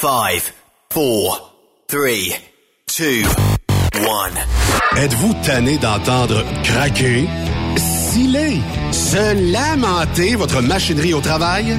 5, 4, 3, 2, 1. Êtes-vous tanné d'entendre craquer, sciller, se lamenter votre machinerie au travail?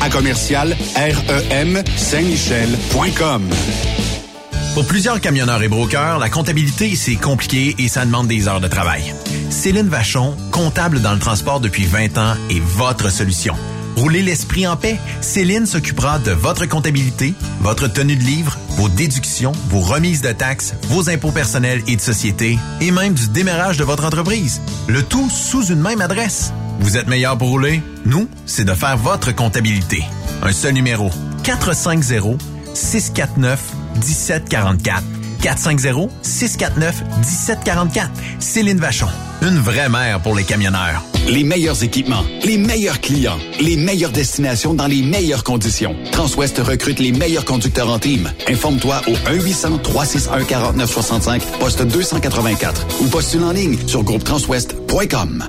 à commercial REM Saint-Michel.com. Pour plusieurs camionneurs et brokers, la comptabilité, c'est compliqué et ça demande des heures de travail. Céline Vachon, comptable dans le transport depuis 20 ans, est votre solution. Roulez l'esprit en paix. Céline s'occupera de votre comptabilité, votre tenue de livre, vos déductions, vos remises de taxes, vos impôts personnels et de société, et même du démarrage de votre entreprise. Le tout sous une même adresse. Vous êtes meilleur pour rouler? Nous, c'est de faire votre comptabilité. Un seul numéro. 450 649 1744. 450-649-1744. Céline Vachon. Une vraie mère pour les camionneurs. Les meilleurs équipements, les meilleurs clients, les meilleures destinations dans les meilleures conditions. Transwest recrute les meilleurs conducteurs en team. Informe-toi au 1-800-361-4965, poste 284 ou postule en ligne sur groupetranswest.com.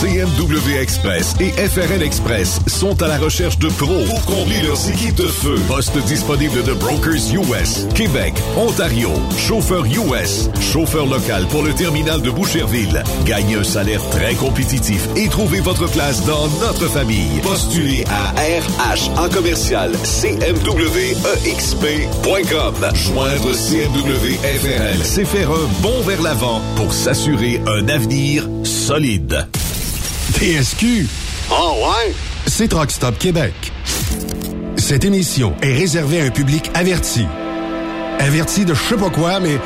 CMW Express et FRL Express sont à la recherche de pros pour combler leurs équipes de feu. Postes disponibles de Brokers US, Québec, Ontario, chauffeur US, chauffeur local pour le terminal de Boucherville. Gagnez un salaire très compétitif et trouvez votre place dans notre famille. Postulez à RH en commercial cmwexp.com. Joindre CMW FRL, c'est faire un bond vers l'avant pour s'assurer un avenir solide. TSQ. Oh ouais? C'est Truck Stop Québec. Cette émission est réservée à un public averti. Averti de je sais pas quoi, mais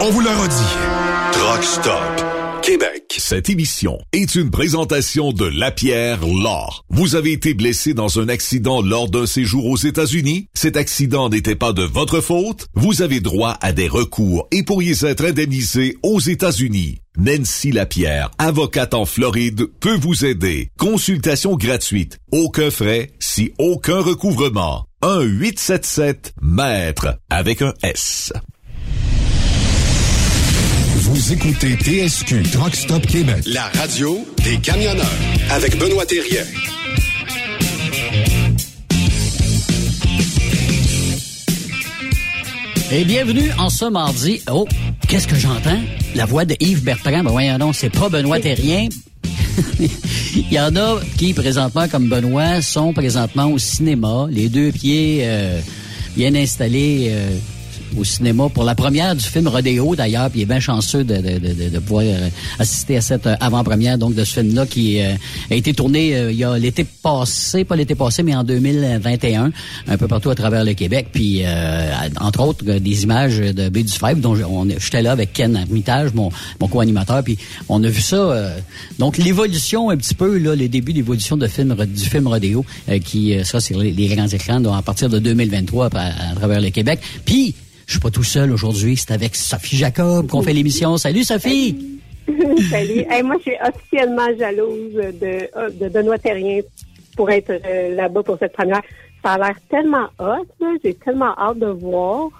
on vous le redit. Truck Stop Québec. Cette émission est une présentation de Lapierre Law. Vous avez été blessé dans un accident lors d'un séjour aux États-Unis? Cet accident n'était pas de votre faute? Vous avez droit à des recours et pourriez être indemnisé aux États-Unis. Nancy Lapierre, avocate en Floride, peut vous aider. Consultation gratuite. Aucun frais, si aucun recouvrement. 1-877-MAître avec un S. Vous écoutez TSQ Truck Stop Québec. La radio des camionneurs avec Benoît Thérien. Et bienvenue en ce mardi. Oh, qu'est-ce que j'entends? La voix de Yves Bertrand. Ben voyons donc, c'est pas Benoît Terrien. Il y en a qui, présentement, comme Benoît, sont présentement au cinéma, les deux pieds euh, bien installés euh, au cinéma pour la première du film Rodéo, d'ailleurs, puis il est bien chanceux de, de, de, de pouvoir euh, assister à cette euh, avant-première donc de ce film-là qui euh, a été tourné euh, il y a l'été passé, pas l'été passé, mais en 2021, un peu partout à travers le Québec, puis euh, entre autres euh, des images de B du dont j'étais là avec Ken Armitage, mon, mon co-animateur, puis on a vu ça. donc l'évolution un petit peu, là, les débuts d'évolution de film, du film Rodéo, qui sera sur les, les grands écrans donc, à partir de 2023 à, à travers le Québec. Puis je suis pas tout seul aujourd'hui, c'est avec Sophie Jacob qu'on fait l'émission. Salut Sophie! Salut. Moi, je suis officiellement jalouse de, de Benoît Terrien pour être euh, là-bas pour cette première. Ça a l'air tellement hot. J'ai tellement hâte de voir.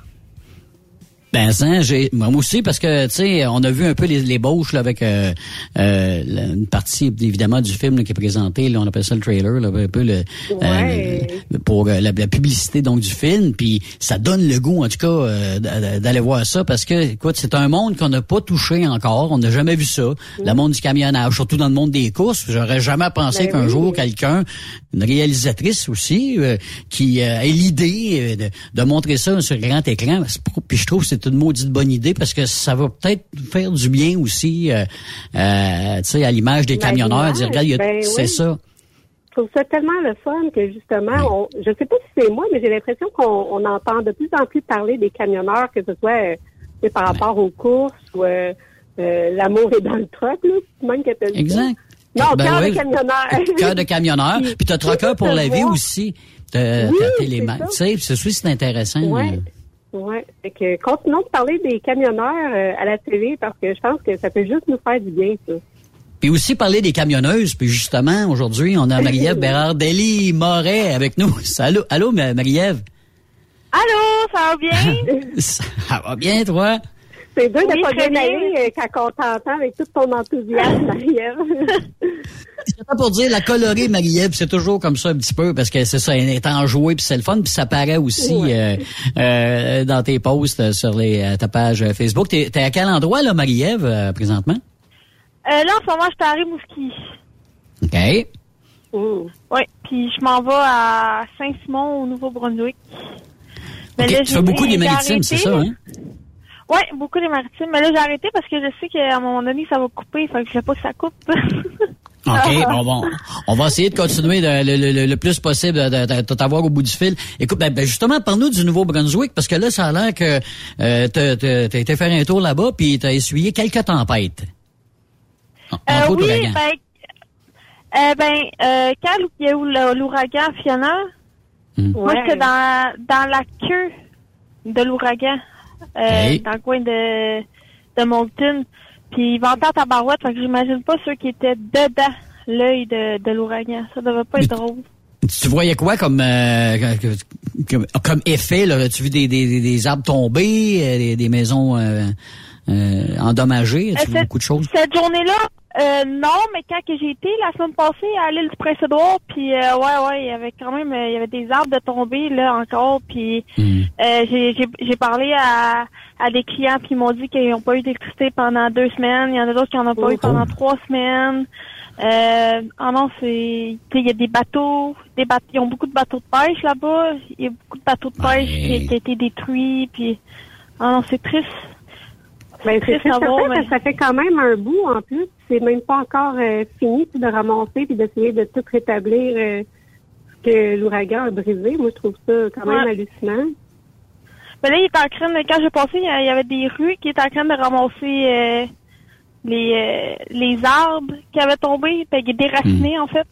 Ben ça, j'ai moi aussi parce que tu sais, on a vu un peu les, les bauches là, avec euh, euh, la- une partie évidemment du film là, qui est présenté, là, on appelle ça le trailer, là, un peu le, Ouais. euh, pour euh, la, la publicité donc du film, puis ça donne le goût en tout cas euh, d'a- d'aller voir ça parce que écoute, c'est un monde qu'on n'a pas touché encore, on n'a jamais vu ça, le monde du camionnage, surtout dans le monde des courses, j'aurais jamais pensé Ben qu'un oui. jour quelqu'un, une réalisatrice aussi, euh, qui ait l'idée de, de montrer ça sur grand écran. C'est pour- Puis je trouve que c'est une maudite bonne idée parce que ça va peut-être faire du bien aussi, euh, euh, tu sais, à l'image des camionneurs, dire regarde, ben c'est oui. ça. Je trouve ça tellement le fun que justement, on, je sais pas si c'est moi, mais j'ai l'impression qu'on on entend de plus en plus parler des camionneurs, que ce soit euh, par rapport aux courses ou l'amour est dans le truck, là, même que ça. Exact. Non, Ben cœur oui. de camionneur. Cœur de camionneur. Puis- t'as trucker pour la vie aussi. T'as Oui, c'est téléma- ça. Tu sais, c'est intéressant. Ouais. Que continuons de parler des camionneurs euh, à la télé parce que je pense que ça peut juste nous faire du bien, ça. Puis aussi parler des camionneuses. Puis justement, aujourd'hui, on a Marie-Ève Bérard-Deli Moret avec nous. Allô, allô Ma- Marie-Ève? Allô, ça va bien? Ça va bien, toi? C'est dur Oui, de pas bien aller, euh, quand on t'entend avec tout ton enthousiasme, Marie-Ève. C'est pas pour dire la colorée, Marie-Ève, c'est toujours comme ça un petit peu, parce que c'est ça, elle est enjouée, puis c'est le fun, puis ça paraît aussi euh, euh, dans tes posts sur les, euh, ta page Facebook. T'es es à quel endroit, là, Marie-Ève, euh, présentement? Euh, là, en ce moment, je suis à Rimouski. OK. Mm. Oui, puis je m'en vais à Saint-Simon, au Nouveau-Brunswick. Mais OK, là, Tu fais beaucoup des maritimes, c'est ça, hein? Oui, beaucoup des maritimes. Mais là, j'ai arrêté parce que je sais qu'à un moment donné, ça va couper. Fait que je veux pas que ça coupe. OK, bon, bon. On va essayer de continuer de- le, le- le- plus possible de, de- de- de t'avoir au bout du fil. Écoute, ben, ben, justement, parle-nous du Nouveau-Brunswick, parce que là, ça a l'air que euh, t'as été faire un tour là-bas, puis t'as essuyé quelques tempêtes. En- Euh, oui, ben, euh, ben euh, quand il y a eu l'ouragan Fiona, Hmm. moi, j'étais dans, dans la queue de l'ouragan, euh, Hey. dans le coin de, de Moncton. Puis il ventait à tabarouette, fait que j'imagine pas ceux qui étaient dedans l'œil de, de l'ouragan. Ça devait pas être Mais- drôle. Tu voyais quoi comme euh, comme, comme effet là? Tu vu des, des, des arbres tombés, euh, des, des maisons euh, euh, endommagé? As-tu Euh, vu beaucoup de choses? Cette journée-là, euh, non, mais quand j'ai été la semaine passée à l'île du Prince-Édouard, puis euh, ouais, ouais, il y avait quand même, euh, il y avait des arbres de tomber là encore, puis Hmm. euh, j'ai parlé à, à des clients, puis ils m'ont dit qu'ils n'ont pas eu d'électricité pendant deux semaines. Il y en a d'autres qui en ont pas eu pendant trois semaines. Euh, ah non, c'est, tu sais, il y a des bateaux, des bateaux, ils ont beaucoup de bateaux de pêche là-bas. Il y a beaucoup de bateaux de pêche qui, qui ont été détruits, puis ah non, c'est triste. Ben, c'est Triste triste à voir, certain, mais- parce que ça fait quand même un bout en plus. C'est même pas encore euh, fini de ramasser puis d'essayer de tout rétablir euh, ce que l'ouragan a brisé. Moi, je trouve ça quand même hallucinant. Mais là, il est en train de, quand j'ai passé, il y avait des rues qui étaient en train de ramasser euh, les, euh, les arbres qui avaient tombé, puis déracinés, en fait.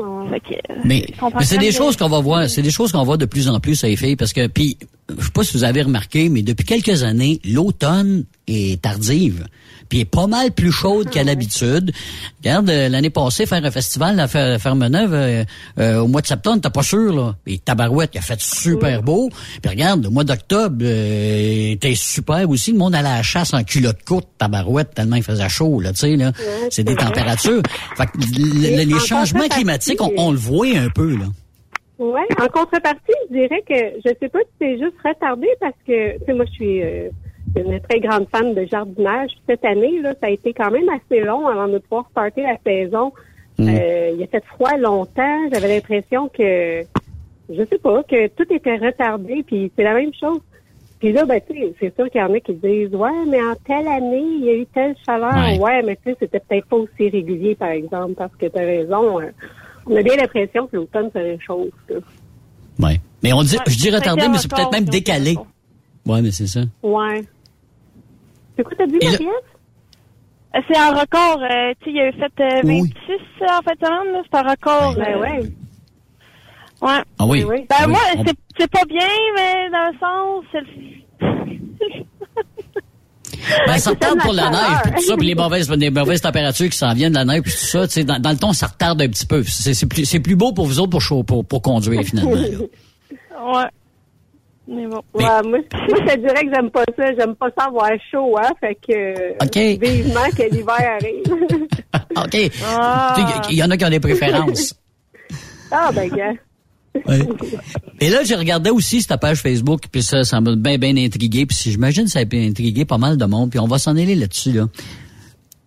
Euh, Mais, c'est des de- choses qu'on va voir, c'est des choses qu'on voit de plus en plus à les filles, parce que puis je sais pas si vous avez remarqué, mais depuis quelques années, l'automne est tardive, puis est pas mal plus chaude qu'à l'habitude. Regarde, euh, l'année passée, faire un festival à Fer- Fermeneuve euh, euh, au mois de septembre, t'as pas sûr là. Et Tabarouette, il a fait super beau. Puis regarde, le mois d'octobre euh, était super aussi. Le monde allait à la chasse en culotte courte, Tabarouette, tellement il faisait chaud là, tu sais là. c'est des températures. Fait que les en changements climatiques, on, on le voit un peu là. Oui, en contrepartie, je dirais que je sais pas si c'est juste retardé parce que, tu sais, moi, je suis euh, une très grande fan de jardinage. Cette année, là, ça a été quand même assez long avant de pouvoir starter la saison. Euh, il a fait froid longtemps. J'avais l'impression que, je sais pas, que tout était retardé. Puis c'est la même chose. Puis là, ben, tu sais, c'est sûr qu'il y en a qui disent, ouais, mais en telle année, il y a eu telle chaleur. Ouais. Ouais, mais tu sais, c'était peut-être pas aussi régulier, par exemple, parce que tu as raison. euh, on a bien l'impression que l'automne, chose. là. Ouais. Mais on dit, je dis retardé, mais c'est peut-être même décalé. Ouais, mais c'est ça. Ouais. C'est quoi t'as dit, Marie-Ève? Euh, C'est un record. euh, tu sais, il avait fait euh, Oui. 26 euh, en fait de semaine, là. C'est un record. Ben euh, ouais. Ouais. Ah oui. Oui, oui. Ben Oui, moi, on- c'est pas bien, mais dans le sens, c'est le... Ben, ça retarde pour la neige, puis tout ça, puis les mauvaises, les mauvaises températures qui s'en viennent, la neige, puis tout ça, tu sais, dans, dans le temps, ça retarde un petit peu. C'est plus, beau pour vous autres pour, pour, pour conduire, finalement. là. Ouais. Mais bon. Mais- Ouais, moi, moi, je te dirais que j'aime pas ça. J'aime pas ça avoir chaud, hein. Fait que, OK. euh, vivement que l'hiver arrive. OK. Ah. Il y en a qui ont des préférences. ah, ben, gars. Ouais. Et là, j'ai regardé aussi ta page Facebook, puis ça, ça m'a bien, bien intrigué. Puis si- j'imagine que ça a intrigué pas mal de monde, puis on va s'en aller là-dessus, là.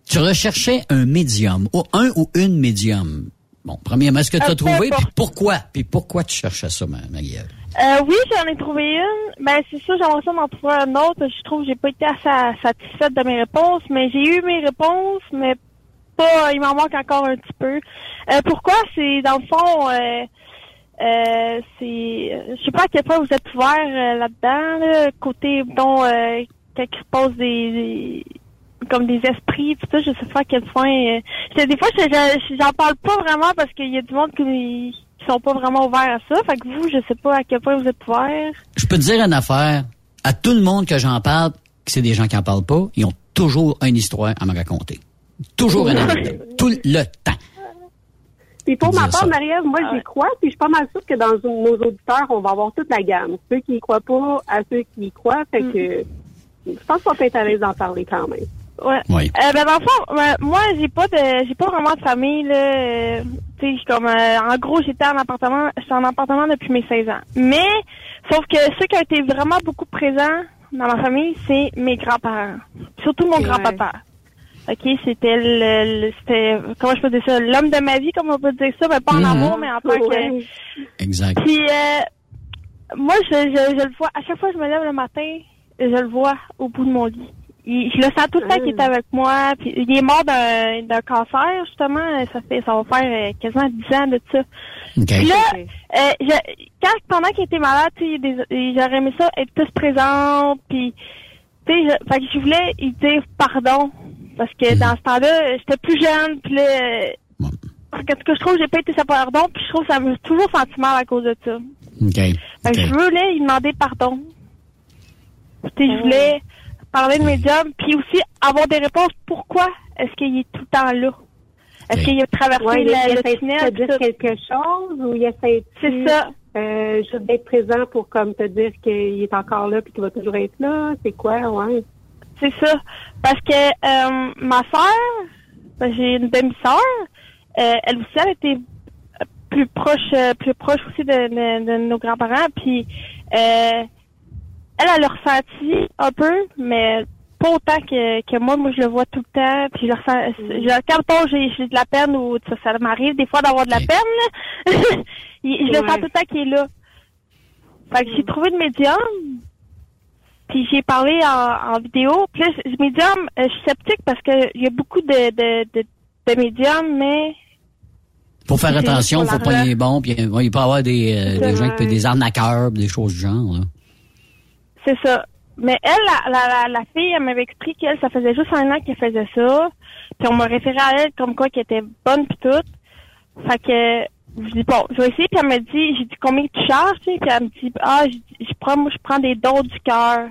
Tu recherchais un médium, ou un ou une médium. Bon, premièrement, est-ce que tu as trouvé, puis pourquoi? Puis pourquoi tu cherchais ça, Ma- Marie-Ève? Euh, oui, j'en ai trouvé une. Ben, c'est ça, j'aimerais ça m'en trouver un autre. Je trouve que j'ai pas été assez satisfaite de mes réponses, mais j'ai eu mes réponses, mais pas, il m'en manque encore un petit peu. Euh, pourquoi? C'est, dans le fond, euh, euh, c'est, je sais pas à quel point vous êtes ouvert euh, là-dedans, là, côté, bon, euh, quand il se passe des, des- comme des esprits, tout ça, je sais pas à quel point. euh, des fois, je- je- j'en parle pas vraiment parce qu'il y a du monde qui, qui sont pas vraiment ouverts à ça. Fait que vous, je sais pas à quel point vous êtes ouverts. Je peux te dire une affaire. À tout le monde que j'en parle, que c'est des gens qui en parlent pas, ils ont toujours une histoire à me raconter. Toujours une anecdote. Tout le temps. Puis pour ma part, ça. Marie-Ève, moi, j'y crois. Puis je suis pas mal sûre que dans nos auditeurs, on va avoir toute la gamme. Ceux qui y croient pas à ceux qui y croient. Fait que, je pense qu'on peut être à l'aise d'en parler quand même. Ouais. Oui. Euh, ben dans le fond, euh, moi j'ai pas de j'ai pas vraiment de famille là. tu sais, comme euh, en gros j'étais en appartement, j'étais en appartement depuis mes 16 ans. Mais sauf que ceux qui ont été vraiment beaucoup présents dans ma famille, c'est mes grands-parents. Surtout mon Ouais. grand-papa. OK, c'était le, le- c'était comment je peux dire ça, l'homme de ma vie comme on peut dire ça, mais pas en Mhm. amour mais en tant que Ouais. Exact. puis euh, moi, je, je, je le vois. À chaque fois que je me lève le matin, je le vois au bout de mon lit. Il- je le sens tout le temps qu'il est avec moi. Puis il est mort d'un d'un cancer, justement. Ça fait ça va faire euh, quasiment 10 ans de ça. Puis là, euh, je, quand, pendant qu'il était malade, j'aurais aimé ça être plus présente. Puis, tu sais, je, fait que je voulais lui dire pardon. Parce que dans ce temps-là, j'étais plus jeune. Puis là, euh, Bon. qu'est-ce que je trouve, j'ai pas été sa pardon. Puis je trouve que ça me toujours senti mal à cause de ça. Fait que je voulais lui demander pardon. Tu sais, je voulais parler de mes jobs, puis aussi avoir des réponses. Pourquoi est-ce qu'il est tout le temps là? Est-ce qu'il a traversé Ouais, la, le tunnel? tout dire quelque chose ou il essaie C'est ça. euh, juste d'être présent pour comme te dire qu'il est encore là puis qu'il va toujours être là? C'est quoi, ouais. C'est ça. Parce que euh, ma sœur, ben, j'ai une demi-sœur, euh, elle aussi, elle était plus proche, euh, plus proche aussi de, de- de nos grands-parents. Puis euh, elle, elle l'a ressenti un peu, mais pas autant que, que moi. Moi, je le vois tout le temps. Puis je le ressens. Je, quand j'ai j'ai de la peine ou ça, ça m'arrive des fois d'avoir de la peine, là. Je le sens tout le temps qu'il est là. Fait que j'ai trouvé de médium. Puis j'ai parlé en, en vidéo. Puis là, je- médium, euh, je suis sceptique parce que il y a beaucoup de, de, de, de médiums, mais Faut faire attention, faut pas y bon, puis euh, il peut y avoir des, euh, des gens qui peuvent des arnaqueurs, des choses du genre. là. C'est ça. Mais elle, la, la, la, la fille, elle m'avait expliqué qu'elle, ça faisait juste un an qu'elle faisait ça. Puis on m'a référé à elle comme quoi qu'elle était bonne puis tout. Fait que je dis bon, je vais essayer. Puis elle m'a dit, j'ai dit combien tu charges, tu sais? Puis elle me dit ah, je, je prends, moi je prends des dons du cœur.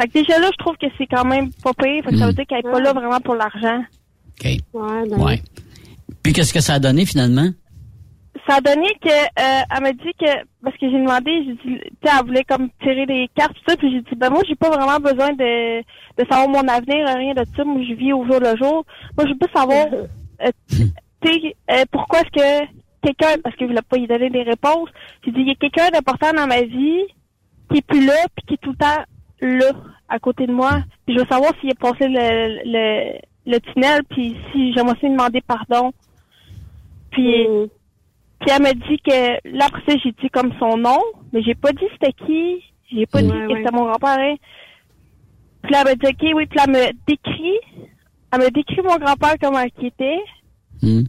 Fait que déjà là, je trouve que c'est quand même pas pire. Fait que ça Mm. veut dire qu'elle est pas là vraiment pour l'argent. OK. Ouais, ben, Ouais. Puis qu'est-ce que ça a donné finalement? Ça a donné que euh, elle m'a dit que parce que j'ai demandé, j'ai dit tu sais, elle voulait comme tirer des cartes tout ça, puis j'ai dit ben moi j'ai pas vraiment besoin de de savoir mon avenir, rien de ça, moi je vis au jour le jour. Moi je veux pas savoir euh, tu sais euh, pourquoi est-ce que quelqu'un parce que je voulais pas y donner des réponses. J'ai dit il y a quelqu'un d'important dans ma vie qui est plus là puis qui est tout le temps là à côté de moi. Puis je veux savoir s'il a passé le le, le tunnel puis si j'aimerais aussi demander pardon. Puis Mm. Puis elle m'a dit que là après ça j'ai dit comme son nom, mais j'ai pas dit c'était qui. J'ai pas Ouais, dit que ouais. c'était mon grand-père. hein. Puis là elle m'a dit ok oui, puis là elle m'a décrit, elle m'a décrit mon grand-père comment il était. Hmm.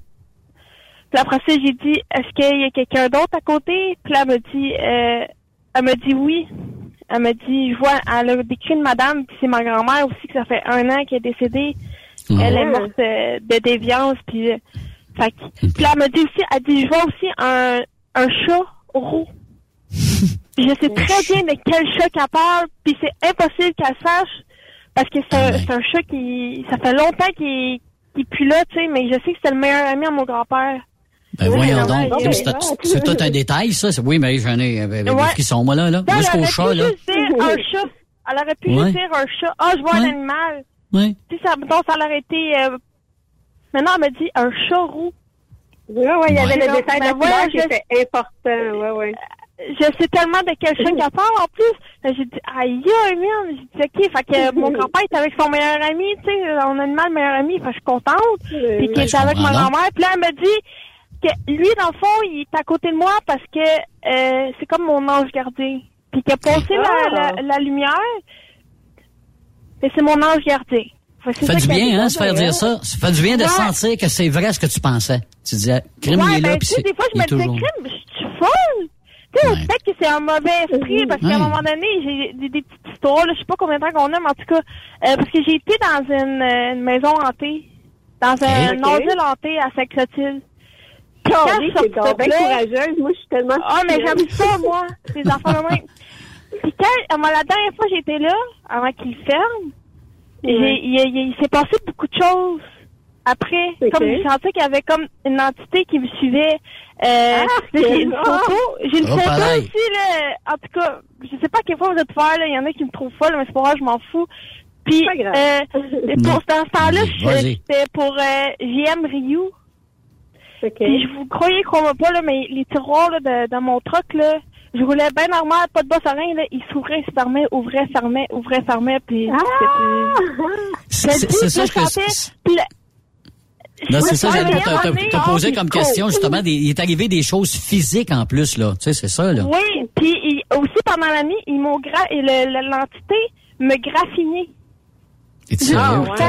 Puis après ça j'ai dit est-ce qu'il y a quelqu'un d'autre à côté? Puis là elle m'a dit euh, elle m'a dit oui. Elle m'a dit je vois elle a décrit une madame puis c'est ma grand-mère aussi que ça fait un an qu'elle est décédée. Ah. Elle est morte euh, de déviance puis euh, fait que- puis là, elle m'a dit aussi, elle dit, je vois aussi un, un chat roux. Je sais très bien de quel chat qu'elle parle, puis c'est impossible qu'elle sache, parce que c'est un, c'est un chat qui, ça fait longtemps qu'il qu'il est plus là, tu sais, mais je sais que c'est le meilleur ami à mon grand-père. Ben voyons ouais, donc. ouais, C'est ouais. tout- c'est tout un détail, ça. C'est- Oui, mais j'en ai avec Ouais. qui sont moi là, là. Elle Jusqu'au chat, là. un chat. Elle aurait pu Ouais. juste dire un chat. Ah, je vois Ouais. un animal. Ouais. Tu sais, ça, donc, ça aurait été, euh, maintenant, elle m'a dit un chat roux. Ouais, ouais, il y avait Ouais. le détail de Ben la ouais, couleur qui était important. Ouais, ouais. je sais tellement de quel chat qu'elle parle en plus. Que J'ai dit, aïe, aïe, merde. J'ai dit, OK, fait que mon grand-père était avec son meilleur ami, tu sais, on animal meilleur ami, fait que je suis contente. Puis qu'il Ben, était avec ma grand-mère. Puis là, elle me dit que lui, dans le fond, il est à côté de moi parce que euh, c'est comme mon ange gardien. Puis qu'il a passé Ah. la, la, la lumière, et c'est mon ange gardien. Ça fait du bien, hein, se faire dire ça. Ça fait du bien de Ouais. sentir que c'est vrai ce que tu pensais. Tu disais, crime, ouais, il est là, ben, puis c'est des fois, je me disais, toujours. crime, je suis folle. Tu sais, Ouais. peut-être que c'est un mauvais esprit, parce qu'à un moment donné, j'ai des, des petites histoires, là, je sais pas combien de temps qu'on a, mais en tout cas, euh, parce que j'ai été dans une, euh, une maison hantée, dans un Ok. asile hanté à Sainte-Clotilde. Quand je c'est suis courageuse. Moi, je suis tellement. Ah, mais j'aime ça, moi, les enfants de même. Puis quand, euh, moi, la dernière fois j'étais là, avant qu'il ferme, j'ai- il, il- il s'est passé beaucoup de choses. Après, comme je sentais qu'il y avait comme une entité qui me suivait. Euh, Ah, j'ai une ah. photo. J'ai une Oh, photo pareil. aussi, là. En tout cas, je sais pas à quelle fois vous êtes faire, là. Il y en a qui me trouvent folle, mais c'est pas grave, je m'en fous. Puis, Pas grave. euh, pour dans ce temps-là, c'était pour euh, JM Ryu. OK. Puis je vous croyez qu'on va pas, là, mais les tiroirs là, de, dans mon truck, là, je roulais bien normal, pas de bosse à rien, là, ils s'ouvraient, se fermaient, ouvraient, fermaient, ouvraient, fermaient, puis Ah! C'est c'est- c'est ça que... là, Non, c'est ça, j'allais te, poser comme question, justement. des- il est arrivé des choses physiques en plus, là. Tu sais, c'est ça, là. Oui, puis il- aussi pendant la nuit, ils m'ont gra et le- le- l'entité me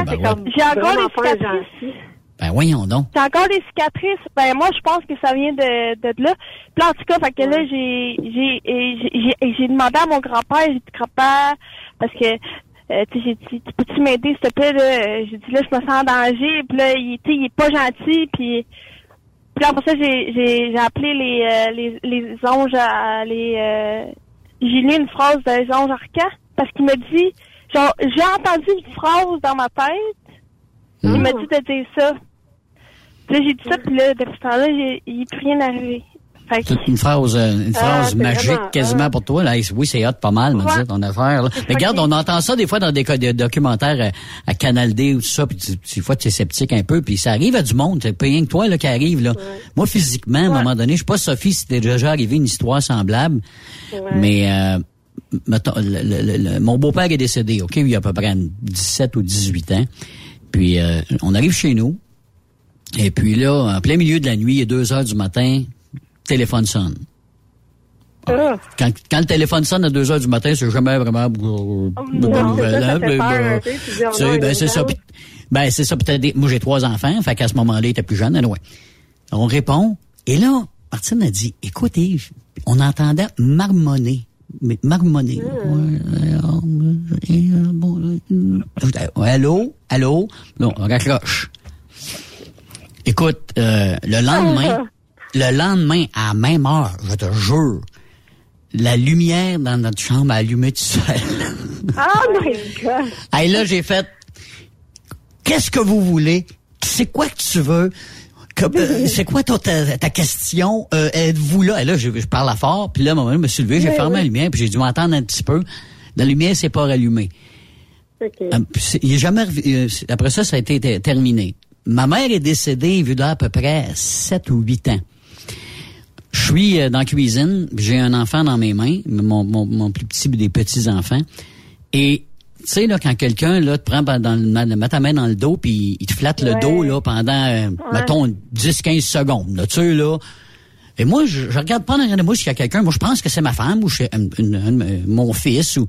c'est ouais. comme- J'ai encore pas cicatrices. Ben, voyons donc. J'ai encore des cicatrices. Ben moi, je pense que ça vient de, de là. Puis là, en tout cas, fait que là, j'ai j'ai j'ai j'ai- j'ai demandé à mon grand-père, j'ai dit grand-père, parce que euh, tu sais, j'ai dit, Tu peux-tu m'aider, s'il te plaît, là? J'ai dit là, je me sens en danger. Puis là, il, tu sais, il est pas gentil. Puis puis là, après ça, j'ai j'ai j'ai appelé les euh, les les anges, à, les euh, j'ai lu une phrase des anges arcans parce qu'il m'a dit, genre, j'ai entendu une phrase dans ma tête. Il m'a dit de dire ça. Puis là, j'ai dit ça, puis là, depuis ce temps-là, j'ai- il n'est plus rien arrivé. Fait que- Toute une phrase, euh, une Ah, phrase c'est magique vraiment, quasiment ah. pour toi. Là. Oui, c'est hot pas mal, me Ouais. ton affaire. Là. Mais regarde, on entend ça des fois dans des, des documentaires à, à Canal D ou tout ça, puis tu- des fois tu es sceptique un peu, puis ça arrive à du monde. C'est pas rien que toi là, qui arrive. Là. Moi, physiquement, à un moment donné, je sais pas, Sophie, si t'es déjà arrivé une histoire semblable, mais euh, mettons, le- le- le- le- mon beau-père est décédé, OK, il y a à peu près 17 ou 18 ans. Puis euh, on arrive chez nous, et puis là, en plein milieu de la nuit, il est 2 heures du matin, téléphone sonne. Ah. Quand, quand le téléphone sonne à 2 heures du matin, c'est jamais vraiment oh ben, c'est est ça. Ben, c'est ça. des- Moi, j'ai trois enfants. Fait qu'à ce moment-là, il était plus jeune. anyway. On répond. Et là, Martine a dit, écoute, Yves, on entendait marmonner. Mais marmonner. Euh, euh, allô? Allô? Non, on raccroche. Écoute, euh, le lendemain, le lendemain, à la même heure, je te jure, la lumière dans notre chambre a allumé tout seul. Oh my God! Hey, là, j'ai fait. Qu'est-ce que vous voulez? C'est quoi que tu veux? Euh, c'est quoi ta, ta question? Euh, êtes-vous là? Et là, je, je parle à fort, puis là, à un moment je me suis levé, j'ai Oui, fermé oui. la lumière, puis j'ai dû m'entendre un petit peu. La lumière s'est pas rallumée. OK. Euh, il est jamais euh, après ça, ça a été ter- terminé. Ma mère est décédée, vu là, à peu près 7 ou 8 ans. Je suis euh, dans la cuisine, j'ai un enfant dans mes mains, mon, mon, mon plus petit des petits-enfants. Et tu sais, là, quand quelqu'un là, te prend dans le, met ta main dans le dos, puis il te flatte le dos là, pendant, euh, mettons, 10-15 secondes, là, tu sais, là. Et moi, je, je regarde pas en arrière de moi s'il y a quelqu'un. Moi, je pense que c'est ma femme ou c'est une- une- une- mon fils ou...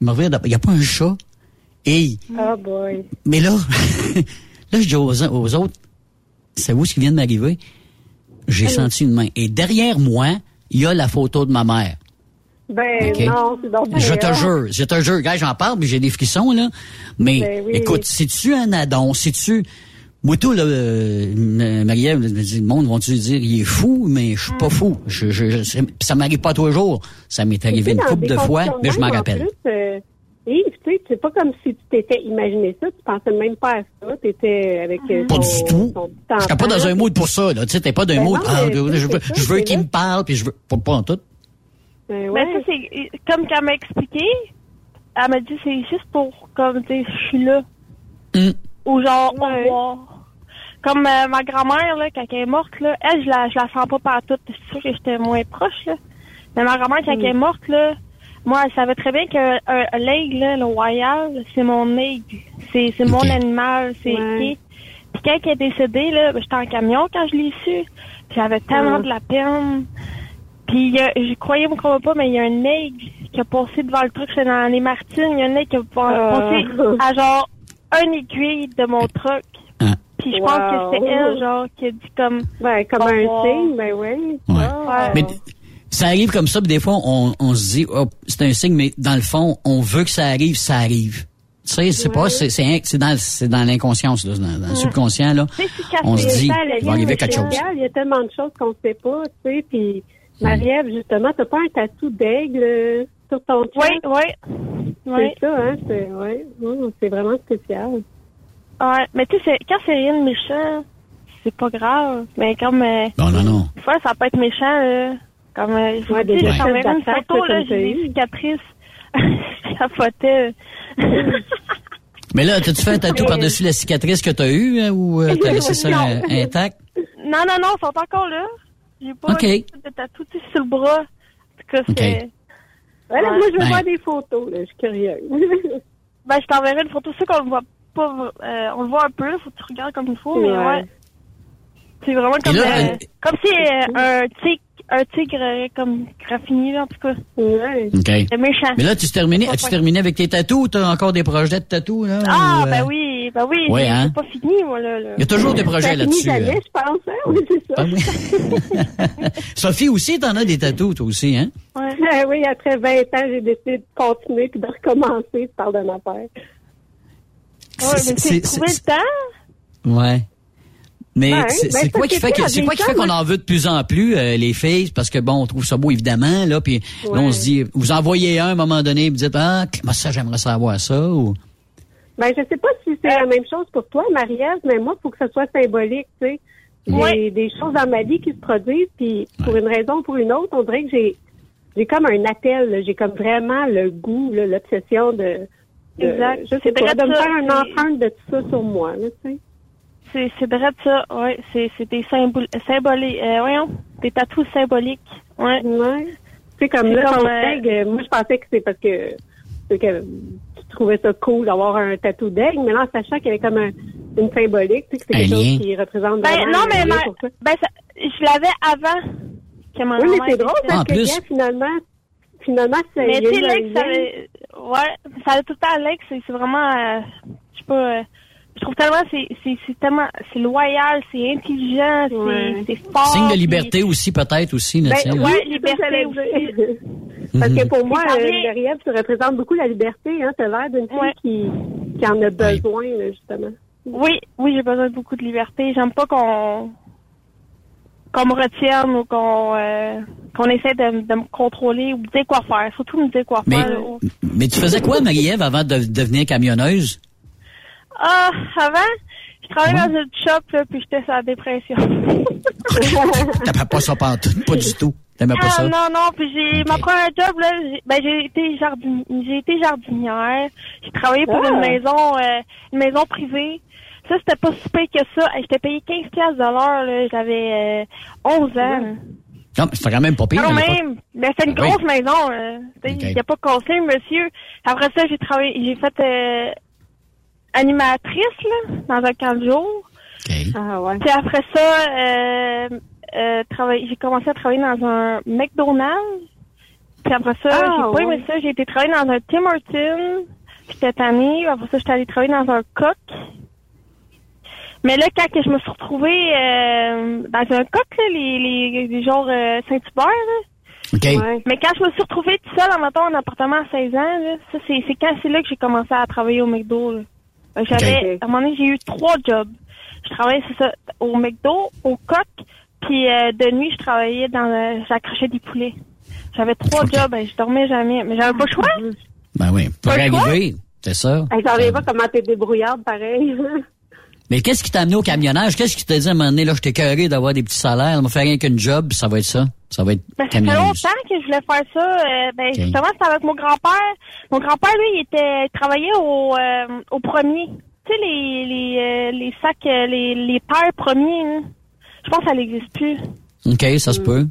Il me regarde, il n'y a pas un chat. Et Oh boy. mais là, là, je dis aux, aux autres, c'est vous ce qui vient de m'arriver? J'ai senti une main. Et derrière moi, il y a la photo de ma mère. Ben non, c'est donc Je te jure, je te jure, gars, j'en parle, mais j'ai des frissons, là. Mais Ben oui. écoute, c'est-tu un addon? C'est-tu. Moi, tout, là, euh, Ma- Marie-Ève le monde vont-tu dire, il est fou, mais je suis pas fou. Je, je, je- ça m'arrive pas tous les jours. Ça m'est arrivé une Tu couple de fois, mais je m'en rappelle. plus, euh, Yves, tu sais, c'est pas comme si tu t'étais imaginé ça, tu pensais même pas à ça, t'étais avec euh, Pas du tout. Je pas dans un mood pour ça, là. Tu sais, t'es pas d'un Ben mood, non, ah, je, veux, ça, je veux c'est qu'il me parle, puis je veux. Pas, pas en tout. Ben Mais ouais. ça, c'est comme qu'elle m'a expliqué. Elle m'a dit c'est juste pour comme dire je suis là. Hum. Ou genre Ouais. au revoir. Comme euh, ma grand-mère, là, quand elle est morte, là, elle, je la, je la sens pas partout. C'est sûr que j'étais moins proche, là. Mais ma grand-mère, quand elle est morte, là, moi, elle savait très bien que euh, l'aigle, là, le royal, c'est mon aigle. C'est, c'est mon animal. C'est Ouais. Puis quand elle est décédée, là, ben, j'étais en camion quand je l'ai su. Puis J'avais tellement Ouais. de la peine. Puis il je croyais me croyais pas, mais il y a un aigle qui a passé devant le truc, c'est dans les Martines, il y a un aigle qui a Ah. passé à genre un aiguille de mon truck. Ah. Puis je Wow. pense que c'est elle, genre, qui a dit comme Ben, comme un signe, ben oui. Ouais. Ah. Mais ça arrive comme ça, puis des fois, on, on se dit, oh, c'est un signe, mais dans le fond, on veut que ça arrive, ça arrive. Tu sais, c'est pas, c'est, c'est, c'est dans, c'est dans l'inconscience, là, dans, dans le subconscient, là. Si On se dit, il va arriver quelque chose. Il y a tellement de choses qu'on ne sait pas, tu sais. Puis, Marie-Ève, justement, t'as pas un tatou d'aigle euh, sur ton Oui, chest? oui. Oui. C'est ça, hein? C'est, ouais. C'est vraiment spécial. Ouais. Mais tu sais, c'est- quand c'est rien de méchant, c'est pas grave. Mais comme, euh, Non, non, non. des fois, ça peut être méchant, là. Comme, euh, je dis, des t'enverrai une photo, là, j'ai des cicatrices. je capotais. Mais là, t'as-tu fait un tatou par-dessus la cicatrice que t'as eue, hein, ou euh, t'as laissé ça euh, intact? Non, non, non, ils sont encore là. J'ai pas Ok. de tatou tu sais, sur le bras. En tout cas, c'est... Ok. Voilà, Ouais. moi, je veux Ben. voir des photos, là. Je suis curieuse. Ben, je t'enverrai une photo. C'est qu'on le voit pas... euh, on le voit un peu, faut que tu regardes comme il faut, mais Ouais. ouais. C'est vraiment comme... là, comme si euh, un tigre... Un tigre comme graffini, là, en tout cas. ouais. OK. C'est méchant. Mais là, tu terminé, as-tu terminé avec tes tatous? Ou t'as encore des projets de tatous, là? Ah, ou, euh, ben oui, ben oui, Ouais, j'ai hein? j'ai pas fini, moi, là. là. Il y a toujours des projets là-dessus. jamais, euh. je pense, hein? Oui, c'est ça. Ah oui. Sophie aussi, t'en as des tatous, toi aussi, hein? Ouais. Oui, après 20 ans, j'ai décidé de continuer puis de recommencer. Tu parles de ma père. Ouais, mais tu trouvé le temps? Ouais. Mais Ouais, c'est ben, quoi qui fait que tu sais, c'est quoi qui avec fait ça, qu'on en veut de plus en plus euh, les filles? Parce que bon on trouve ça beau évidemment là puis là on se dit vous en voyez un à un moment donné vous dites ah moi ça j'aimerais savoir ça ou? Ben, je sais pas si c'est la même chose pour toi, Marie-Ève, mais moi, il faut que ce soit symbolique, tu sais. Ouais. des choses dans ma vie qui se produisent, puis pour une raison ou pour une autre, on dirait que j'ai j'ai comme un appel, j'ai comme vraiment le goût, l'obsession de, de Exact. je sais C'est pas, vrai de me faire une empreinte de tout ça sur moi, là, tu sais. C'est, c'est vrai de ça, ouais. C'est, c'est des symboles, symboliques, euh, voyons, des tatous symboliques, ouais. Ouais. Tu sais, comme C'est là, comme, ton euh, aigle, euh, moi, je pensais que c'est parce que, c'est que tu trouvais ça cool d'avoir un tatou d'aigle, mais là, en sachant qu'il y avait comme un, une symbolique, tu sais, que c'est quelque chose qui représente Ben, non, mais, ma- ben, ça, je l'avais avant que ma Oui, mais c'est drôle parce En que, plus. gars, finalement, finalement, c'est Mais il y a tu sais, Lex, ça ouais, ça a tout le temps Lex, c'est c'est vraiment, euh, je sais pas, euh, je trouve tellement, c'est, c'est, c'est tellement, c'est loyal, c'est intelligent, Ouais. c'est, c'est fort. Signe de puis- liberté aussi, peut-être, aussi, Ben, ouais, oui, ça liberté aussi. Parce que pour moi, Puis euh, tu représentes beaucoup la liberté, hein. T'as l'air d'une fille Ouais. qui, qui en a besoin, là, justement. Oui, oui, j'ai besoin de beaucoup de liberté. J'aime pas qu'on qu'on me retienne ou qu'on euh, qu'on essaie de, de me contrôler ou me dire quoi faire. Surtout me dire quoi Mais, faire. mais tu faisais quoi, Marie-Ève, avant de devenir camionneuse? Ah, avant, je travaillais dans une shop là, puis j'étais sur la dépression. T'avais pas ça pantoute, pas du tout. T'aimais pas Ah ça? non, non, puis j'ai Ok. ma première job, là, j'ai ben, j'ai été jardin, j'ai été jardinière. J'ai travaillé pour Ah. une maison euh, une maison privée. Ça, c'était pas si pire que ça. J'étais payé 15 piastres de l'heure, là. J'avais euh, 11 ans. Non, mais c'était quand même pas pire. Quand même. Mais c'est une Oui. grosse maison. Tu sais, Ok. Il n'était pas conseillé, monsieur. Après ça, j'ai travaillé, j'ai fait euh, animatrice là, dans un camp de jour. Ah, ouais. Puis après ça, euh, euh, j'ai commencé à travailler dans un McDonald's. Puis après ça, Ah, j'ai pas ouais. aimé ça. J'ai été travailler dans un Tim Hortons. Puis cette année, après ça, j'étais allée travailler dans un coq. Mais là, quand je me suis retrouvée euh, dans un coq, là, les, les, les genres euh, Saint-Hubert, là, OK. Ouais. mais quand je me suis retrouvée toute seule en mettant un appartement à 16 ans, là, ça c'est c'est quand c'est là que j'ai commencé à travailler au McDo. là. J'avais à un moment donné j'ai eu trois jobs. Je travaillais c'est ça au McDo, au coq, puis euh, de nuit je travaillais dans le- j'accrochais des poulets. J'avais trois jobs, et je dormais jamais, mais j'avais pas le choix. Ben oui. Pour Pas arriver, c'est ça. Hey, J'en pas comment t'es débrouillarde, pareil. Mais qu'est-ce qui t'a amené au camionnage? Qu'est-ce qui t'a dit à un moment donné, là, je t'ai d'avoir des petits salaires, on va faire rien qu'une job, puis ça va être ça. Ça va être Ben, ça fait longtemps que je voulais faire ça. Euh, ben, justement, c'était avec mon grand-père. Mon grand-père, lui, il était il travaillait au, euh, au premier. Tu sais, les, les, euh, les sacs, euh, les, les paires premiers. hein. Je pense que ça n'existe plus. OK, ça se peut.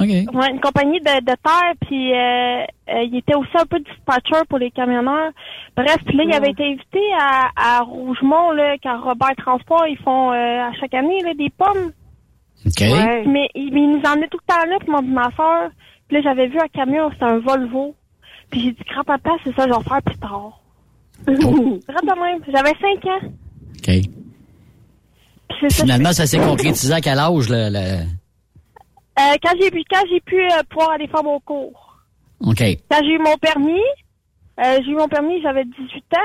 OK. Ouais, une compagnie de, de terre, puis euh, euh, il était aussi un peu dispatcher pour les camionneurs. Bref, puis là, il avait été invité à, à Rougemont, là, quand Robert Transport, ils font euh, à chaque année là, des pommes. OK. Ouais. Mais il, mais il nous emmenait tout le temps là, puis mon ma soeur. Puis là, j'avais vu un camion, c'était un Volvo. Puis j'ai dit, grand-papa, c'est ça, je vais faire plus tard. Vraiment de même. J'avais 5 ans. OK. Puis c'est ça. Finalement, ça s'est concrétisé à quel âge, là? le- Euh, quand j'ai pu, quand j'ai pu euh, pouvoir aller faire mon cours. OK. Quand j'ai eu mon permis, euh, j'ai eu mon permis, j'avais 18 ans,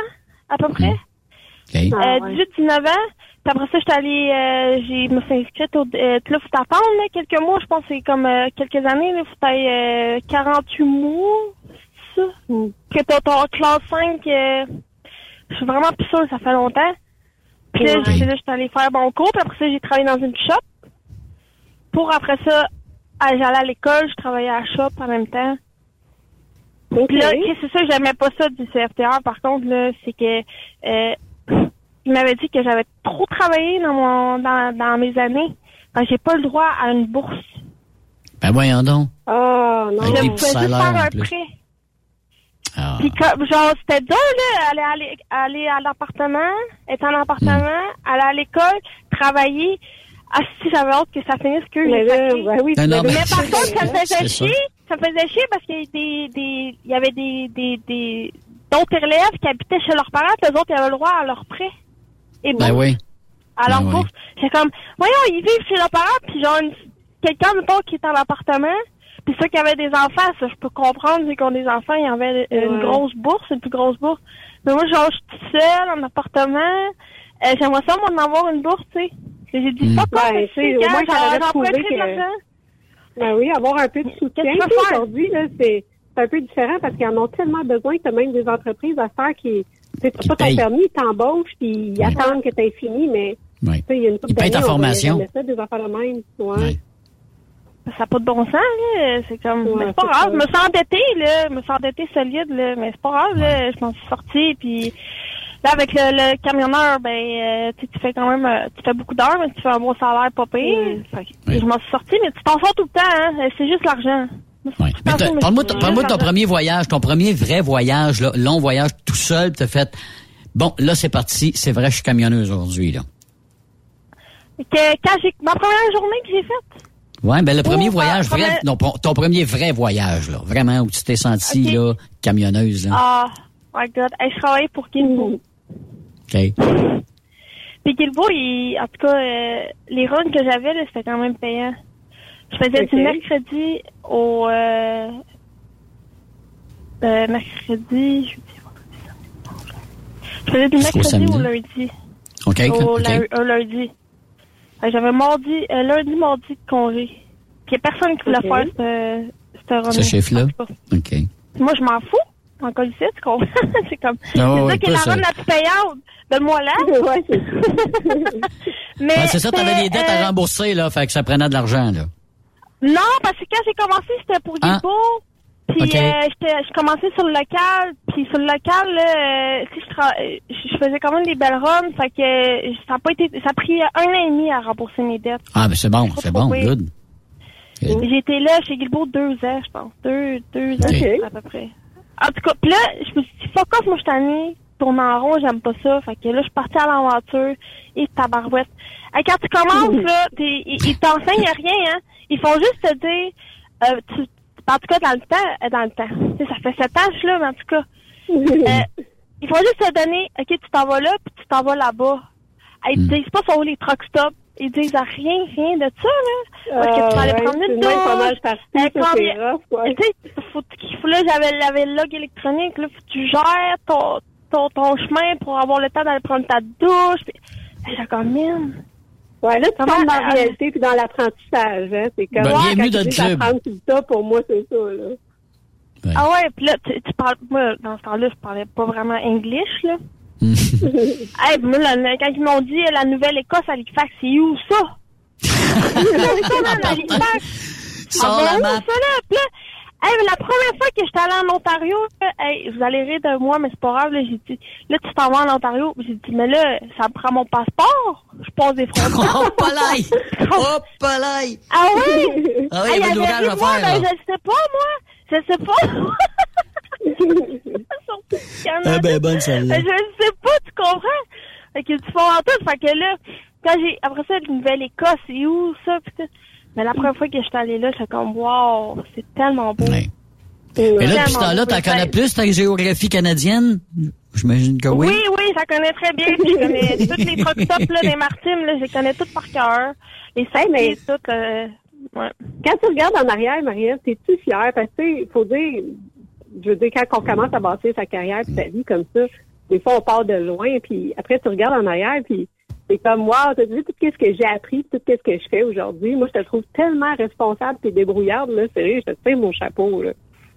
à peu près. OK. Ah, Euh, ouais. 18-19 ans. Puis après ça, j'étais allée, euh, j'ai, me suis inscrite au, euh, là, faut attendre, là, quelques mois, je pense, que c'est comme, euh, quelques années, là, faut aller, euh, 48 mois, c'est ça. Mm. Que t'as ton classe 5, euh, je suis vraiment plus sûre, ça fait longtemps. Puis là, là, j'étais allée faire mon cours, puis après ça, j'ai travaillé dans une shop. Pour après ça, j'allais à l'école, je travaillais à la shop en même temps. Ok. Puis là, ok, c'est ça, j'aimais pas ça du CFTR. Par contre, là, c'est que euh, il m'avait dit que j'avais trop travaillé dans mon dans, dans mes années. Que j'ai pas le droit à une bourse. Ben voyons donc. Oh, non. Je pouvais juste faire un plus. prêt. Ah. Puis comme, genre, c'était dur, là, aller, aller, aller à l'appartement, être en appartement, Hmm. aller à l'école, travailler. Ah, si j'avais hâte que ça finisse que Mais là, ben oui, Non, non, ben mais- Mais par contre, ça me faisait chier. Ça me faisait chier parce qu'il y avait des, des, il y avait des, des, des, d'autres élèves qui habitaient chez leurs parents, puis eux autres, ils avaient le droit à leur prêt. Et Ben bon, oui. à leur ben oui. bourse. C'est comme, voyons, ils vivent chez leurs parents, puis genre, quelqu'un, mettons, qui est en appartement, puis ceux qui avaient des enfants, ça, je peux comprendre, vu qu'on des enfants, ils avaient une Ouais. grosse bourse, une plus grosse bourse. Mais moi, genre, je suis toute seule, en appartement, euh, j'aimerais ça, moi, d'en avoir une bourse, tu sais. J'ai dit, Mm. pas Ouais, tu sais, au moins, ça prouvé que- Ben oui, avoir un peu de soutien. Tu Tu? Aujourd'hui, là, c'est c'est un peu différent parce qu'ils en ont tellement besoin que même des entreprises à faire qui, tu pas ton permis, ils t'embauchent puis ils Ouais. attendent que t'aies fini, mais Oui. Tu sais, il y a une Il d'années, on voyait formation. ça, des affaires de même. Ouais. Ça n'a pas de bon sens, là. C'est comme, Ouais, mais c'est pas grave. ça. Je me suis endettée, là. Je me suis endettée solide, là. Mais c'est pas grave, là. Je m'en suis sortie, puis là, avec le, le camionneur, ben, euh, tu fais quand même, euh, tu fais beaucoup d'heures, mais tu fais un bon salaire, pas pire. Je m'en suis sortie, mais tu t'en sors tout le temps, hein. C'est juste l'argent. Mais t'as- Parle-moi de- ton premier voyage, ton premier vrai voyage, là, long voyage tout seul, t'as fait. Bon, là c'est parti, c'est vrai, je suis camionneuse aujourd'hui là. Que, quand j'ai, ma première journée que j'ai faite, Ouais, ben le premier Oh, voyage, vrai, premier- non, ton premier vrai voyage là, vraiment où tu t'es sentie là, camionneuse là. ah, my god, Hey, je travaillais pour Gilbo. Ok. Puis Gilbo, il, en tout cas, euh, les runs que j'avais, là, c'était quand même payant. Je faisais du mercredi au, euh, euh, mercredi. Je faisais du mercredi au lundi. Ok. Au, ok. la- au lundi. J'avais mardi, euh, lundi, mardi de congé. Puis il y a personne qui voulait Ok. faire ce, ce run. Ce chiffre-là? Ok. Moi, je m'en fous. En colissé, tu comprends? c'est comme, Ah c'est ouais, ça qui est la ça- la plus payante. Donne-moi là. Ouais, c'est ça. Mais c'est ça, t'avais c'est, des dettes euh, à rembourser là, fait que ça prenait de l'argent là. Non, parce que quand j'ai commencé, c'était pour Ah. Guilbeault. Puis euh, j'étais- je commençais sur le local. Puis sur le local, là, euh, sais, je, tra- euh, je je faisais quand même des belles runs. Fait que euh, ça a pas été, ça a pris un an et demi à rembourser mes dettes. Ah ben c'est bon, c'est bon, good. Été là chez Guilbeault deux ans, je pense. Deux, deux ans à peu près. En tout cas, puis là, je me suis dit, fuck off, moi, je tannée. Tourner en rond, j'aime pas ça. Fait que là, je suis partie à l'aventure. Et tabarouette. Hey, quand tu commences, là, t'es- ils, ils t'enseignent rien, hein. Ils font juste te dire, euh, tu, en tout cas, dans le temps, euh, dans le temps. Tu sais, ça fait sept ans, je suis là, mais en tout cas, euh, ils font juste te donner, OK, tu t'en vas là, puis tu t'en vas là-bas. Ils te disent pas sur où les truck stops. Ils disent rien, rien de ça, là. Parce que tu vas aller Euh, ouais, prendre c'est une même pas mal douche. euh, ça. Tu sais, faut, qu'il- faut- là, j'avais, j'avais le log électronique, là, faut que tu gères ton, ton, ton chemin pour avoir le temps d'aller prendre ta douche. Puis, j'ai comme, mine. Ouais, là, tu tombes dans la euh, réalité puis dans l'apprentissage, hein. C'est comme, Ben, ouais, quand tu dis d'apprendre tout temps, pour moi, c'est ça, là. Ah ouais, puis là, tu, tu parles, moi, dans ce temps-là, je parlais pas vraiment English, là. Hey, là, quand ils m'ont dit la Nouvelle-Écosse à Halifax, c'est où ça? Halifax? Sors Ah, la map. ça, là? Là, hey, la première fois que j'étais allée en Ontario, là, hey, vous allez rire de moi, mais c'est pas grave, là, j'ai dit, là, tu t'en vas en Ontario. J'ai dit, mais là, ça me prend mon passeport. Je passe des frontières. Oh, pas l'ail! Ah oui? Ah oui, il y avait Hey, de l'ouvrage avait à dit, moi, faire, ben, là. je sais pas, moi. Je sais pas. Ah ben, bonne celle-là. Je sais pas, tu comprends? Fait que tu fais en tout. Fait que là, quand j'ai, après ça, une Nouvelle-Écosse, c'est où ça? Tout? Mais la première fois que j'étais allée là, j'étais comme, wow, c'est tellement beau. Ouais. Mais là, depuis ce temps-là, t'en connais plus ta géographie canadienne? J'imagine que oui. Oui, oui, ça connaît très bien. Je connais toutes les truck stops là, des Martimes, là, je les connais toutes par cœur. Les cinq, mais- toutes, euh, ouais. Quand tu regardes en arrière, Marielle, t'es-tu fière? Parce que, il faut dire, je veux dire, quand on commence à bâtir sa carrière puis sa vie comme ça, des fois, on part de loin, puis après, tu regardes en arrière, puis c'est comme, wow, t'as vu tout ce que j'ai appris, tout ce que je fais aujourd'hui? Moi, je te trouve tellement responsable et débrouillarde, là, sérieux, je te fais mon chapeau, là.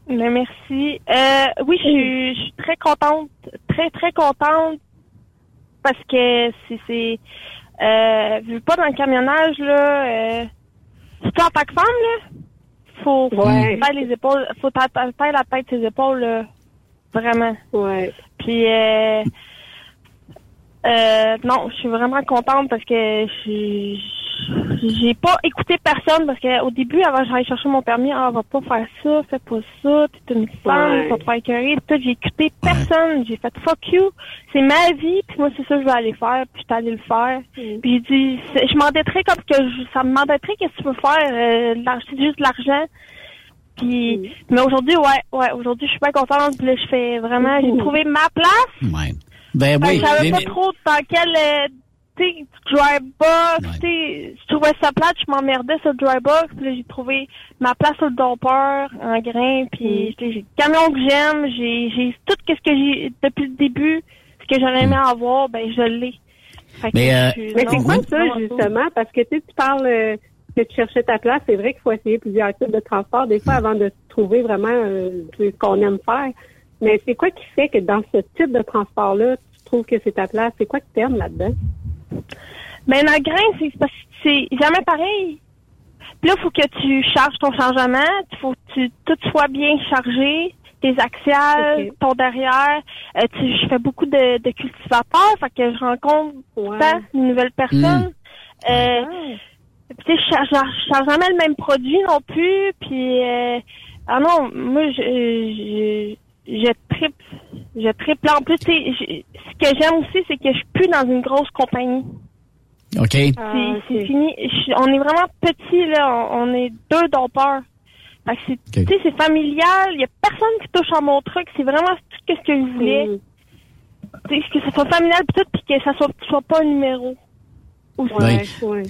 Mais merci. Euh, oui, je suis, très contente, très très contente parce que c'est c'est euh, vu pas dans le camionnage là, euh, en tant que femme là, faut, Ouais. les épaules, faut tailler la tête ses épaules là, vraiment. Ouais. Puis euh, euh, non, je suis vraiment contente parce que je- j'ai pas écouté personne parce que au début, avant que j'aille chercher mon permis, ah, va pas faire ça, fais pas ça, t'es une femme, Ouais. tu vas te faire écœurer. Tout, j'ai écouté personne. J'ai fait fuck you, c'est ma vie, puis moi c'est ça que je vais aller faire, puis j'étais allée le faire. Puis j'ai dit, je m'endetterais comme que je- ça me m'endetterait qu'est-ce que tu peux faire, euh, c'est juste de l'argent. Puis, mais aujourd'hui, ouais, ouais, aujourd'hui, je suis pas contente. Puis là, je fais vraiment, j'ai trouvé ma place. Ouais. Ben oui. que je savais mais- pas trop dans quel, euh, tu sais, dry box, tu sais, je trouvais ça plate, je m'emmerdais sur le dry box, puis là, j'ai trouvé ma place sur le dompeur, en grain, puis sais, j'ai le camion que j'aime, j'ai, tout ce que j'ai, depuis le début, ce que j'aurais aimé avoir, ben, je l'ai. Mais, euh, je Mais c'est quoi ça, justement? Parce que tu sais, tu parles euh, que tu cherchais ta place. C'est vrai qu'il faut essayer plusieurs types de transport, des fois, avant de trouver vraiment euh, ce qu'on aime faire. Mais c'est quoi qui fait que dans ce type de transport-là, tu trouves que c'est ta place? C'est quoi que tu aimes là-dedans? Ben, dans le grain, c'est parce que c'est jamais pareil. Puis là, il faut que tu charges ton chargement, il faut que tu, tout soit bien chargé, tes axiales, ton derrière. Euh, tu, je fais beaucoup de, de cultivateurs, fait que je rencontre le temps de nouvelles personnes. Euh, puis tu sais, je charge, je charge jamais le même produit non plus, puis... euh, ah non, moi, je, je, je triple. Je triple. En plus, tu sais, je- ce que j'aime aussi, c'est que je suis plus dans une grosse compagnie. OK. C'est c'est fini. Je- on est vraiment petit, là. On, on est deux dompeurs. Fait que c'est, tu sais, c'est familial. Il y a personne qui touche à mon truc. C'est vraiment tout ce que je voulais. Tu sais, que ça soit familial pis tout, puis que ça soit, soit pas un numéro. Aussi. Ouais.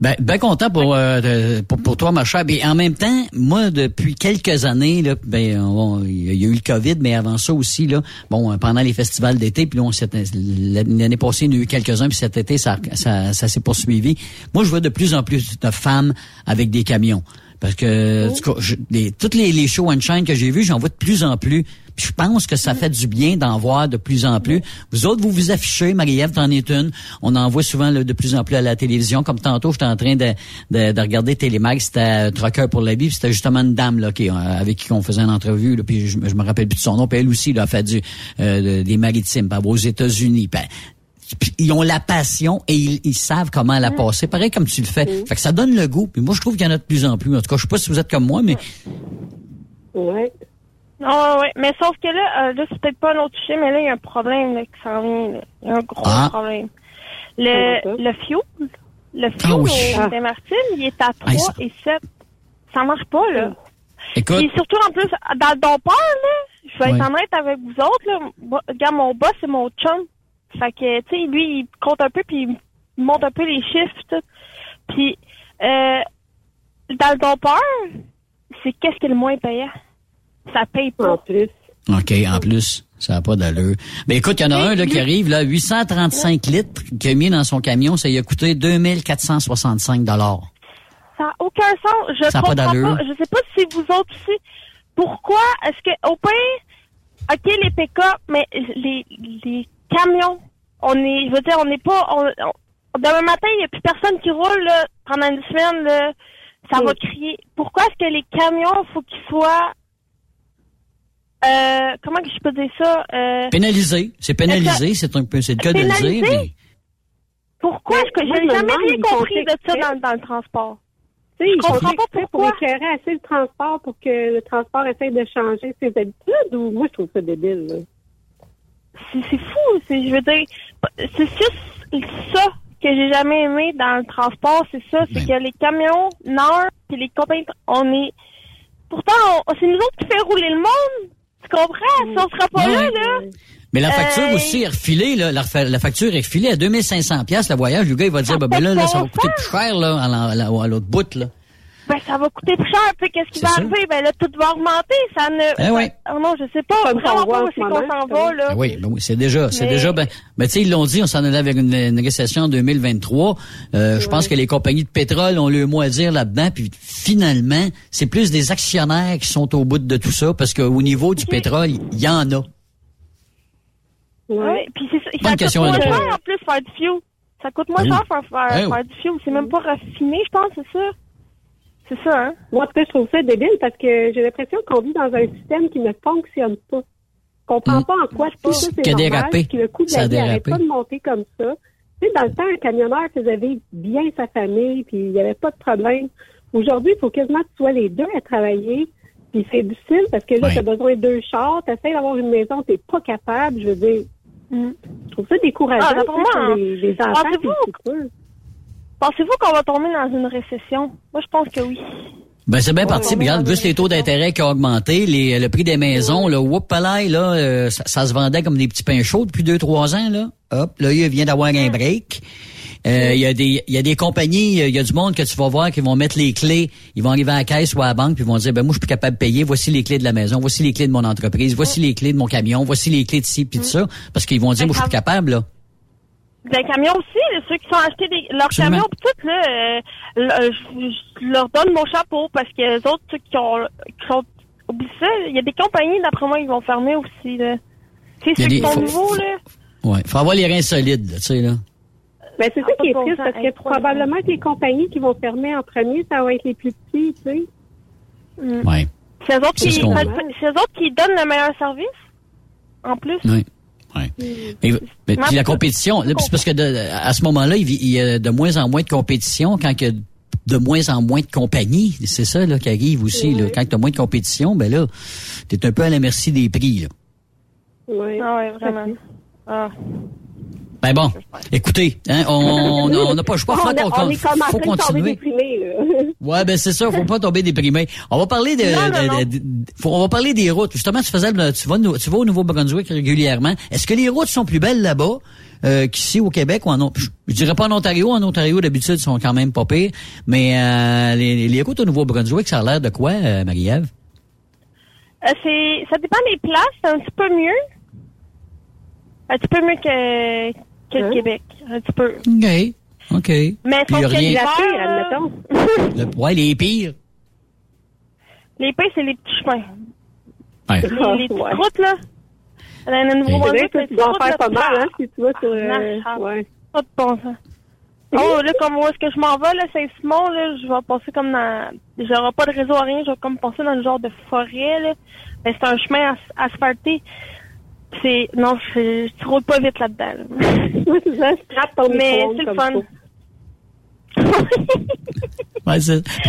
Ben, ben content pour, euh, pour, pour toi, ma chère. Et en même temps, moi, depuis quelques années, là, ben, on- il y a eu le COVID, mais avant ça aussi, là, bon, euh, pendant les festivals d'été, puis on s'est- l'année passée, il y en a eu quelques-uns, puis cet été, ça, ça, ça s'est poursuivi. Moi, je vois de plus en plus de femmes avec des camions. Parce que, toutes les, shows and shine que j'ai vus, j'en vois de plus en plus. Puis je pense que ça fait du bien d'en voir de plus en plus. Vous autres, vous vous affichez, Marie-Ève, t'en es une. On en voit souvent là, de plus en plus à la télévision. Comme tantôt, j'étais en train de, de, de regarder Télémag, c'était euh, Trucker pour la vie, c'était justement une dame là, qui, euh, avec qui on faisait une entrevue, là, puis je, je me rappelle plus de son nom, puis elle aussi là, a fait du, euh, de- des maritimes, puis aux États-Unis. Puis ils ont la passion et ils, ils savent comment la passer. Pareil comme tu le fais. Fait que ça donne le goût. Puis moi, je trouve qu'il y en a de plus en plus. En tout cas, je sais pas si vous êtes comme moi, mais Ouais. Non, ouais, ouais. Mais sauf que là, euh, là, c'est peut-être pas un autre sujet, mais là, il y a un problème là, qui s'en vient. là. Il y a un gros Ah. problème. Le, le fuel, le fuel Ah oui. au Ah. Saint-Martin, il est à 3 Ah, ça- et 7. Ça marche pas, là. Écoute. Puis surtout, en plus, dans le dompeur, là, je vais être honnête avec vous autres, là. Moi, Regarde, mon boss, c'est mon chum. Fait que, tu sais, lui, il compte un peu, puis il monte un peu les chiffres, tout. Puis, euh, dans le dompeur, c'est qu'est-ce qui est le moins payant? Ça paye pas. En plus. OK, en plus, ça n'a pas d'allure. Ben écoute, il y en a un là, qui arrive, là, 835 litres, qui a mis dans son camion, ça lui a coûté 2465 dollars. Ça n'a aucun sens. Je Ça a pas comprends d'allure. pas. Je sais pas si vous autres aussi. Pourquoi est-ce que au pire, ok les pick-up, mais les, les camions, on est, je veux dire, on n'est pas, on, on- demain matin, il n'y a plus personne qui roule là, pendant une semaine, là, ça va crier. Pourquoi est-ce que les camions, faut qu'ils soient, euh, comment que je peux dire ça, euh, Pénalisé, c'est pénalisé, c'est un peu, c'est le cas de le dire. Mais- pourquoi? Est-ce que j'ai jamais rien compris de ça dans, dans le transport? Tu sais, ils sont pas exprès pour pourquoi. éclairer assez le transport pour que le transport essaye de changer ses habitudes ou moi je trouve ça débile. là. c'est c'est fou. C'est, je veux dire, c'est juste ça que j'ai jamais aimé dans le transport, c'est ça, c'est que les camions, Nord, puis les compagnies, on est, pourtant, on- c'est nous autres qui fait rouler le monde. Tu comprends? Si on sera pas là, là. Mais la facture Euh, aussi est refilée, là, la, la facture est refilée à 2500 pièces le voyage. Le gars, il va dire, ben, ben là, là, ça va coûter plus cher, là, à l'autre bout, là. Ben, ça va coûter plus cher. Puis qu'est-ce qui va arriver? Ben là, tout va augmenter. Ça ne. Eh ouais. Oh non, je sais pas. Comme Vraiment qu'on voit pas où ce c'est qu'on s'en va, là. Ben oui, ben oui, c'est déjà, c'est Mais- déjà, ben, ben tu sais, ils l'ont dit, on s'en allait avec une, une négociation en 2023. Euh, Je pense que les compagnies de pétrole ont le mot à dire là-dedans, puis finalement, c'est plus des actionnaires qui sont au bout de tout ça, parce qu'au niveau du pétrole, il y en a. Oui, puis c'est ça. Bonne Ça coûte question, moins cher en plus faire du fuel. Ça coûte moins Ben cher oui. faire, faire, Ben oui. faire du fuel. C'est même pas raffiné, je pense, c'est ça? C'est ça, hein? Moi, en tout cas, je trouve ça débile parce que j'ai l'impression qu'on vit dans un système qui ne fonctionne pas. Je comprends Mm. pas en quoi tout ça, c'est normal, que le coût de la vie n'arrête pas de monter comme ça. Tu sais, dans le temps, un camionneur faisait vivre bien sa famille, puis il n'y avait pas de problème. Aujourd'hui, il faut quasiment que tu sois les deux à travailler, puis c'est difficile parce que là, Ouais. tu as besoin de deux chars, tu essaies d'avoir une maison, tu pas capable, je veux dire. Je trouve ça décourageant Ah, pour moi, pour les, les enfants puis pensez-vous- le qu'on va tomber dans une récession? Moi, je pense que oui. Ben c'est bien parti. Regarde, juste les taux d'intérêt qui ont augmenté, les, le prix des maisons, là, whoop là, euh, ça, ça se vendait comme des petits pains chauds depuis deux trois ans là. Hop, là il vient d'avoir un break. Euh, Il y a des il y a des compagnies, il y a du monde que tu vas voir qui vont mettre les clés, ils vont arriver à la caisse ou à la banque puis ils vont dire ben moi je suis plus capable de payer, voici les clés de la maison, voici les clés de mon entreprise, voici les clés de mon camion, voici les clés de ci puis de ça parce qu'ils vont dire moi je suis plus capable là. Des camions aussi, ceux qui sont achetés des, leurs Absolument. camions, tout, là, euh, là, je, je leur donne mon chapeau parce que les autres, ceux qui ont, qui sont, il y a des compagnies, d'après moi, ils vont fermer aussi, là. Tu sais, ceux qui sont faut- nouveaux, là. Ouais, faut avoir les reins solides, tu sais là. Ben, c'est ça pas qui est triste, parce que probablement que les compagnies qui vont fermer en premier, ça va être les plus petits, tu sais. Ouais. C'est eux autres qui, ce autres qui donnent le meilleur service. En plus. Oui. Ouais. Mais, mais puis la compétition, c'est parce que de- à ce moment-là, il, il y a de moins en moins de compétition quand il y a de moins en moins de compagnies. C'est ça là, qui arrive aussi. Là. Quand tu as moins de compétition, ben là, tu es un peu à la merci des prix. Là. Oui. Ah ouais, vraiment. Ah. Ben bon, écoutez, hein, on on n'a pas, je pas, faut, est- qu'on- faut tomber continuer. déprimé. Ouais, ben c'est ça, faut pas tomber déprimé. On va parler de, Non, non, de- de- de- faut- on va parler des routes. Justement, tu faisais, tu vas, au- tu vas au Nouveau-Brunswick régulièrement. Est-ce que les routes sont plus belles là-bas euh, qu'ici au Québec ou en je, dirais pas en Ontario. En Ontario, d'habitude, ils sont quand même pas pires. Mais euh, les, les routes au Nouveau-Brunswick, ça a l'air de quoi, euh, Marie-Ève? Euh, c'est, ça dépend des places, c'est un petit peu mieux. Un petit peu mieux que, le Hein? Québec. Un petit peu. OK. OK. Mais Puis sauf y a que rien- La l'hiver, pire, là, admettons. Le- ouais, les pires. les pays, c'est les petits chemins. Ouais. Les, les petites Ouais. routes, là. Dans le C'est Nouveau-Brunswick, vrai que les tu petites dois en routes, faire là, pas mal, hein, si tu vas sur... euh, Ah, ouais. Pas de bon sens. Oh, là, comme où est-ce que je m'en vais, là, Saint-Simon, là, je vais passer comme dans... J'aurai pas de réseau à rien, je vais comme passer dans le genre de forêt, là. Mais c'est un chemin as- asphalté. C'est... Non, je, tu roules pas vite là-dedans, là. C'est ça, scrape ton Mais c'est le fun. Ouais,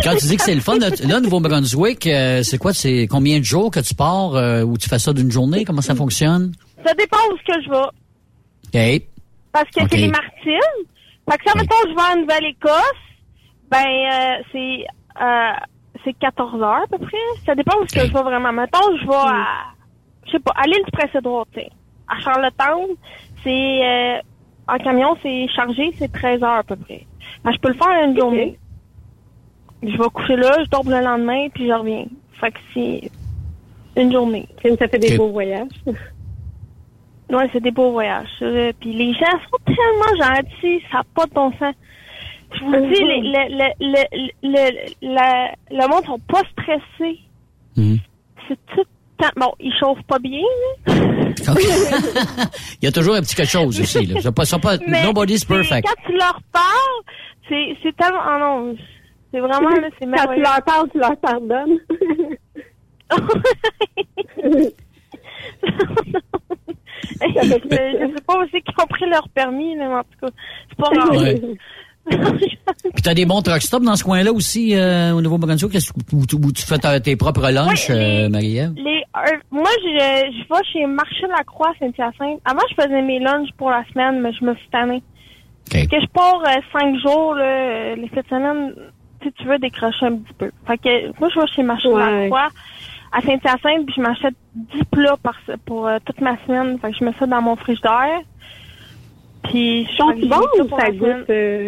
quand tu dis que c'est le fun, là, Nouveau-Brunswick, euh, c'est quoi? C'est combien de jours que tu pars euh, ou tu fais ça d'une journée? Comment ça fonctionne? Ça dépend où ce que je vais. OK. Parce que c'est les Martines. Fait que ça, mettons, je vais en Nouvelle-Écosse, ben, euh, c'est, euh, c'est 14 heures, à peu près. Ça dépend où ce que je vais vraiment. Mettons, je vais à, je sais pas, à l'île du Prince-Édouard, tu sais. À Charlottetown, c'est, euh, en camion, c'est chargé, c'est 13 heures, à peu près. Ben, je peux le faire une journée. Je vais coucher là, je dors le lendemain, puis je reviens. Fait que c'est une journée. Ça fait des beaux voyages. Ouais, c'est des beaux voyages. Puis les gens sont tellement gentils, ça n'a pas de bon sens. Je vous dis, les, le, le, le, le, le, le monde sont pas stressés. Mhm. C'est tout le temps... Bon, ils chauffent pas bien, là. Il y a toujours un petit quelque chose aussi. Là. Pas, c'est pas, Mais nobody's perfect. Quand tu leur parles, c'est, c'est tellement... Ah non, c'est vraiment, là, c'est Quand tu leur parles, tu leur pardonnes. je, je sais pas aussi qui ont pris leur permis, mais en tout cas, c'est pas grave. Ouais. Puis t'as des bons truck stops dans ce coin-là aussi, euh, au Nouveau-Brunswick, où, tu- où tu fais ta- tes propres lunchs, Ouais, les- euh, Marie-Ève? Les, euh, moi, je, je vais chez Marché Lacroix, Saint-Hyacinthe. Avant, je faisais mes lunchs pour la semaine, mais je me suis tannée. Que je pars euh, cinq jours, là, les fêtes de semaine, si tu veux décrocher un petit peu. Fait que moi, je vais chez Marché Ouais. Lacroix à Saint-Hyacinthe, puis je m'achète 10 plats par, pour euh, toute ma semaine. Fait que je mets ça dans mon frigidaire. Puis je bons ça ou ça la semaine.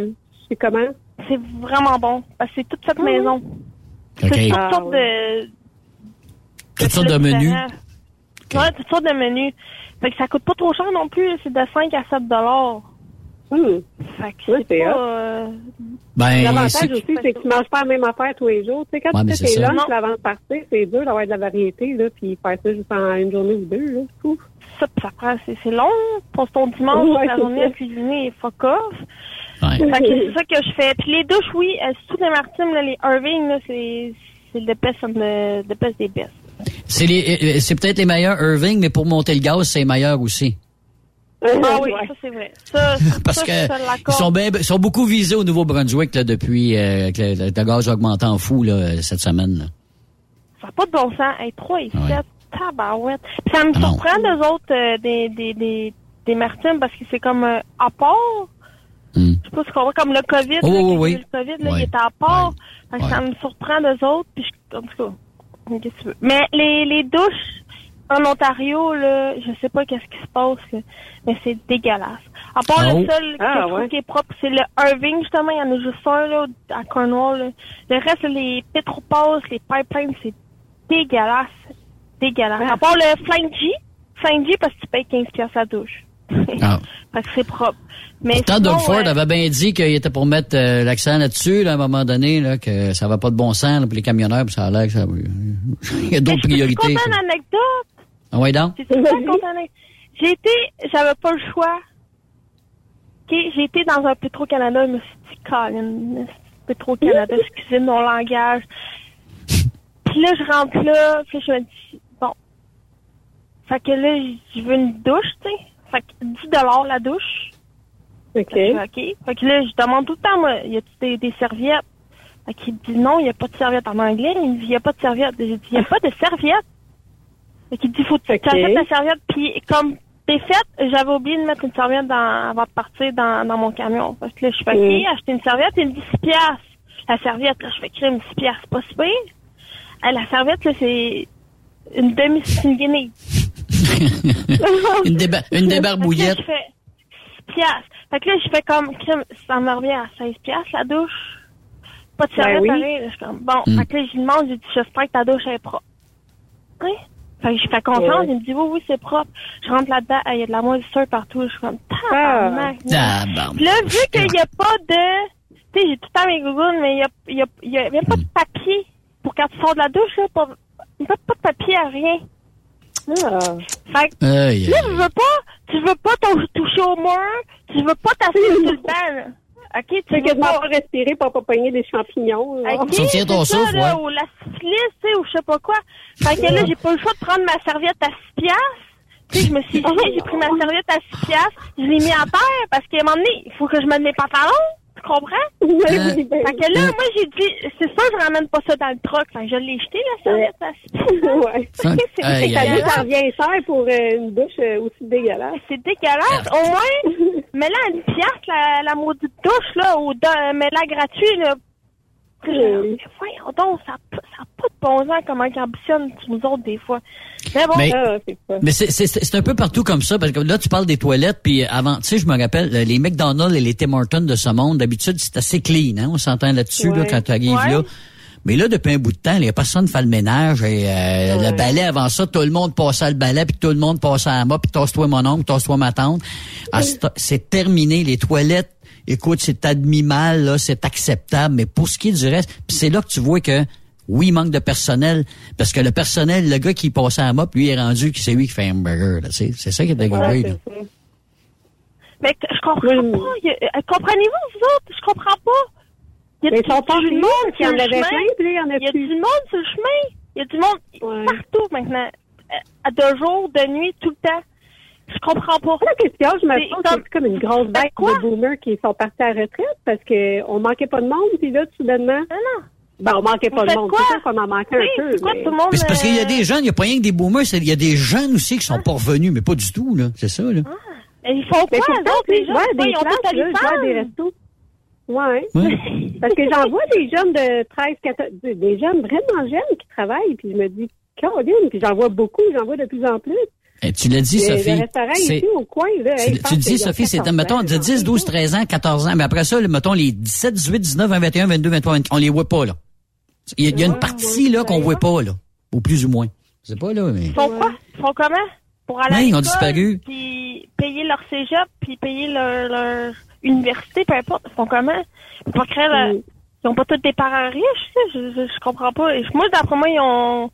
goûte? C'est comment? C'est vraiment bon. Parce que c'est toute cette Mhm. maison. C'est toutes Ah, sortes ouais. de, Toutes sortes de menus. différents. Ouais, toutes sortes de menus. Fait que ça coûte pas trop cher non plus, c'est de 5 à 7 dollars. Hum. Fait que c'est pas... euh, Ben, L'avantage aussi, c'est que tu manges pas la même affaire tous les jours. Tu sais, quand Ouais, tu fais tes ça. lunchs avant de partir, c'est dur d'avoir de la variété, là, puis faire ça juste en une journée ou deux, là. Ouf. ça, ça prend... C'est c'est long. Pour ton dimanche, Ouais, la journée à cuisiner et fuck off. Ouais. C'est ça que je fais. Puis les douches, oui, euh, surtout les Martines, là, les Irving, là, c'est c'est le best, le, le best des best. C'est les- euh, c'est peut-être les meilleurs Irving, mais pour monter le gaz, c'est meilleur aussi. Ah oui, Ouais. ça c'est vrai. Ça, ça, Parce ça, que te ils sont, bien- ils sont beaucoup visés au Nouveau-Brunswick là, depuis euh, que le, le gaz a augmenté en fou là, cette semaine. là. Ça n'a pas de bon sens. Hey, 3 et 7, Ouais. tabarouette. Puis ça me Ah surprend d'eux autres, euh, des, des, des, parce que c'est comme euh, à part. Hum. Je sais pas si tu comprends, comme le COVID, Oh, là, oui, oui. le COVID, là, il était à part. Fait que. Ça me surprend d'eux autres, puis je, en tout cas, qu'est-ce que tu veux? Mais les, les douches en Ontario, là, je sais pas qu'est-ce qui se passe, là, mais c'est dégueulasse. À part Oh. le seul que Ah, je trouve ouais. qui est propre, c'est le Irving, justement, il y en a juste un, là, à Cornwall, là. Le reste, les Petropasses, les pipelines, c'est dégueulasse. Dégueulasse. Ah. À part le Flying G, Flying G, parce que tu payes 15 piastres la douche. Ah. Parce que c'est propre. Mais Pourtant, sinon, Doug Ford euh, avait bien dit qu'il était pour mettre euh, l'accent là-dessus, là, à un moment donné, là, que ça va pas de bon sens là, pour les camionneurs, puis ça a l'air que ça... Il y a d'autres priorités. contente d'anecdote. Ah ouais, donc? J'ai été, j'avais pas le choix. OK, j'ai été dans un Petro-Canada, je me suis dit, Colin, Petro-Canada, excusez mon langage. Puis là, je rentre là, puis je me dis, bon. Fait que là, je veux une douche, tu sais. Fait que 10 la douche. OK. Fait que, OK. Fait que là, je demande tout le temps, moi, y a des, des serviettes? Fait qu'il dit non, il n'y a pas de serviette en anglais. Il me dit, il n'y a pas de serviette. J'ai dit, il n'y a pas de serviette. Fait qu'il dit, faut que tu OK. achètes ta serviette. Puis comme t'es faite, j'avais oublié de mettre une serviette dans, avant de partir dans, dans mon camion. Fait que là, je suis fait, Mm. OK, acheter une serviette, il me dit 6 piastres. La serviette, là, je fais crime 6 piastres, c'est pas si pire. Euh, la serviette, là, c'est une demi, c'est une déba- une débarbouillette. Fait que là, je fais 6 piastres. Fait que là, je fais comme, ça me revient à 16 piastres, la douche. Pas de Ben serviette, oui. pareil. là, Je suis comme, bon. Mm. Fait que là, je lui demande, j'ai dit, j'espère que ta douche est propre. Oui. Fait que je fais confiance, Ouais. il me dit, oui, oui, c'est propre. Je rentre là-dedans, il y a de la moisissure partout. Je suis comme, tabarnak. Ah, bon. Là, vu qu'il n'y a pas de... Tu sais, j'ai tout le temps mes gougounes, mais il n'y a, a, il y a même pas de papier pour quand tu sors de la douche, là. Il n'y a pas de papier à rien. Fait que Aïe, là, aïe. tu veux pas, tu veux pas tou- toucher au mur, tu veux pas t'asseoir sur le banc, là. OK, tu veux quasiment pas... respirer pour pas pogner des champignons. là. OK, c'est ça, souffle, là, ouais. Ou la syphilis, tu sais, ou je sais pas quoi. Fait que là, j'ai pas le choix de prendre ma serviette à 6 piastres. Tu sais, je me suis dit, j'ai pris ma serviette à 6 piastres, je l'ai mis à terre, parce qu'à un moment donné, il faut que je mette mes pantalons. Tu comprends? Oui, Euh, oui, ben, Fait que là, moi, j'ai dit, c'est sûr, je ramène pas ça dans le truck. Fait que je l'ai jeté, la serviette à 6 piastres. ouais. C'est Ça aïe, dit, aïe. ça revient cher pour euh, une douche euh, aussi dégueulasse. C'est dégueulasse. Au moins, mais là, une pièce, la, la maudite douche, là, ou de, mais là, mais Voyons donc, ça n'a pas de bon sens comment ils ambitionnent nous autres, des fois. Mais bon, Mais- c'est pas. Mais c'est- c'est c'est un peu partout comme ça, parce que là, tu parles des toilettes, puis avant, tu sais, je me rappelle, les McDonald's et les Tim Hortons de ce monde, d'habitude, c'est assez clean, hein, on s'entend là-dessus, là, quand tu arrives Ouais. là. Mais là, depuis un bout de temps, il n'y a personne qui fait le ménage. Et, euh, Le balai, avant ça, tout le monde passait le balai, puis tout le monde passait à la mop, puis tasse-toi mon oncle, tasse-toi ma tante. Ah, c'est- c'est terminé. Les toilettes, écoute, c'est admis mal, là, c'est acceptable. Mais pour ce qui est du reste, puis c'est là que tu vois que, oui, il manque de personnel. Parce que le personnel, le gars qui passait à la mop, lui, est rendu, que c'est lui qui fait un burger. là, tu sais. C'est ça qui est dégueulasse. mais je comprends Oui. pas. Euh, Comprenez-vous, vous autres? Je comprends pas. Il y a du, ils sont pas du venus, monde sur en le avait plein, il y en a Il y a plus. du monde sur le chemin. Il y a du monde Ouais. partout maintenant. Euh, De jour, de nuit, tout le temps. Je comprends pas. La question, je me pose, comme- c'est comme une grosse bête quoi? de boomers qui sont partis à la retraite parce qu'on manquait pas de monde, puis là, soudainement, Non, non. ben, on manquait Vous pas de monde. quoi? C'est qu'on en manquait un peu. quoi, mais- tout le monde... Mais c'est parce qu'il y a euh, des jeunes, il n'y a pas rien que des boomers, il y a des jeunes aussi qui sont pas revenus, mais pas du tout, là. C'est ça, là. euh, Ils font Mais quoi, pourtant, les je vois gens? des Ils ont places, tout à là, je vois des restos. Ouais. Ouais. Parce que j'en vois des jeunes de 13, 14, des- des jeunes vraiment jeunes qui travaillent, puis je me dis, Caroline, puis j'en vois beaucoup, j'en vois de plus en plus. Eh, tu l'as dit, Le- Sophie. Le restaurant ici au coin, là. Tu, hey, tu dis, Sophie, c'est, 14 mettons, de 10, 12, 13 ans, 14 ans. Mais après ça, mettons, les 17, 18, 19, 20, 21, 22, 23, 23, on les voit pas, là. Il y a, il y a une Ouais, partie, là, qu'on voit pas, là. Ou plus ou moins. Je sais pas, là, mais... Ils font quoi? Ils font comment? Pour aller à Ouais, ils ont disparu. Puis payer leur cégep, puis payer leur, leur université, peu importe. Ils font comment? Ils vont pas créer la-. Ils ont pas tous des parents riches, ça? Je, je, je comprends pas. Moi, d'après moi, ils ont...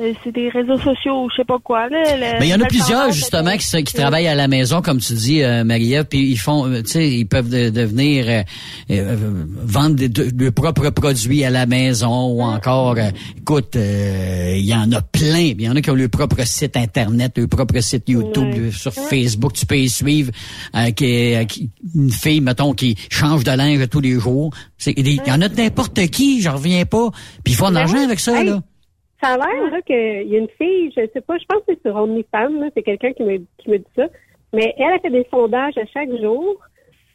euh, C'est des réseaux sociaux ou je sais pas quoi. Là, le- Mais il y en a plusieurs, justement, qui, travaillent à la maison, comme tu dis, euh, Marie-Ève, puis ils font, euh, tu sais, ils peuvent de- devenir euh, euh, vendre de, de propres produits à la maison ou encore, écoute, il y en a plein. Il y en a qui ont leur propre site Internet, leur propre site YouTube, sur Facebook, tu peux y suivre. qui, une fille, mettons, qui change de linge tous les jours. Il y en a de n'importe qui, j'en reviens pas. Puis ils font de Ben l'argent avec ça, Hey, là. Ça a l'air là qu'il y a une fille, je sais pas, je pense que c'est sur OnlyFans, là, c'est quelqu'un qui me, qui me dit ça, mais elle a fait des sondages à chaque jour,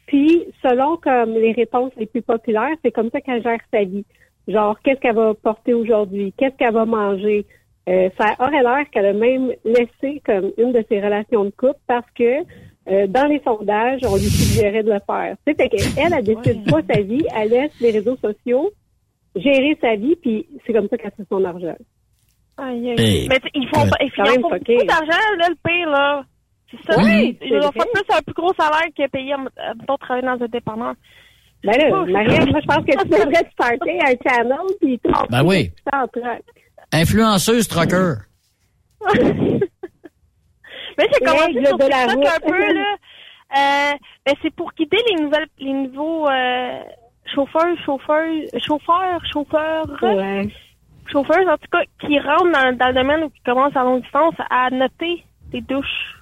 puis selon comme les réponses les plus populaires, c'est comme ça qu'elle gère sa vie. Genre, qu'est-ce qu'elle va porter aujourd'hui, qu'est-ce qu'elle va manger? Euh, ça aurait l'air qu'elle a même laissé comme une de ses relations de couple parce que euh, dans les sondages, on lui suggérait de le faire. Tu sais, fait qu'elle, elle décide pas sa vie, elle laisse les réseaux sociaux gérer sa vie, puis c'est comme ça qu'elle fait son argent. Aïe, aïe. Hey. Mais ils font, pas- ils font beaucoup d'argent, là, le pire, là. C'est ça. Oui, ils c'est ont fait plus un plus gros salaire que payer, mettons, travailler dans un dépanneur. Ben là, Marianne, moi, je pense que tu devrais te starter un channel, puis tout. Ben oui. Tu t'en truck. Influenceuse trucker. Mais j'ai commencé sur de la TikTok route. un peu, là. Euh, ben, c'est pour guider les nouvelles, les nouveaux euh, chauffeurs, chauffeurs, chauffeurs, chauffeurs, Ouais. chauffeurs, en tout cas, qui rentrent dans, dans le domaine ou qui commencent à longue distance à noter les douches.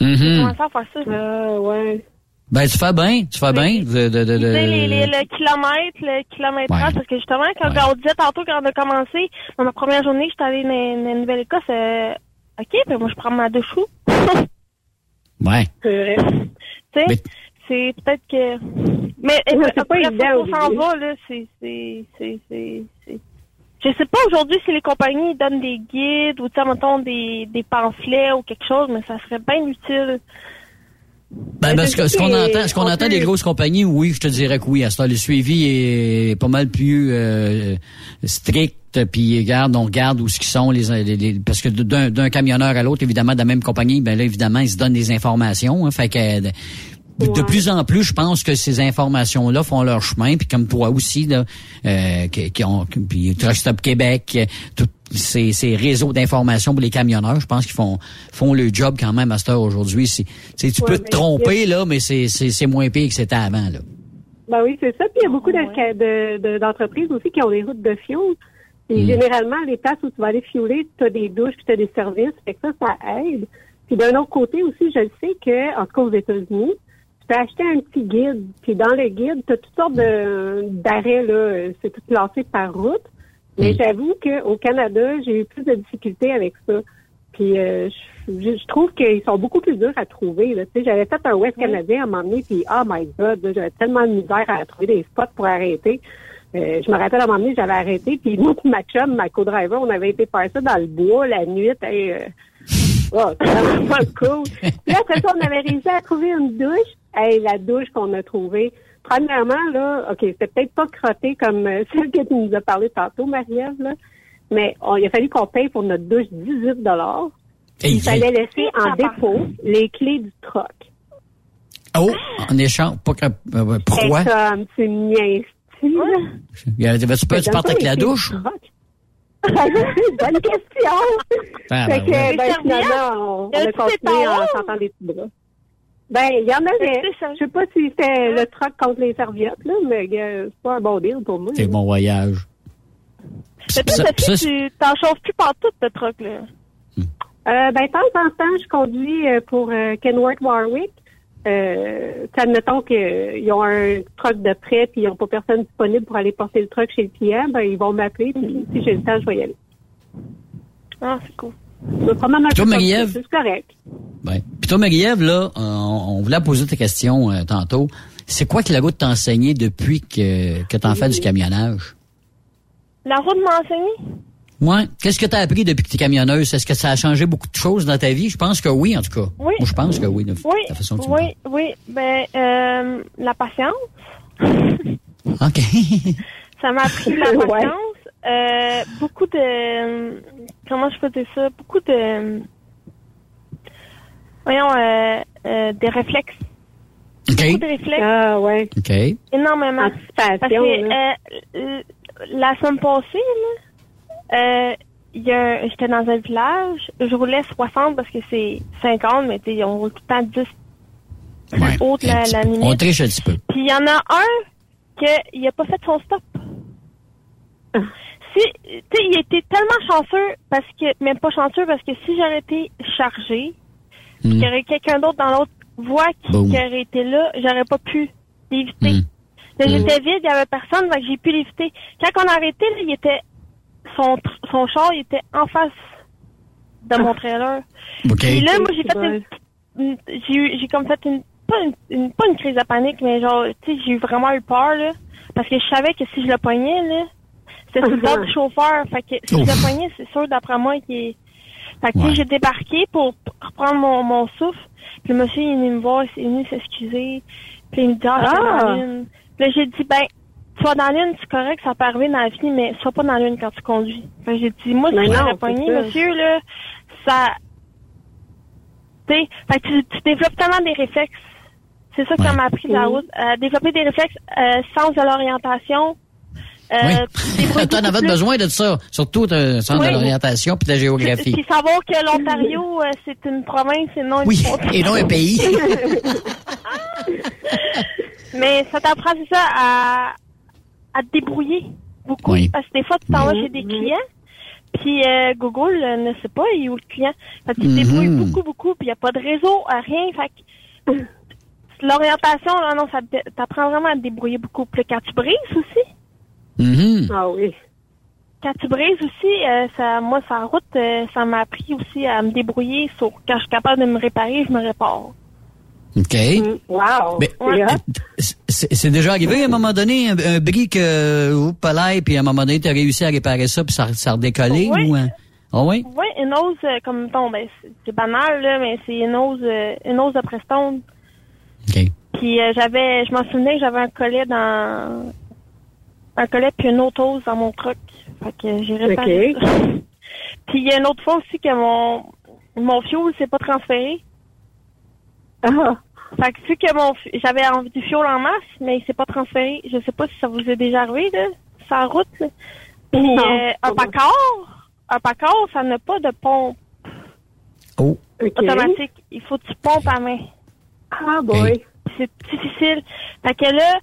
Mhm. Comment ça faire ça? Ah, ouais. Ben, tu fais bien, tu fais bien. De, de, de, Tu sais, les, les- de... le kilomètre, le kilométrage, Ouais. parce que justement, quand Ouais. on disait tantôt, quand on a commencé, dans ma première journée, j'étais allée dans, dans la Nouvelle-Écosse, euh, OK, ben moi, je prends ma douche où? Ouais. C'est vrai. Tu sais, Mais- c'est peut-être que... Mais Ouais, c'est pas après, qu'on s'en va, là, c'est... c'est, c'est, c'est, c'est- Je sais pas aujourd'hui si les compagnies donnent des guides ou, tu sais, mettons, des, des pamphlets ou quelque chose, mais ça serait bien utile. Ben, parce que ce qu'on entend, ce qu'on on entend des grosses compagnies, oui, je te dirais que oui. À ce temps, le suivi est pas mal plus euh, strict. Puis regarde, on regarde où ce qu'ils sont les, les- les- parce que d'un d'un camionneur à l'autre, évidemment, de la même compagnie, ben là, évidemment, ils se donnent des informations. hein. fait que de, plus en plus, je pense que ces informations-là font leur chemin. Puis comme toi aussi, là, euh, qui, qui ont, puis Truck Stop Québec, euh, tous ces, ces réseaux d'informations pour les camionneurs, je pense qu'ils font font le job quand même à cette heure aujourd'hui. C'est- tu sais, tu Ouais, peux te tromper là, mais c'est c'est c'est moins pire que c'était avant là. Ben oui, c'est ça. Puis il y a beaucoup de- de- de- d'entreprises aussi qui ont des routes de fioul. Et Mm. généralement, les places où tu vas aller fioler, tu as des douches, puis tu as des services. Fait que ça, ça aide. Puis d'un autre côté aussi, je le sais que, en tout cas aux États-Unis, peux acheter un petit guide. Puis dans le guide, tu as toutes sortes d'arrêts, là. C'est tout classé par route. Mais Mm. j'avoue qu'au Canada, j'ai eu plus de difficultés avec ça. Puis euh, je, je trouve qu'ils sont beaucoup plus durs à trouver. Là. Tu sais, j'avais fait un West canadien à un moment donné, puis oh my God, j'avais tellement de misère à trouver des spots pour arrêter. Euh, je me rappelle à un moment donné, j'avais arrêté, puis moi et ma chum, ma co-driver, on avait été faire ça dans le bois la nuit. Euh, oh, c'était vraiment cool. Puis après ça, on avait réussi à trouver une douche. Hey, la douche qu'on a trouvée. Premièrement, là, OK, c'était peut-être pas crotté comme euh, celle que tu nous as parlé tantôt, Marie-Ève, là. Mais on- il a fallu qu'on paye pour notre douche 18 Hey, Il fallait laisser en dépôt les clés du troc. Oh, en échange, pas que, euh, pourquoi? C'est comme, c'est a- Tu peux tu pas avec la douche? troc. Bonne question. Ah, fait ben que, ouais. ben, finalement, on, on a continué en chantant des petits bras. Ben, il y en avait. Je sais pas si c'était le troc contre les serviettes, là, mais euh, c'est pas un bon deal pour moi. C'est bon voyage. Mais toi, Ça- Sophie, ça, tu t'en chauffes plus partout, de truc, là. Euh, ben, de temps en temps, je conduis euh, pour euh, Kenworth Warwick. Euh, admettons qu'ils ont un truck de prêt puis ils n'ont pas personne disponible pour aller porter le truck chez le client, ben, ils vont m'appeler puis si j'ai le temps, je vais y aller. Ah, c'est cool. Je un peu Marie-Ève? C'est correct. Ben. Puis toi, Marie-Ève, là, on, on voulait poser ta question euh, tantôt. C'est quoi que la route t'a enseigné depuis que, que t'en fais du camionnage? La route m'a enseigné? Ouais. Qu'est-ce que t'as appris depuis que t'es camionneuse? Est-ce que ça a changé beaucoup de choses dans ta vie? Je pense que oui, en tout cas. Oui. Moi, je pense que oui, de Oui, la façon que tu me oui, oui. Ben, euh, la patience. OK. Ça m'a appris la Ouais. Euh, beaucoup de... Comment je peux dire ça? Beaucoup de... Voyons, euh, euh, des réflexes. OK. Beaucoup de réflexes. Ah, ouais. OK. Énormément. Parce que la semaine passée, euh, j'étais dans un village, je roulais 60 parce que c'est 50, mais tu on roule tout le temps 10 Ouais. haute la, la. On triche un petit peu. Puis il y en a un qu'il a pas fait son stop. Si, tu sais, il était tellement chanceux parce que, même pas chanceux parce que si j'aurais été chargé, Hmm. qu'il y aurait quelqu'un d'autre dans l'autre voie qui, aurait été là, j'aurais pas pu l'éviter. Hmm. Hmm. j'étais vide, il y avait personne, donc j'ai pu l'éviter. Quand on a arrêté, là, il était, son, tr- son char, il était en face de mon trailer. OK. Puis là, moi, j'ai fait une, une- j'ai eu, j'ai comme fait une, pas une, une- pas une crise de panique, mais genre, tu sais, j'ai eu vraiment eu peur, là. Parce que je savais que si je le pognais, là, c'était sur le bord du chauffeur. Fait que si Ouf. je le c'est sûr, d'après moi, qu'il est... Fait que, tu Ouais. j'ai débarqué pour reprendre mon, mon souffle. Puis le monsieur, il est venu me voir, il est venu s'excuser. Puis il me dit, ah, je suis Ah! dans l'une. Puis là, j'ai dit, ben, sois dans l'une, c'est correct, ça peut arriver dans la vie, mais sois pas dans l'une quand tu conduis. Fait que j'ai dit, moi, si je l'aurais c'est pogné, monsieur, là, ça, tu sais, fait que tu, tu développes tellement des réflexes. C'est ça que ça m'a appris de la route. Euh, développer des réflexes, euh, sens de l'orientation, Euh, oui. T'en avais besoin de ça, surtout le centre de l'orientation puis de la géographie. Puis savoir que l'Ontario, euh, c'est une province et non une Oui, et non un pays. Mais ça t'apprend, c'est ça, à, à te débrouiller beaucoup. Oui. Parce que des fois, tu t'en vas chez des clients, puis euh, Google euh, ne sait pas, où le client? Fait que tu te débrouilles Mhm. beaucoup, beaucoup, puis il n'y a pas de réseau, rien. Fait que l'orientation, là, non, ça t'apprend vraiment à te débrouiller beaucoup. Puis quand tu brises aussi, Mhm. Ah oui. quand tu brises aussi, euh, ça, moi, sa route, euh, ça m'a appris aussi à me débrouiller. Sur, quand je suis capable de me réparer, je me répare. OK. Wow. Mais Ouais. c'est déjà arrivé à un moment donné, un, un bris que, ou palais, puis à un moment donné, tu as réussi à réparer ça, puis ça, ça a redécollé? Oui. Ou, euh, Ah oui? Oui, une euh, comme ton, ben, c'est- banal, là, mais c'est une euh, une hausse de Preston. OK. Puis euh, j'avais, je m'en souvenais que j'avais un collet dans, un collet puis une autre hausse dans mon truck. Fait que j'ai réparé. Puis il y a une autre fois aussi que mon, mon fuel s'est pas transféré. Ah. Fait que vu que mon, j'avais envie du fuel en masse, mais il s'est pas transféré. Je sais pas si ça vous est déjà arrivé, là, sur la route, là. Puis Non, euh, un pas Packard, un Packard, ça n'a pas de pompe Oh. Automatique. Il faut que tu pompes à main. Ah boy. C'est difficile. Fait que là,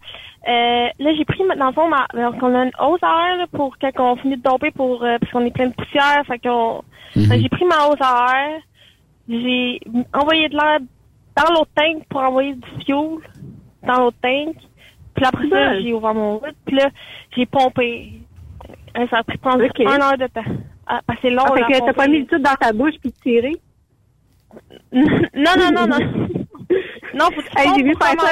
euh, là j'ai pris dans le fond ma, alors qu'on a une hausse à air là, pour quand on finit de domper pour euh, parce qu'on est plein de poussière. Fait qu'on Mhm. que j'ai pris ma hausse à air, j'ai envoyé de l'air dans l'autre tank pour envoyer du fuel dans l'autre tank. Puis après ça, Ouais. j'ai ouvert mon hood. Puis là, j'ai pompé. Euh, Ça a pris prendre Ok. un heure de temps. Ah, parce que c'est long. Ah, fait là, que t'as pas mis le tout dans ta bouche puis tiré? non, non, non, non. non, faut que tu Hey, pompes j'ai vu faire ça.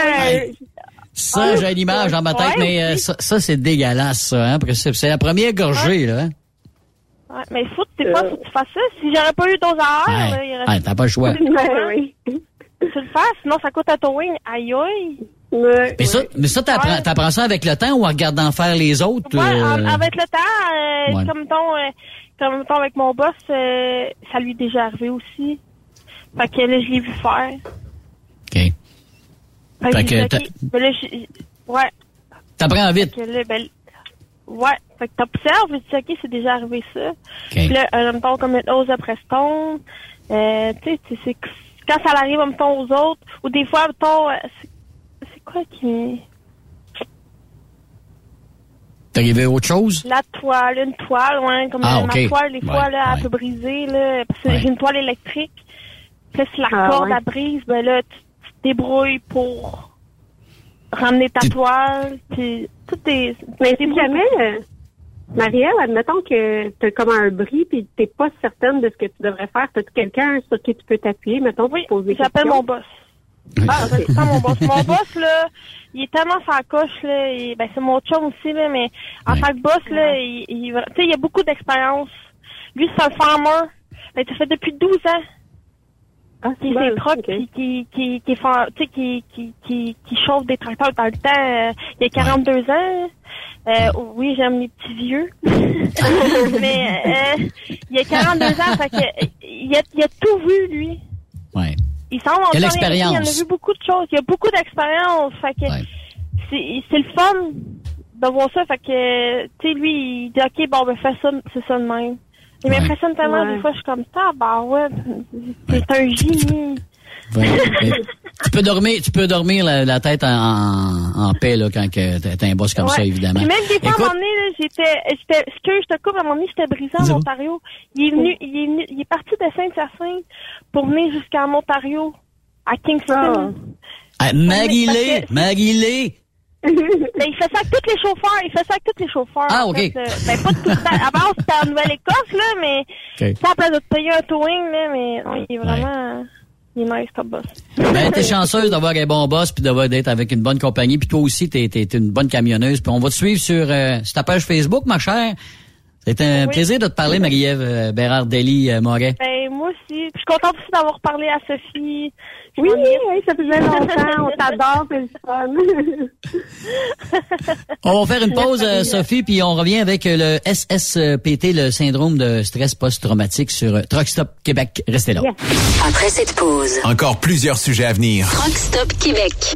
Euh, Ça, j'ai une image dans ma tête, Ouais, mais euh, ça, ça, c'est dégueulasse, ça. Hein, parce que c'est la première gorgée, là. Ouais, mais faut, des fois, faut que tu fasses ça. Si j'aurais pas eu à air, là, il Ouais, reste... ouais, t'as pas le choix. ouais, oui. tu le fasses, sinon ça coûte à towing. Aïe aïe. Ouais, Mais ça, ouais. mais ça t'apprends, Ouais. t'apprends ça avec le temps ou en regardant faire les autres? Ouais, euh, avec le temps, euh, Ouais. comme ton, euh, comme ton avec mon boss, euh, ça lui est déjà arrivé aussi. Fait que là, je l'ai vu faire. OK. Fait, que. Ben là, ouais. T'apprends vite. Que là, ben, ouais. Fait que t'observes, et tu dis, OK, c'est déjà arrivé ça. Puis là, un mettons, comme une hausse de Preston, euh, tu sais, tu sais, c'est- quand ça arrive, mettons, aux autres, ou des fois, mettons, euh, c'est c'est quoi qui... T'es arrivé à autre chose? La toile, une toile, ouais, comme Ah, euh, ma toile, des fois, Ouais, là, ouais. elle peut briser, là, parce que Ouais. j'ai une toile électrique. Puis là, si la Ah, corde, ouais. elle brise, ben là, tu, tu te débrouilles pour ramener ta Tu- toile, puis tout est... Mais tu si jamais, euh, Marielle, admettons que t'as comme un bris puis t'es pas certaine de ce que tu devrais faire, t'as-tu quelqu'un sur qui tu peux t'appuyer, mettons, pour Oui, poser j'appelle mon boss. Ah, c'est ça, mon boss. Mon boss, là, il est tellement sa coche, là. ben, c'est mon chum aussi, là, mais en tant que boss, là, il, il, tu sais, il a beaucoup d'expérience. Lui, c'est un farmer. Ben, ça fait depuis 12 ans Ah, fait bon, trucks, ok. qui, qui, qui, qui, fa- tu sais, qui, qui, qui, qui chauffe des tracteurs dans le temps. euh, il a 42 ans. Euh, oui, j'aime les petits vieux. mais euh, il a 42 ans, fait que, il, a, il a tout vu, lui. Ouais. Il semble en Il a faire rien, l'expérience. Il en a vu beaucoup de choses. Il y a beaucoup d'expérience. Fait que Ouais. c'est c'est le fun de voir ça. Fait que, tu sais, lui, il dit, OK, bon, ben, fais ça, c'est ça de même. Il Ouais. m'impressionne tellement, Ouais. des fois, je suis comme ça, bah ouais, c'est un génie. Tu peux dormir, tu peux dormir la, la tête en, en, en paix là, quand que t'as t'as un boss comme Ouais. ça, évidemment. Puis même des fois, à un Écoute, moment donné, j'étais, j'étais, ce que je te coupe, à un moment donné, j'étais brisé en. Ontario. Il est venu, il est venu, il est parti de Saint-Hyacinthe pour venir jusqu'en Ontario, à Kingston. ah, Marie-Lé, Parce que- Marie-Lé, Ben, il fait ça avec tous les chauffeurs. Il fait ça avec tous les chauffeurs. Ah, ok. fait, euh, ben, pas tout le temps. Avant, c'était en Nouvelle-Écosse, là, mais Ok. ça, à place de te payer un towing, là, mais il est vraiment... Il est nice boss. ben, t'es chanceuse d'avoir un bon boss puis d'avoir d'être avec une bonne compagnie puis toi aussi t'es, t'es, t'es une bonne camionneuse puis on va te suivre sur, euh, sur ta page Facebook, ma chère. C'est un Oui. plaisir de te parler, Marie-Ève euh, Bérard-Dely euh, Moret. Ben, moi aussi. Puis je suis contente aussi d'avoir parlé à Sophie. Oui, oui, ça faisait longtemps. On t'adore, c'est le fun. On va faire une pause, euh, Sophie, puis on revient avec euh, le SSPT, le syndrome de stress post-traumatique sur euh, Truck Stop Québec. Restez là. Yeah. Après cette pause, Encore plusieurs sujets à venir. Rock Stop Québec.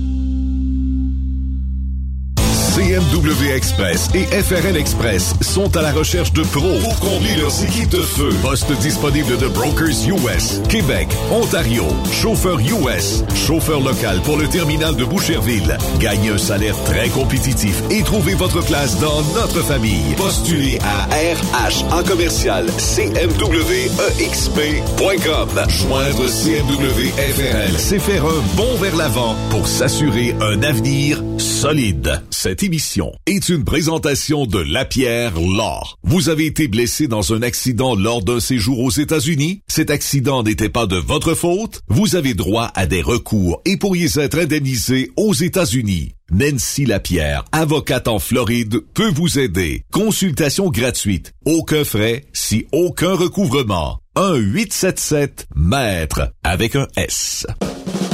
CMW Express et FRL Express sont à la recherche de pros pour combler leurs équipes de feu. Poste disponible de Brokers US, Québec, Ontario, chauffeur US, chauffeur local pour le terminal de Boucherville. Gagnez un salaire très compétitif et trouvez votre place dans notre famille. Postulez à RH en commercial CMWEXP.com. Joindre CMW FRL, c'est faire un bond vers l'avant pour s'assurer un avenir solide. Cette émission est une présentation de Lapierre Law. Vous avez été blessé dans un accident lors d'un séjour aux États-Unis? Cet accident n'était pas de votre faute? Vous avez droit à des recours et pourriez être indemnisé aux États-Unis. Nancy Lapierre, avocate en Floride, peut vous aider. Consultation gratuite. Aucun frais, si aucun recouvrement. 1-877-MAître avec un S.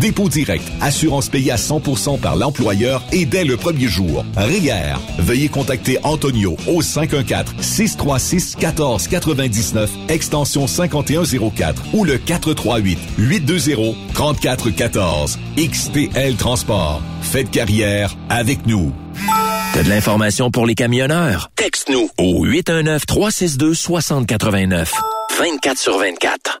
dépôt direct, assurance payée à 100% par l'employeur et dès le premier jour. RIER. Veuillez contacter Antonio au 514-636-1499, extension 5104 ou le 438-820-3414. XTL Transport. Faites carrière avec nous. T'as de l'information pour les camionneurs? Texte-nous au 819-362-6089. 24 sur 24.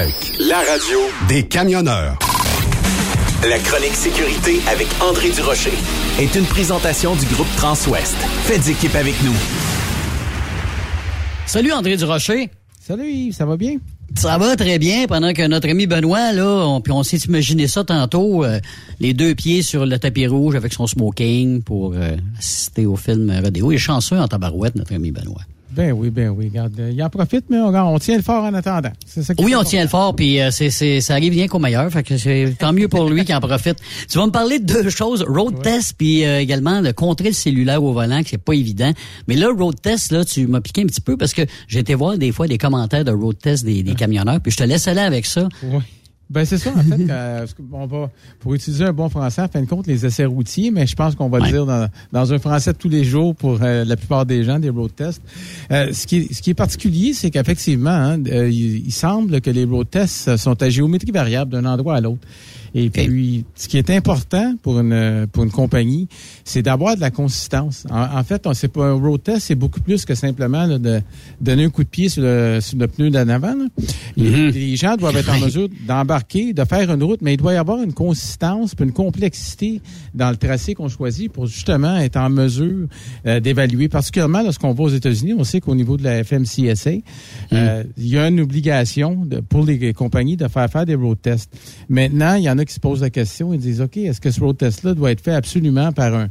La radio des camionneurs. La chronique sécurité avec André Durocher est une présentation du groupe Transouest. Faites équipe avec nous. Salut André Durocher. Salut ça va bien? Ça va très bien pendant que notre ami Benoît, là, on, puis on s'est imaginé ça tantôt, euh, les deux pieds sur le tapis rouge avec son smoking pour euh, assister au film Rodéo. Il est chanceux en tabarouette, notre ami Benoît. Ben oui, ben oui. Regarde, euh, il en profite, mais on, on tient le fort en attendant. Ça Oui, on tient le fort, puis euh, c'est, c'est, ça arrive bien qu'au meilleur. Fait que c'est tant mieux pour lui qui en profite. Tu vas me parler de deux choses, road test, puis euh, également de contrer le cellulaire au volant, que c'est pas évident. Mais là, road test, là, tu m'as piqué un petit peu parce que j'ai été voir des fois des commentaires de road test des, des camionneurs, puis je te laisse aller avec ça. Oui. Ben c'est ça, en fait, que on va, pour utiliser un bon français, en fin de compte, les essais routiers, mais je pense qu'on va le dire dans, dans un français de tous les jours pour euh, la plupart des gens, des road tests. Euh, ce, qui est, ce qui est particulier, c'est qu'effectivement, hein, euh, il, il semble que les road tests sont à géométrie variable d'un endroit à l'autre. Et puis, ce qui est important pour une pour une compagnie, c'est d'avoir de la consistance. En, en fait, on c'est pas un road test, c'est beaucoup plus que simplement là, de donner un coup de pied sur le, sur le pneu d'en avant. là. Les- Les gens doivent être en mesure d'embarquer, de faire une route, mais il doit y avoir une consistance, puis une complexité dans le tracé qu'on choisit pour justement être en mesure euh, d'évaluer. Particulièrement lorsqu'on va aux États-Unis, on sait qu'au niveau de la FMCSA, euh, il y a une obligation de- pour les compagnies de faire faire des road tests. Maintenant, il y en a qui se posent la question et disent, OK, est-ce que ce road test-là doit être fait absolument par un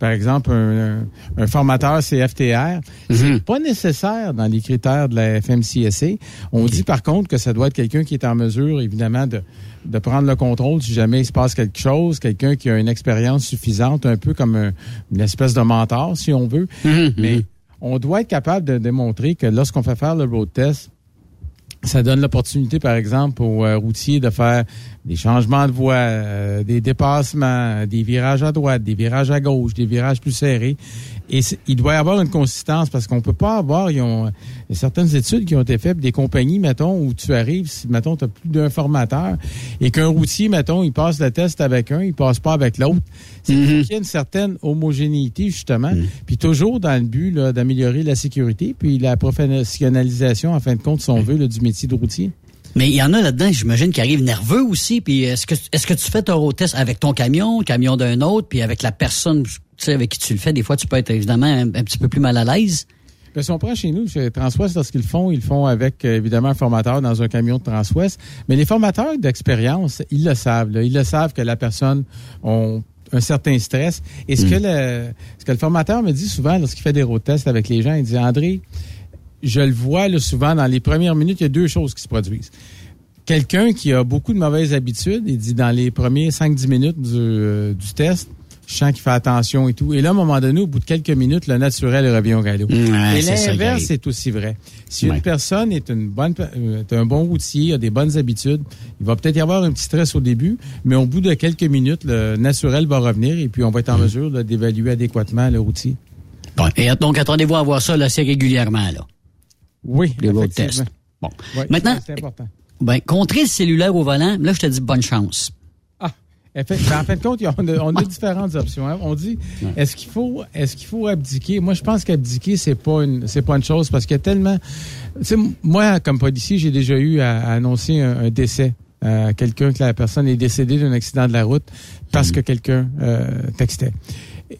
par exemple, un, un- un formateur CFTR, c'est pas nécessaire dans les critères de la FMCSA. On dit par contre que ça doit être quelqu'un qui est en mesure, évidemment, de, de prendre le contrôle si jamais il se passe quelque chose, quelqu'un qui a une expérience suffisante, un peu comme un- une espèce de mentor, si on veut. Mais on doit être capable de démontrer que lorsqu'on fait faire le road test, ça donne l'opportunité, par exemple, aux euh, routiers de faire des changements de voie, euh, des dépassements, des virages à droite, des virages à gauche, des virages plus serrés. Et il doit y avoir une consistance parce qu'on peut pas avoir, il y a certaines études qui ont été faites, des compagnies, mettons, où tu arrives, si, mettons, tu as plus d'un formateur et qu'un routier, mettons, il passe le test avec un, il passe pas avec l'autre. C'est qu'il y ait une certaine homogénéité, justement, puis toujours dans le but d'améliorer la sécurité, puis la professionnalisation, en fin de compte, si on veut, là, du métier de routier. Mais il y en a là-dedans, j'imagine, qui arrivent nerveux aussi. Puis est-ce que est-ce que tu fais ton road test avec ton camion, le camion d'un autre, puis avec la personne avec qui tu le fais, des fois tu peux être évidemment un, un petit peu plus mal à l'aise? Ben, si on prend chez nous, chez Transwest, lorsqu'ils le font, ils le font avec euh, évidemment un formateur dans un camion de Transwest. Mais les formateurs d'expérience, ils le savent. là. Ils le savent que la personne a un certain stress. Et ce, que le, ce que le formateur me dit souvent lorsqu'il fait des road tests avec les gens, il dit André, je le vois là, souvent dans les premières minutes, il y a deux choses qui se produisent. Quelqu'un qui a beaucoup de mauvaises habitudes, il dit dans les premiers 5-10 minutes du, euh, du test, je sens qu'il fait attention et tout. Et là, à un moment donné, au bout de quelques minutes, le naturel revient au galop. Ouais, et l'inverse c'est aussi vrai. Si Ouais. une personne est une bonne, euh, est un bon routier, a des bonnes habitudes, il va peut-être y avoir un petit stress au début, mais au bout de quelques minutes, le naturel va revenir et puis on va être en mesure là, d'évaluer adéquatement le routier. Bon. Et donc attendez-vous à voir ça là, assez régulièrement là. Oui, Les road tests. Bon. Ouais, Maintenant, important. ben contrer le cellulaire au volant, là je te dis bonne chance. Ben, en fin de compte, on a, on a différentes options. hein. On dit, est-ce qu'il faut, est-ce qu'il faut abdiquer? Moi, je pense qu'abdiquer c'est pas une, c'est pas une chose parce qu'il y a tellement. Tu sais, moi, comme policier, j'ai déjà eu à, à annoncer un, un décès. à quelqu'un que la personne est décédée d'un accident de la route parce que quelqu'un euh, textait.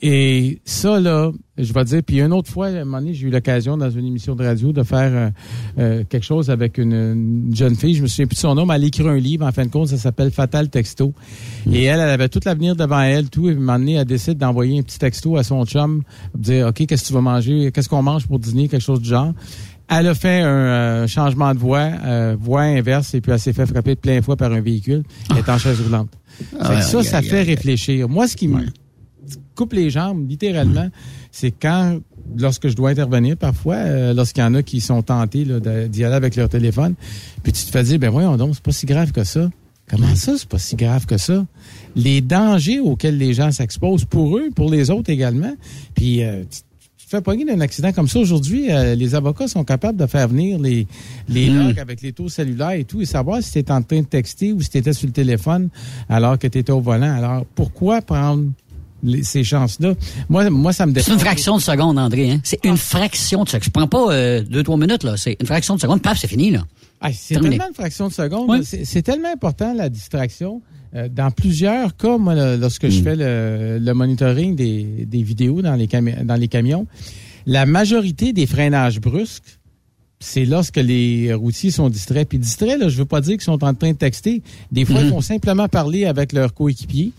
Et ça, là, je vais dire, puis une autre fois, à un moment donné, j'ai eu l'occasion dans une émission de radio de faire euh, euh, quelque chose avec une, une jeune fille, je me souviens plus de son nom, mais elle a écrit un livre, en fin de compte, ça s'appelle Fatal Texto. Et elle, elle avait tout l'avenir devant elle, tout, et à un moment donné, elle décide d'envoyer un petit texto à son chum, pour dire, OK, qu'est-ce que tu vas manger, qu'est-ce qu'on mange pour dîner, quelque chose du genre. Elle a fait un euh, changement de voie, euh, voie inverse, et puis elle s'est fait frapper de plein fois par un véhicule. Elle est en chaise roulante. Fait que Ah, ça, aïe, ça aïe, fait réfléchir. Moi, ce qui me coupe les jambes, littéralement, c'est quand, lorsque je dois intervenir parfois, euh, lorsqu'il y en a qui sont tentés d'y aller avec leur téléphone, puis tu te fais dire, ben voyons donc, c'est pas si grave que ça. Comment ça, c'est pas si grave que ça? Les dangers auxquels les gens s'exposent pour eux, pour les autres également. Puis, euh, tu te fais pogner d'un accident comme ça. Aujourd'hui, euh, les avocats sont capables de faire venir les, les Hmm. logs avec les taux cellulaires et tout et savoir si tu étais en train de texter ou si tu étais sur le téléphone alors que tu étais au volant. Alors, pourquoi prendre les- ces chances-là? Moi, moi, ça me C'est défend. une fraction de seconde, André. Hein? C'est une fraction de seconde. Je prends pas euh, deux, trois minutes, là. C'est une fraction de seconde. Paf, c'est fini, là. Ah, c'est tellement une fraction de seconde. Oui. C'est c'est tellement important, la distraction. Euh, dans plusieurs cas, moi, lorsque Mm. je fais le, le monitoring des, des vidéos dans les, cami- dans les camions, la majorité des freinages brusques, c'est lorsque les routiers sont distraits. Puis distraits, là, je veux pas dire qu'ils sont en train de texter. Des fois, ils vont simplement parler avec leur coéquipier.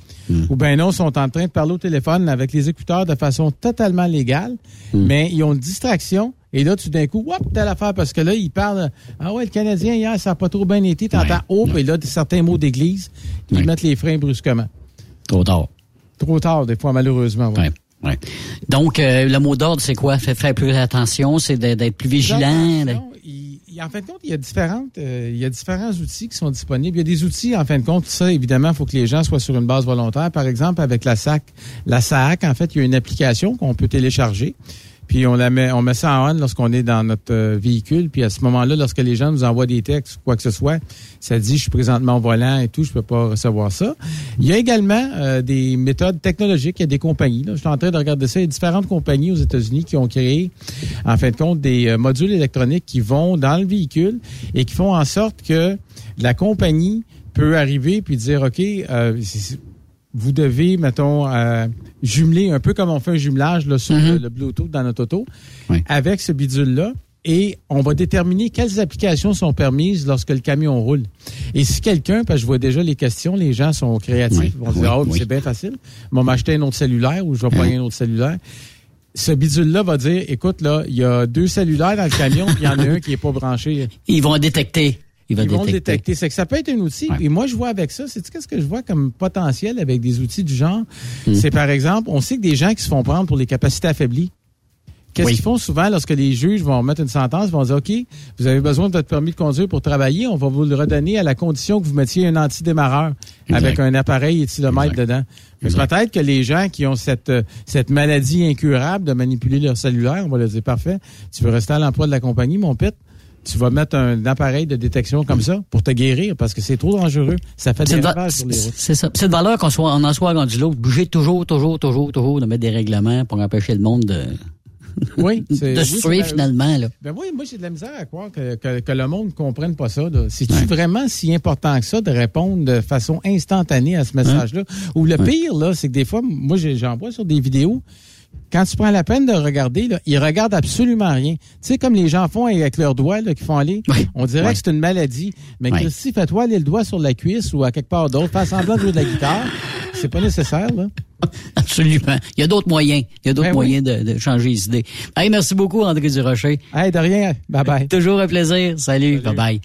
Ou bien non, ils sont en train de parler au téléphone avec les écouteurs de façon totalement légale. Mais ils ont une distraction. Et là, tout d'un coup, hop, telle affaire, parce que là, il parle, ah ouais, le Canadien, hier, ça n'a pas trop bien été. T'entends, hop, et là, certains mots d'église qui mettent les freins brusquement. Trop tard. Trop tard, des fois, malheureusement. Ouais. Ouais. Donc, euh, le mot d'ordre, c'est quoi? Faire plus attention, c'est d'être plus vigilant. En fin de compte, il y a différentes, euh, il y a différents outils qui sont disponibles. Il y a des outils, en fin de compte, ça, évidemment, il faut que les gens soient sur une base volontaire. Par exemple, avec la SAC, la SAC, en fait, il y a une application qu'on peut télécharger. Puis on la met, on met ça en on lorsqu'on est dans notre euh, véhicule. Puis à ce moment-là, lorsque les gens nous envoient des textes, quoi que ce soit, ça dit je suis présentement volant et tout, je peux pas recevoir ça. Il y a également euh, des méthodes technologiques. Il y a des compagnies. Là, je suis en train de regarder ça. Il y a différentes compagnies aux États-Unis qui ont créé, en fin de compte, des euh, modules électroniques qui vont dans le véhicule et qui font en sorte que la compagnie peut arriver puis dire ok vous devez, mettons, euh, jumeler un peu comme on fait un jumelage là, sur Mhm. le, le Bluetooth dans notre auto avec ce bidule-là. Et on va déterminer quelles applications sont permises lorsque le camion roule. Et si quelqu'un, parce que je vois déjà les questions, les gens sont créatifs, Oui, ils vont se dire, oui, oh, oui. c'est bien facile. Ils vont m'acheter un autre cellulaire ou je vais prendre un autre cellulaire. Ce bidule-là va dire, écoute, là, il y a deux cellulaires dans le camion, puis il y en a un qui est pas branché. Ils vont détecter. Ils, Ils vont le détecter. C'est que ça peut être un outil. Et moi, je vois avec ça, c'est qu'est-ce que je vois comme potentiel avec des outils du genre? Hmm. C'est par exemple, on sait que des gens qui se font prendre pour les capacités affaiblies. Qu'est-ce Oui. qu'ils font souvent lorsque les juges vont mettre une sentence, vont dire, OK, vous avez besoin de votre permis de conduire pour travailler, on va vous le redonner à la condition que vous mettiez un antidémarreur Exact. avec un appareil éthylomètre dedans. Fait que Peut-être que les gens qui ont cette, euh, cette maladie incurable de manipuler leur cellulaire, on va leur dire, parfait, tu veux rester à l'emploi de la compagnie, mon pit, tu vas mettre un appareil de détection comme ça pour te guérir parce que c'est trop dangereux. Ça fait des ravages sur les routes. C'est ça. C'est de valeur qu'on soit, on en soit rendu l'autre. Bouger toujours, toujours, toujours, toujours, de mettre des règlements pour empêcher le monde de, Oui, de se tuer finalement, là. Ben oui, moi j'ai de la misère à croire que, que, que le monde ne comprenne pas ça. C'est-tu vraiment si important que ça de répondre de façon instantanée à ce message-là? Ou le pire, là, c'est que des fois, moi j'en vois sur des vidéos, quand tu prends la peine de regarder, là, ils regardent absolument rien. Tu sais, comme les gens font avec leurs doigts, là, qui font aller, on dirait que c'est une maladie. Mais Ouais. Christy, fais-toi aller le doigt sur la cuisse ou à quelque part d'autre, fais semblant de jouer de la guitare. C'est pas nécessaire, là. Absolument. Il y a d'autres moyens. Il y a d'autres Ben oui. moyens de, de changer les idées. Hey, merci beaucoup, André Durocher. Hey, de rien. Bye bye. Toujours un plaisir. Salut. Bye bye.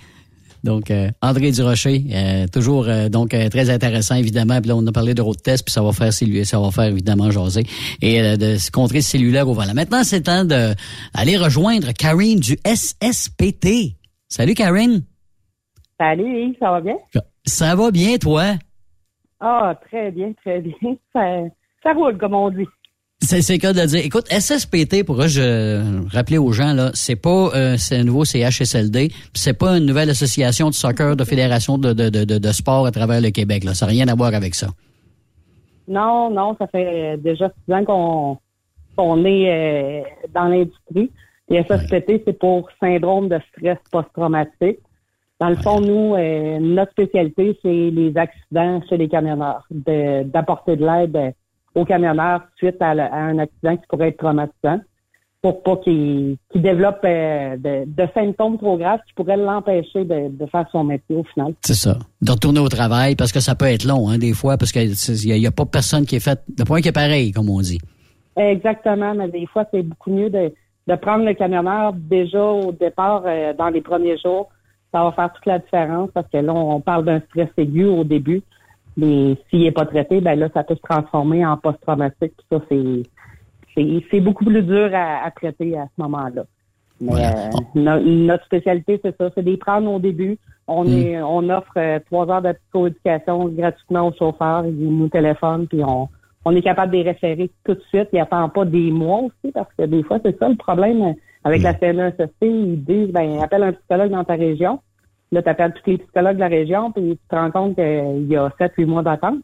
Donc, euh, André Durocher, euh, toujours euh, donc euh, très intéressant, évidemment. Puis là, on a parlé de road test, puis ça va faire ça va faire évidemment jaser. Et euh, de se contrer cellulaire au volant. Maintenant, c'est temps d'aller rejoindre Karine du SSPT. Salut, Karine. Salut, ça va bien? Ça va bien, toi? Ah, très bien, très bien. Ça, ça roule, comme on dit. C'est le cas de dire. Écoute, SSPT, pour je rappeler aux gens, là, c'est pas euh, c'est un nouveau CHSLD, c'est pas une nouvelle association de soccer de fédération de, de, de, de, de sport à travers le Québec. Là. Ça n'a rien à voir avec ça. Non, non, ça fait déjà six ans qu'on qu'on est euh, dans l'industrie. Et SSPT, c'est pour syndrome de stress post-traumatique. Dans le fond, nous, euh, notre spécialité, c'est les accidents chez les camionneurs, de- d'apporter de l'aide euh, aux camionneurs suite à, le- à un accident qui pourrait être traumatisant, pour pas qu'ils développent euh, de, de symptômes trop graves qui pourraient l'empêcher de, de faire son métier au final. C'est ça. De retourner au travail, parce que ça peut être long, hein, des fois, parce qu'il n'y a, a pas personne qui est fait, de point qui est pareil, comme on dit. Exactement, mais des fois, c'est beaucoup mieux de, de prendre le camionneur déjà au départ, euh, dans les premiers jours. Ça va faire toute la différence parce que là, on parle d'un stress aigu au début. Mais s'il n'est pas traité, ben là, ça peut se transformer en post-traumatique. Ça, c'est, c'est, c'est beaucoup plus dur à, à traiter à ce moment-là. Mais euh, no- notre spécialité, c'est ça, c'est de les prendre au début. On Mm. est, on offre euh, trois heures de psychoéducation gratuitement aux chauffeurs. Ils nous téléphonent, puis on, on est capable de les référer tout de suite. Ils n'attendent pas des mois aussi, parce que des fois, c'est ça le problème avec la CNESST. Ils disent, ben, appelle un psychologue dans ta région. Là, tu appelles tous les psychologues de la région, puis tu te rends compte qu'il y a sept, huit mois d'attente.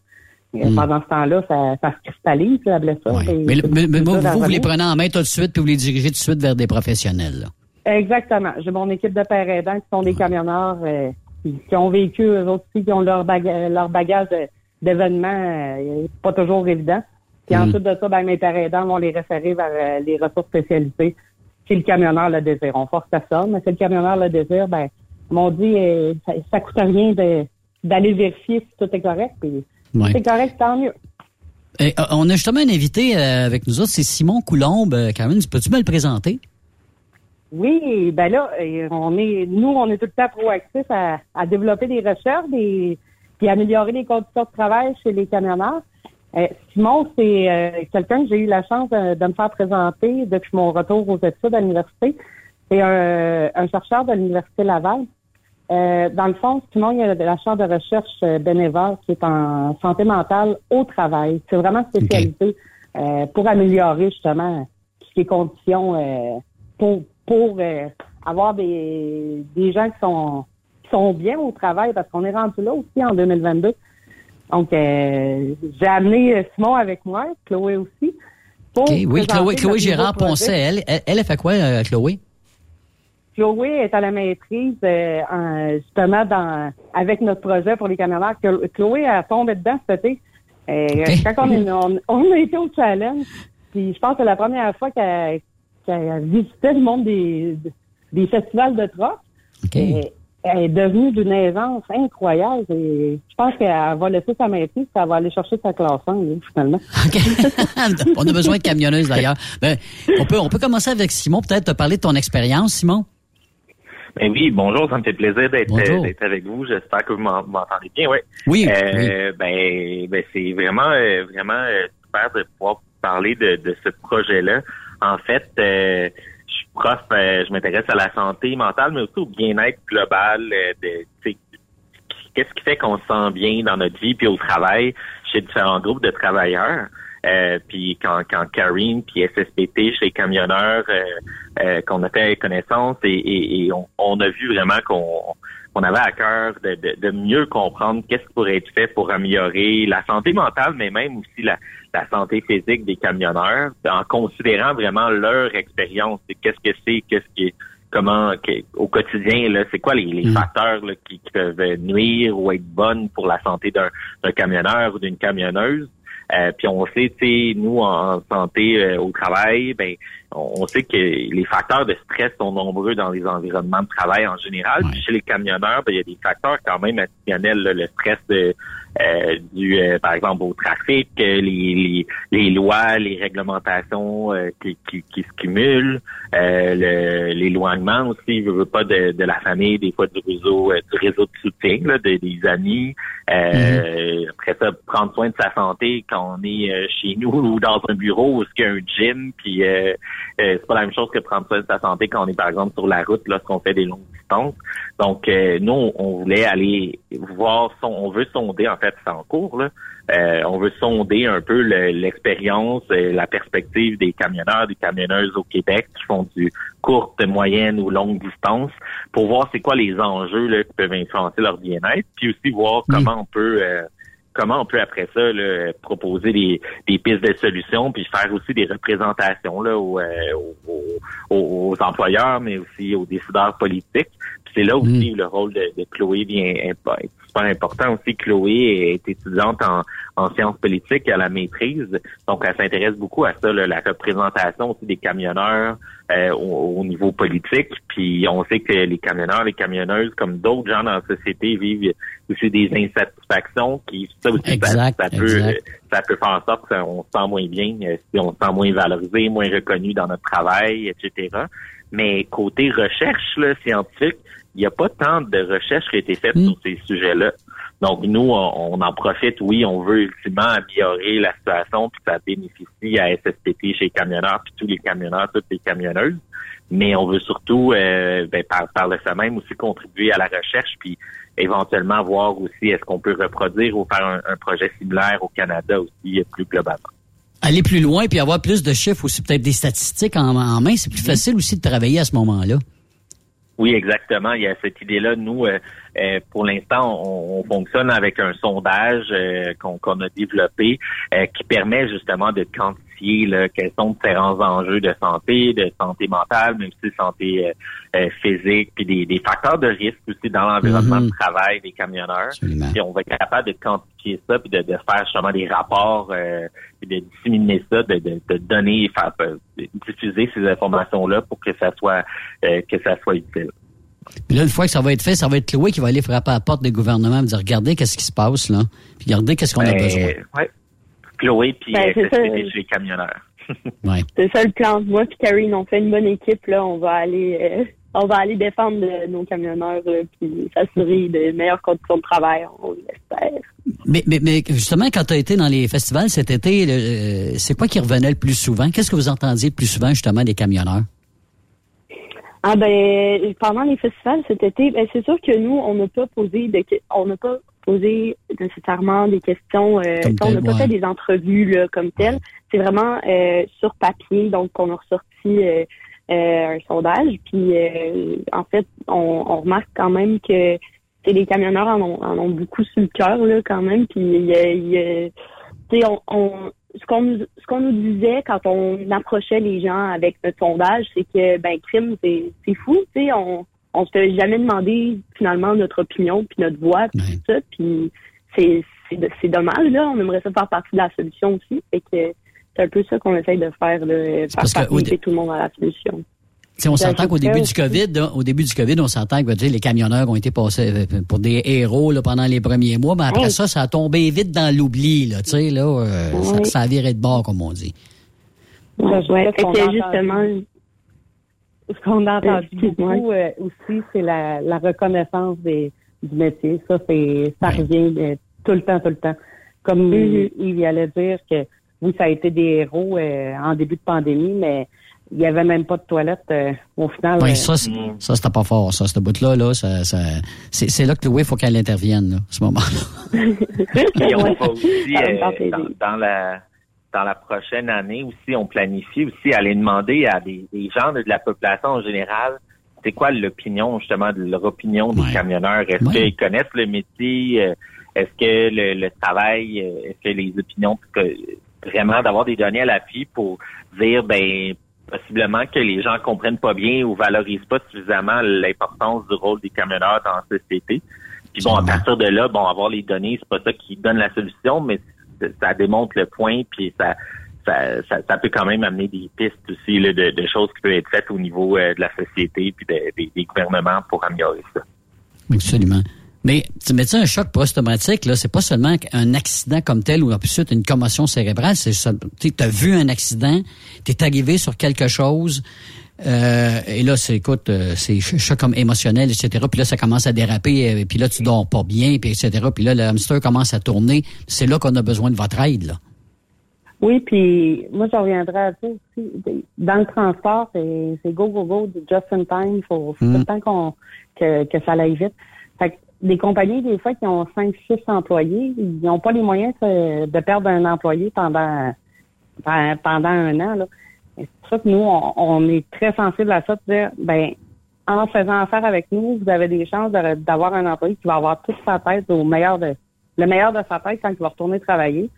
Et Mm. Pendant ce temps-là, ça, ça se cristallise, la blessure. Et Mais, mais- mais vous, vous, vous les prenez en main tout de suite, puis vous les dirigez tout de suite vers des professionnels. là. Exactement. J'ai mon équipe de pères aidants qui sont des camionneurs euh, qui, qui ont vécu, eux aussi, qui ont leur, baga- leur bagage d'événements euh, pas toujours évident. Puis Mhm. ensuite de ça, ben, mes pères aidants vont les référer vers euh, les ressources spécialisées si le camionneur le désire. On force personne, mais si le camionneur le désire, ben, m'ont dit euh, ça, ça coûte rien de d'aller vérifier si tout est correct. Puis Ouais. si c'est correct, tant mieux. Et, euh, on a justement un invité euh, avec nous autres, c'est Simon Coulombe. Karine, peux-tu me le présenter? Oui, ben là, on est, nous, on est tout le temps proactifs à, à développer des recherches, des, puis améliorer les conditions de travail chez les camionneurs. Euh, Simon, c'est euh, quelqu'un que j'ai eu la chance de, de me faire présenter depuis mon retour aux études à l'université. C'est un, un chercheur de l'université Laval. Euh, dans le fond, Simon, il y a de la chaire de recherche euh, bénévole qui est en santé mentale au travail. C'est vraiment spécialisé euh, pour améliorer justement toutes les conditions euh, pour pour euh, avoir des, des gens qui sont qui sont bien au travail parce qu'on est rendu là aussi en 2022. Donc, euh, j'ai amené Simon avec moi, Chloé aussi. pour Oui, Chloé, Chloé Gérard nouveau projet. Poncet, elle, elle, elle, fait quoi, Chloé? Chloé est à la maîtrise euh, en- justement dans avec notre projet pour les camionneurs. Chlo- Chloé a tombé dedans cet été. Euh, Quand on, est- on, on a été au challenge, puis je pense que c'est la première fois qu'elle visitait le monde des, des festivals de troc. Elle est devenue d'une aisance incroyable. Et je pense qu'elle va laisser sa maîtrise, elle va aller chercher sa classe 1, là, finalement. on a besoin de camionneuses d'ailleurs. Ben, on peut, on peut commencer avec Simon, peut-être te parler de ton expérience, Simon? Ben oui, bonjour, ça me fait plaisir d'être euh, avec vous. J'espère que vous m'en- m'entendez bien, ouais. Oui, Euh, Ben, ben c'est vraiment euh, vraiment euh, super de pouvoir parler de, de ce projet-là. En fait, euh, je suis prof, euh, je m'intéresse à la santé mentale, mais aussi au bien-être global. euh, de, Qu'est-ce qui fait qu'on se sent bien dans notre vie puis au travail chez différents groupes de travailleurs. Euh, puis quand, quand Karine puis SSPT chez les camionneurs euh, euh, qu'on a fait connaissance et, et- et on, on a vu vraiment qu'on avait à cœur de, de- de mieux comprendre qu'est-ce qui pourrait être fait pour améliorer la santé mentale, mais même aussi la, la santé physique des camionneurs, en considérant vraiment leur expérience. Qu'est-ce que c'est, qu'est-ce qui est comment au quotidien là c'est quoi les, les facteurs là, qui, qui peuvent nuire ou être bonnes pour la santé d'un camionneur ou d'une camionneuse Euh, puis on sait, tu sais, nous en santé euh, au travail, ben on, on sait que les facteurs de stress sont nombreux dans les environnements de travail en général. Puis chez les camionneurs, ben, il y a des facteurs quand même additionnels, là, le stress de, euh, du, euh, par exemple, au trafic, euh, les, les, les lois, les réglementations euh, qui, qui, qui se cumulent, euh, le- l'éloignement aussi, je veux pas de, de la famille, des fois du réseau, du réseau de soutien, là, de- des amis. Euh, Après ça, prendre soin de sa santé quand on est chez nous ou dans un bureau où il y a un gym, puis euh, euh, c'est pas la même chose que prendre soin de sa santé quand on est par exemple sur la route lorsqu'on fait des longues distances. Donc euh, nous, on, on voulait aller voir, son, on veut sonder en fait, en cours là. Euh, on veut sonder un peu le- l'expérience, euh, la perspective des camionneurs, des camionneuses au Québec qui font du courte, moyenne ou longue distance pour voir c'est quoi les enjeux là, qui peuvent influencer leur bien-être, puis aussi voir comment on peut euh, comment on peut après ça là, proposer des, des pistes de solutions, puis faire aussi des représentations là, aux, euh, aux- employeurs, mais aussi aux décideurs politiques. C'est là aussi le rôle de, de Chloé vient super important aussi. Chloé est étudiante en, en sciences politiques à la maîtrise, donc elle s'intéresse beaucoup à ça, là, la représentation aussi des camionneurs euh, au, au niveau politique. Puis on sait que les camionneurs, les camionneuses, comme d'autres gens dans la société, vivent aussi des insatisfactions qui ça aussi ça- Exact, ça, peut exact. ça peut faire en sorte qu'on se sent moins bien, euh, si on se sent moins valorisé, moins reconnu dans notre travail, etc. Mais côté recherche là, scientifique, il n'y a pas tant de recherches qui a été faites sur ces sujets-là. Donc nous, on, on en profite, oui, on veut ultimement améliorer la situation, puis ça bénéficie à SSPT chez les camionneurs, puis tous les camionneurs, toutes les camionneuses. Mais on veut surtout, euh, ben, par, par le fait même, aussi contribuer à la recherche, puis éventuellement voir aussi est-ce qu'on peut reproduire ou faire un, un projet similaire au Canada aussi plus globalement. Aller plus loin puis avoir plus de chiffres aussi, peut-être des statistiques en, en main, c'est plus facile aussi de travailler à ce moment-là. Oui, exactement. Il y a cette idée-là. Nous, euh, euh, pour l'instant, on, on fonctionne avec un sondage euh, qu'on a développé euh, qui permet justement de quantifier là, quels sont différents enjeux de santé, de santé mentale, mais aussi santé euh, euh, physique, puis des, des facteurs de risque aussi dans l'environnement Mhm. de travail des camionneurs. Puis on va être capable de quantifier ça, puis de, de faire justement des rapports, euh, puis de disséminer ça, de, de, de donner, faire, de diffuser ces informations-là pour que ça soit euh, que ça soit utile. Puis là, une fois que ça va être fait, ça va être Chloé qui va aller frapper à la porte des gouvernements et dire regardez qu'est-ce qui se passe là, puis regardez qu'est-ce qu'on a Ben, besoin. Ouais. Chloé puis Ben, euh, les camionneurs. C'est ça le plan. Moi puis Karine, on fait une bonne équipe. Là, on va aller, euh, on va aller défendre euh, nos camionneurs puis s'assurer de meilleures conditions de travail. On l'espère. Mais, mais, mais justement, quand tu as été dans les festivals cet été, euh, c'est quoi qui revenait le plus souvent? Qu'est-ce que vous entendiez le plus souvent, justement, des camionneurs? Ah ben pendant les festivals cet été, ben c'est sûr que nous on n'a pas posé de on n'a pas posé nécessairement des questions, euh, on n'a pas ouais. fait des entrevues là, comme telles. C'est vraiment euh, sur papier, donc on a ressorti euh, euh, un sondage. Puis euh, en fait, on, on remarque quand même que c'est les camionneurs en ont, en ont beaucoup sur le cœur là quand même. Puis il y a- y on, on- ce qu'on nous ce qu'on nous disait quand on approchait les gens avec notre sondage, c'est que ben crime c'est c'est fou, tu sais, on on se fait jamais demandé finalement notre opinion puis notre voix puis tout ça, puis c'est c'est c'est dommage là, on aimerait ça faire partie de la solution aussi, fait que c'est un peu ça qu'on essaye de faire là, faire que participer tout le monde à la solution. Tu sais, on s'entend qu'au début du COVID, là, au début du COVID, on s'entend que tu sais, les camionneurs ont été passés euh, pour des héros là, pendant les premiers mois, mais après ça, ça a tombé vite dans l'oubli, là, tu sais, là, euh, ça, ça a viré de bord, comme on dit. Ouais, a justement, Ce qu'on a entendu beaucoup euh, aussi, c'est la, la reconnaissance des, du métier. Ça, c'est ça revient euh, tout le temps, tout le temps. Comme Mhm. Yves il allait dire que oui, ça a été des héros euh, en début de pandémie, mais il n'y avait même pas de toilette euh, au final. Euh, ça, c'était pas fort, ça, ce bout-là, là, ça, ça, c'est, là que Louis, il faut qu'elle intervienne, là, à ce moment-là. Puis on va aussi, euh, dans, dans la dans la prochaine année aussi, on planifie aussi aller demander à des, des gens de la population en général, c'est quoi l'opinion justement de leur opinion des camionneurs? Est-ce Ouais. qu'ils connaissent le métier? Euh, Est-ce que le, le travail euh, Est-ce que les opinions vraiment d'avoir des données à l'appui pour dire ben possiblement que les gens comprennent pas bien ou valorisent pas suffisamment l'importance du rôle des camionneurs dans la société. Puis bon, à partir de là, bon, avoir les données, c'est pas ça qui donne la solution, mais ça démontre le point, puis ça, ça, ça, ça peut quand même amener des pistes aussi là, de, de choses qui peuvent être faites au niveau euh, de la société puis de- des- des gouvernements pour améliorer ça. Absolument. Mais tu mets un choc post-traumatique, là, c'est pas seulement un accident comme tel ou ensuite une commotion cérébrale, c'est. Tu as vu un accident, tu es arrivé sur quelque chose, euh, et là, c'est écoute, euh, c'est ch- choc comme émotionnel, etc. Puis là, ça commence à déraper, euh, puis là, tu dors pas bien, puis etc. Puis là, le hamster commence à tourner. C'est là qu'on a besoin de votre aide, là. Oui, puis moi, je reviendrai à ça aussi. Dans le transport, c'est go, go, go, just in time. Il faut, faut Mm. tout le temps qu'on, que, que ça aille vite. Des compagnies, des fois, qui ont 5 six employés, ils n'ont pas les moyens de, perdre un employé pendant, pendant un an. Là. C'est pour ça que nous, on, on est très sensible à ça, de dire, ben, en faisant affaire avec nous, vous avez des chances de- d'avoir un employé qui va avoir toute sa tête au meilleur de le meilleur de sa tête quand il va retourner travailler.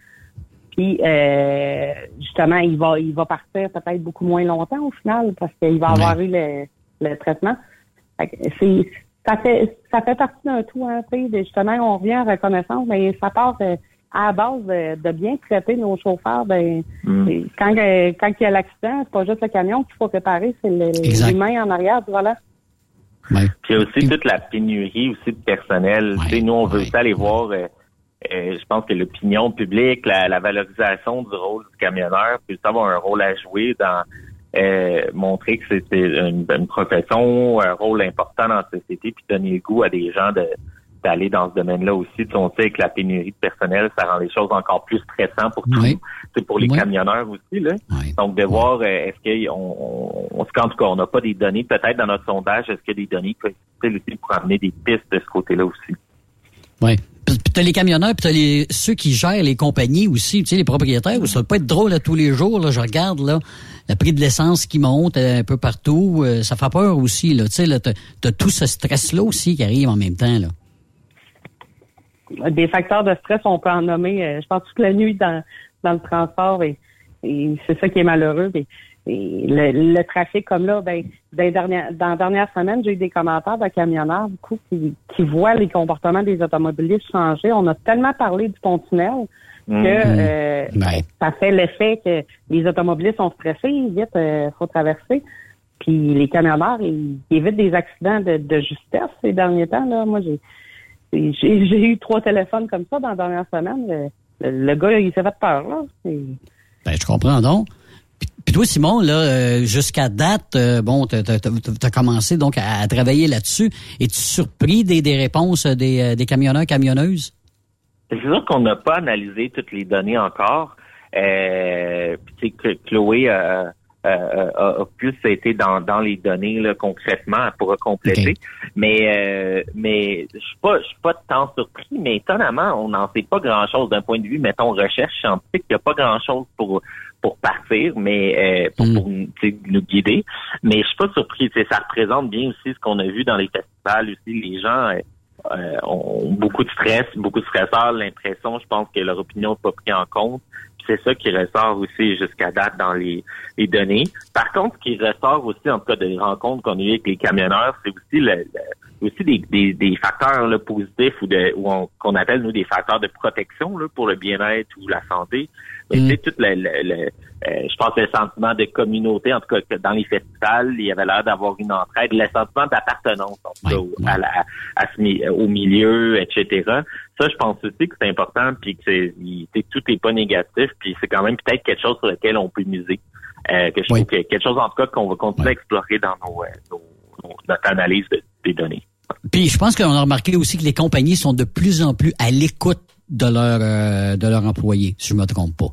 Puis euh, justement, il va il va partir peut-être beaucoup moins longtemps au final parce qu'il va avoir eu le, le traitement. C'est ça fait ça fait partie d'un tout, hein, tu sais, de- justement, on revient à reconnaissance, mais ça part de- à la base de, de bien traiter nos chauffeurs. Ben, c'est- quand, euh, quand il y a l'accident, c'est pas juste le camion qu'il faut réparer, c'est l'humain en arrière, voilà. Puis il y a aussi toute la pénurie aussi de personnel. Tu sais, nous, on veut aussi aller voir, euh, euh, je pense que l'opinion publique, la, la valorisation du rôle du camionneur, puis aussi avoir un rôle à jouer dans euh, montrer que c'était une, une profession, un rôle important dans la société, puis donner le goût à des gens de d'aller dans ce domaine-là aussi. Tu sais, on sait que la pénurie de personnel, ça rend les choses encore plus stressantes pour tout, c'est pour les camionneurs aussi. Là. Donc de voir euh, est-ce qu'on on, on, en tout cas on n'a pas des données, peut-être dans notre sondage, est-ce qu'il y a des données qui peuvent être utiles pour amener des pistes de ce côté-là aussi? Oui. Puis t'as les camionneurs, puis t'as les ceux qui gèrent les compagnies aussi, tu sais, les propriétaires. Ça pas être drôle à tous les jours. Là, je regarde là le prix de l'essence qui monte euh, un peu partout. euh, ça fait peur aussi. Là, tu sais, là, t'as, tout ce stress-là aussi qui arrive en même temps. Là. des facteurs de stress, on peut en nommer, euh, je pense, toute la nuit dans, dans le transport et, et c'est ça qui est malheureux. Le, le trafic comme là, ben, dans, dans la dernière semaine, j'ai eu des commentaires de camionneurs beaucoup qui, qui voient les comportements des automobilistes changer. On a tellement parlé du pont-tunnel que Mhm. euh, Ben. ça fait l'effet que les automobilistes sont stressés, vite, euh, faut traverser. Puis les camionneurs, ils, ils évitent des accidents de, de justesse ces derniers temps. Là. Moi, j'ai J'ai j'ai eu trois téléphones comme ça dans la dernière semaine. Le, le- le gars, il s'est fait peur, là. Et- Ben, je comprends donc. Puis toi, Simon, là, euh, jusqu'à date, euh, bon, tu as, commencé donc à, travailler là-dessus. Es-tu surpris des, des réponses des, euh, des camionneurs, camionneuses? C'est sûr qu'on n'a pas analysé toutes les données encore. Euh, Chloé a, a, plus été dans, dans les données là, concrètement pour compléter. Mais mais je suis pas je suis pas tant surpris, mais étonnamment, on n'en sait pas grand chose d'un point de vue, mettons, recherche scientifique, il n'y a pas grand chose pour pour partir, mais euh, pour, mm. nous guider. Mais je suis pas surpris. Ça représente bien aussi ce qu'on a vu dans les festivals aussi. Les gens euh, euh, ont beaucoup de stress, beaucoup de stresseurs, l'impression, je pense que leur opinion n'est pas prise en compte. C'est ça qui ressort aussi jusqu'à date dans les, les, données. Par contre, ce qui ressort aussi, en tout cas, des rencontres qu'on a eues avec les camionneurs, c'est aussi le, aussi des, des, des facteurs là, positifs ou de ou qu'on appelle nous des facteurs de protection là, pour le bien-être ou la santé. Mm. tout le, le, euh, je pense le sentiment de communauté, en tout cas que dans les festivals, il y avait l'air d'avoir une entraide, le sentiment d'appartenance en tout cas, à, la, à ce, au milieu, etc. Ça, je pense aussi que c'est important, puis que c'est, tout n'est pas négatif, puis c'est quand même peut-être quelque chose sur lequel on peut miser. Euh, que je trouve que quelque chose en tout cas qu'on va continuer à explorer dans nos, euh, nos, notre analyse des données. Puis je pense qu'on a remarqué aussi que les compagnies sont de plus en plus à l'écoute de leurs euh, de leurs employés, si je me trompe pas.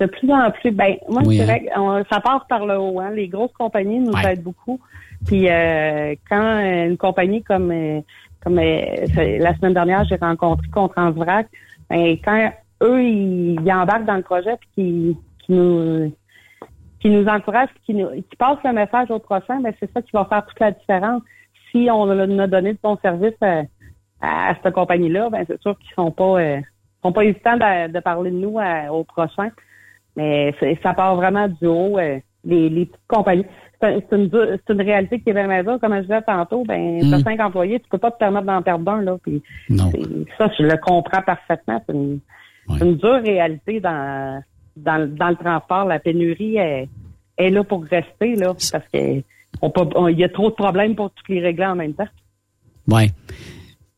De plus en plus, ben moi je dirais hein. que ça passe par le haut. Hein. Les grosses compagnies nous aident beaucoup. Puis euh, quand une compagnie comme euh, comme la semaine dernière, j'ai rencontré contre en vrac, ben, quand eux ils, embarquent dans le projet puis qui qui nous qui nous encouragent, qui nous qui passent le message au prochain, ben c'est ça qui va faire toute la différence. Si on a donné de bons services à, cette compagnie-là, ben c'est sûr qu'ils sont pas euh, sont pas hésitants de, parler de nous euh, au prochain. Mais ça part vraiment du haut. Euh, les, les petites compagnies. C'est une, une, réalité qui est bien là. Comme je disais tantôt, ben, mm. cinq employés, tu peux pas te permettre d'en perdre un, là. Puis, ça, je le comprends parfaitement. C'est une, une, dure réalité dans, dans, dans le transport. La pénurie est, est là pour rester, là, parce que on il y a trop de problèmes pour toutes les régler en même temps. Ouais.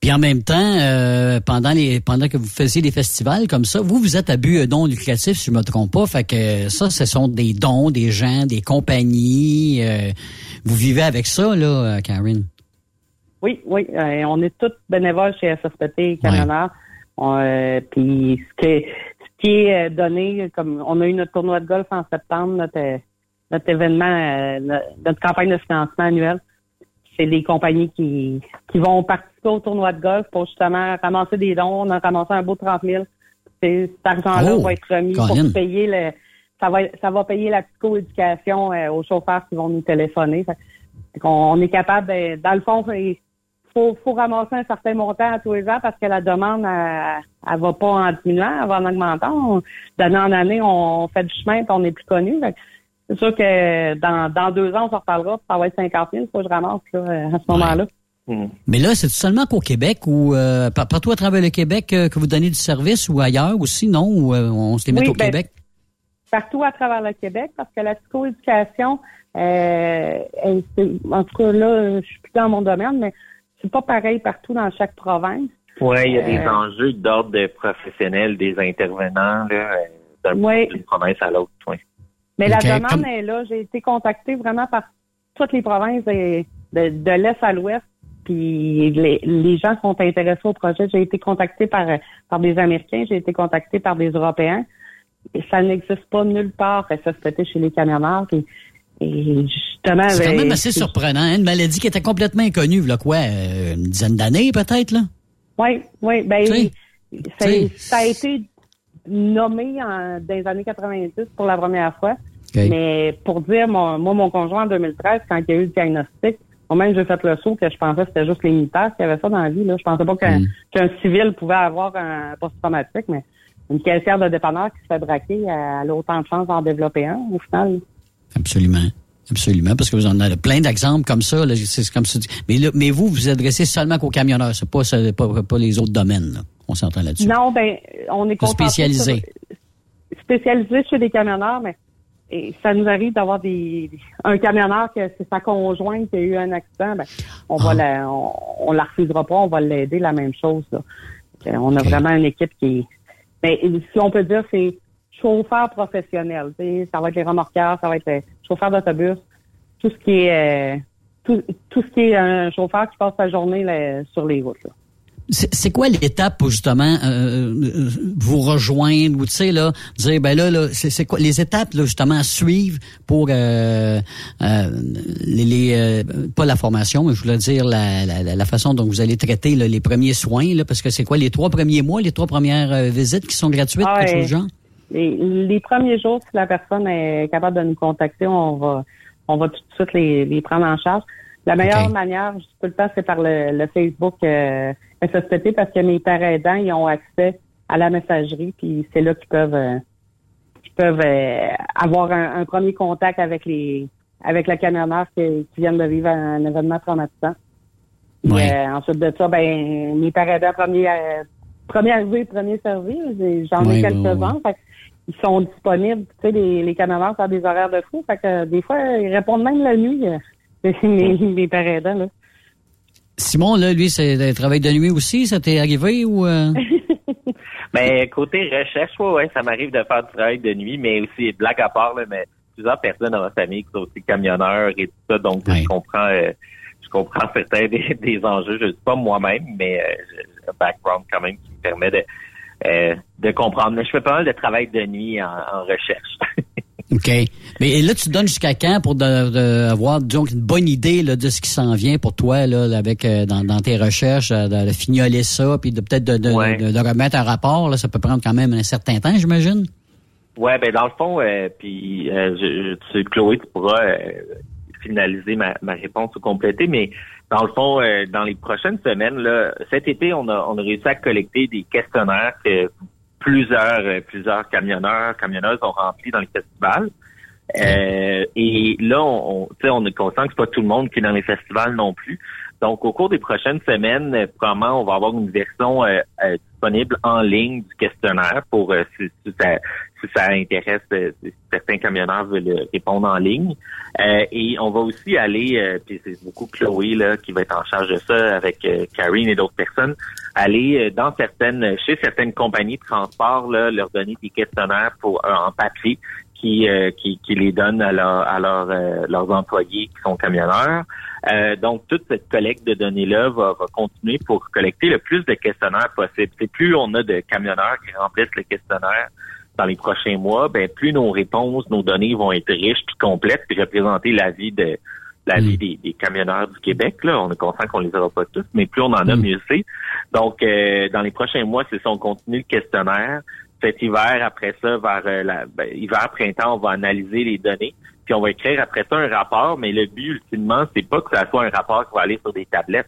Puis en même temps, euh, pendant les pendant que vous faisiez des festivals comme ça, vous vous êtes à but don lucratif, si je me trompe pas. Fait que ça, ce sont des dons, des gens, des compagnies. Euh, vous vivez avec ça, là, Karen? Oui, oui. Euh, on est tous bénévoles chez SFPT Canada. puis ce, qui est donné, comme on a eu notre tournoi de golf en septembre, notre notre événement, notre campagne de financement annuel c'est des compagnies qui, qui vont participer au tournoi de golf pour justement ramasser des dons. On a ramassé un beau 30 000. Cet argent-là oh, va être remis pour payer le, ça va, ça va payer la psychoéducation euh, aux chauffeurs qui vont nous téléphoner. on, est capable, de, dans le fond, il faut, faut ramasser un certain montant à tous les ans parce que la demande, elle, elle va pas en diminuant, elle va en augmentant. D'année en année, on fait du chemin et on est plus connu. C'est sûr que dans, dans deux ans, on s'en reparlera, ça va être 50 000, faut que je ramasse là, à ce moment-là. Hmm. Mais là, c'est seulement qu'au Québec ou euh, partout à travers le Québec euh, que vous donnez du service ou ailleurs aussi, non? Ou euh, on se les met au ben, Québec? Partout à travers le Québec, parce que la psychoéducation, euh, en tout cas là, je suis plus dans mon domaine, mais c'est pas pareil partout dans chaque province. Oui, il y a des enjeux d'ordre professionnel des intervenants là, d'une province à l'autre. Oui. Mais la demande est là. J'ai été contactée vraiment par toutes les provinces de, de, l'Est à l'Ouest. Puis les, les, gens sont intéressés au projet. J'ai été contactée par, par des Américains, j'ai été contactée par des Européens. Et ça n'existe pas nulle part ça se fait chez les camionneurs. Et, justement, c'est quand ben, même assez surprenant. Hein? Une maladie qui était complètement inconnue, là quoi, euh, une dizaine d'années peut-être là? Oui, oui. Ben, ça a été nommé en, dans les années 90 pour la première fois. Mais pour dire, moi, mon conjoint en 2013, quand il y a eu le diagnostic, moi-même, j'ai fait le saut que je pensais que c'était juste les militaires qui avaient ça dans la vie. Là. Je pensais pas qu'un hmm. civil pouvait avoir un post-traumatique, mais une caissière de dépanneur qui se fait braquer, elle a autant de chances d'en développer un, au final. Absolument. Absolument, parce que vous en avez plein d'exemples comme ça. c'est comme ça. Mais, mais vous, vous adressez seulement qu'aux camionneurs, c'est pas, pas, pas les autres domaines. Là. On s'entend là-dessus. Non, ben, on est spécialisé. spécialisé chez des camionneurs, mais ça nous arrive d'avoir des un camionneur que c'est sa conjointe qui a eu un accident, ben, on va ah. la, on, la refusera pas, on va l'aider la même chose. On a vraiment une équipe qui, ben, si on peut dire, c'est tu sais. Ça va être les remorqueurs, ça va être les chauffeurs d'autobus, tout ce qui est euh, tout, tout ce qui est un chauffeur qui passe sa journée là, sur les routes. là. C'est quoi l'étape pour justement euh, euh, vous rejoindre ou tu sais là dire ben là, là c'est quoi les étapes là justement à suivre pour euh, euh, les, les, pas la formation mais je voulais dire la, la, façon dont vous allez traiter là, les premiers soins là parce que c'est quoi les trois premiers mois les trois premières visites qui sont gratuites Ah, quelque chose genre? Les, les premiers jours, si la personne est capable de nous contacter, on va on va tout de suite les, les prendre en charge. La meilleure manière, je dis tout le temps, c'est par le, le Facebook euh, SSPT parce que mes pères aidants, ils ont accès à la messagerie, puis c'est là qu'ils peuvent euh, qu'ils peuvent euh, avoir un, un premier contact avec les avec le camionneur qui, qui viennent de vivre un, événement traumatisant. Puis, euh, ensuite de ça, ben mes pères aidants, premier premier arrivé, premier servi, j'en ai Oui, quelques-uns. oui, ils sont disponibles, tu sais, les, les camionneurs ça a des horaires de fou. Fait que euh, des fois, ils répondent même la nuit, euh, mes, mes pères aidants, là. Simon là lui c'est le travail de nuit aussi ça t'est arrivé ou euh? Mais côté recherche, ouais, ouais, ça m'arrive de faire du travail de nuit, mais aussi blague à part, là, mais plusieurs personnes dans ma famille qui sont aussi camionneurs et tout ça, donc je comprends euh, je comprends certains des, des enjeux. Je ne suis pas moi-même, mais euh, j'ai un background quand même qui me permet de euh, de comprendre. Mais je fais pas mal de travail de nuit en, en recherche. OK. Mais là, tu donnes jusqu'à quand pour de, de avoir disons, une bonne idée là, de ce qui s'en vient pour toi là, avec euh, dans, dans tes recherches, euh, de, de fignoler ça, puis de peut-être de, de, remettre un rapport. Là, ça peut prendre quand même un certain temps, j'imagine? Ouais, ben dans le fond, euh, puis euh, je, je- tu sais, Chloé, tu pourras euh, finaliser ma, ma réponse ou compléter, mais dans le fond, euh, dans les prochaines semaines, là, cet été, on a, on a réussi à collecter des questionnaires que plusieurs, euh, plusieurs camionneurs, camionneuses ont remplis dans les festivals. Euh, et là, on, on, on est conscient que c'est pas tout le monde qui est dans les festivals non plus. Donc, au cours des prochaines semaines, euh, probablement, on va avoir une version euh, euh, disponible en ligne du questionnaire pour si, si ça, si ça intéresse euh, certains camionneurs veulent euh, répondre en ligne. Euh, et on va aussi aller, euh, puis c'est beaucoup Chloé là qui va être en charge de ça avec euh, Karine et d'autres personnes, aller euh, dans certaines, chez certaines compagnies de transport là, leur donner des questionnaires pour en papier qui, euh, qui, qui les donnent à, leur- à leur, euh, leurs employés qui sont camionneurs. Euh, donc, toute cette collecte de données-là va, va continuer pour collecter le plus de questionnaires possible. C'est plus on a de camionneurs qui remplissent le questionnaire dans les prochains mois, ben plus nos réponses, nos données vont être riches puis complètes puis représenter la vie de la vie des, des camionneurs du Québec. Là, on est conscient qu'on les aura pas tous, mais plus on en a, mieux c'est. Donc, euh, dans les prochains mois, c'est ça, on continue le questionnaire. Cet hiver, après ça, vers euh, la, ben, hiver, printemps, on va analyser les données, puis on va écrire après ça un rapport. Mais le but, ultimement, c'est pas que ça soit un rapport qui va aller sur des tablettes.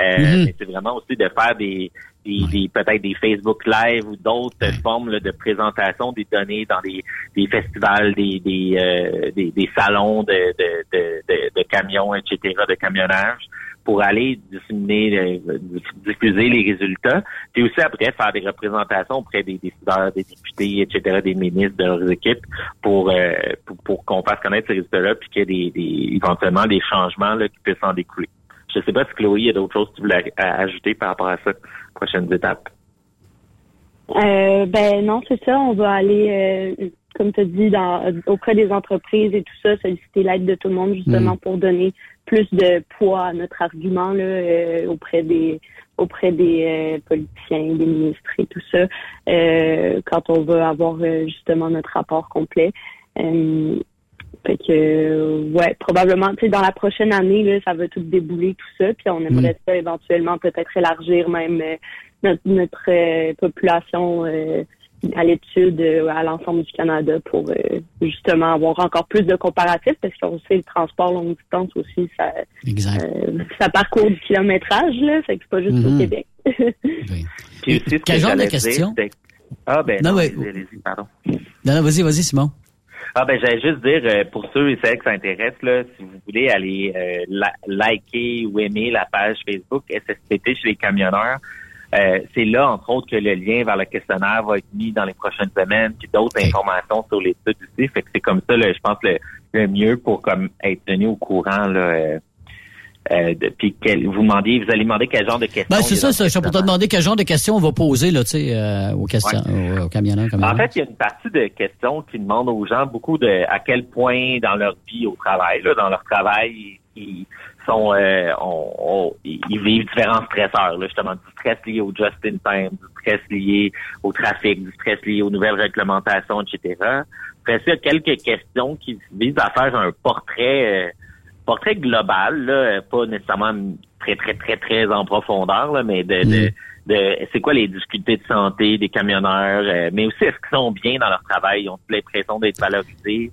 Euh, Mhm. c'est vraiment aussi de faire des, des, des- peut-être des Facebook Live ou d'autres formes là, de présentation des données dans des, des festivals, des, des, euh, des, des salons de, de, de, de, camions, etc., de camionnage, pour aller disséminer, euh, diffuser les résultats, puis aussi après faire des représentations auprès des décideurs, des députés, etc., des ministres de leurs équipes, pour euh, pour, pour qu'on fasse connaître ces résultats-là, puis qu'il y ait des, des, éventuellement des changements là, qui puissent en découler. Je sais pas si Chloé, il y a d'autres choses que tu voulais ajouter par rapport à ça, prochaines étapes. Euh, ben non, c'est ça. On va aller, euh, comme tu as dit, dans, auprès des entreprises et tout ça, solliciter l'aide de tout le monde justement Mm. pour donner plus de poids à notre argument là, euh, auprès des auprès des euh, politiciens, des ministres et tout ça, euh, quand on va avoir euh, justement notre rapport complet. Euh, fait que ouais, probablement, tu sais, dans la prochaine année, là, ça va tout débouler tout ça, puis on aimerait ça éventuellement peut-être élargir même euh, notre, notre euh, population euh, à l'étude euh, à l'ensemble du Canada pour euh, justement avoir encore plus de comparatifs parce qu'on sait le transport longue distance aussi ça euh, ça parcourt du kilométrage là fait que c'est pas juste au Québec Puis aussi, ce Quel que genre de question? Ah ben Non, non, ouais. allez-y, allez-y, pardon. Non, non, vas-y, vas-y, Simon. Ah ben j'allais juste dire euh, pour ceux et celles que ça intéresse là, si vous voulez aller euh, la- liker ou aimer la page Facebook SSPT chez les camionneurs, euh, c'est là entre autres que le lien vers le questionnaire va être mis dans les prochaines semaines, puis d'autres informations sur l'étude aussi. Fait que c'est comme ça, là, je pense le, le mieux pour comme être tenu au courant là, euh, euh, de- puis quel- vous demandiez, vous allez demander quel genre de questions. Ben, c'est il y a ça, dans c'est pour te demander quel genre de questions on va poser, là, tu sais, euh, aux questions, aux, aux camionneurs, En fait, il y a une partie de questions qui demandent aux gens beaucoup de à quel point dans leur vie au travail, là, dans leur travail, ils sont euh, on- on- ils vivent différents stresseurs, là, justement, du stress lié au just in time, du stress lié au trafic, du stress lié aux nouvelles réglementations, etc. Après ça, il y a quelques questions qui visent à faire un portrait euh, portrait global, là, pas nécessairement très, très, très, très en profondeur, là, mais de, de, de c'est quoi les difficultés de santé des camionneurs, euh, mais aussi est-ce qu'ils sont bien dans leur travail, ils ont l'impression d'être valorisés.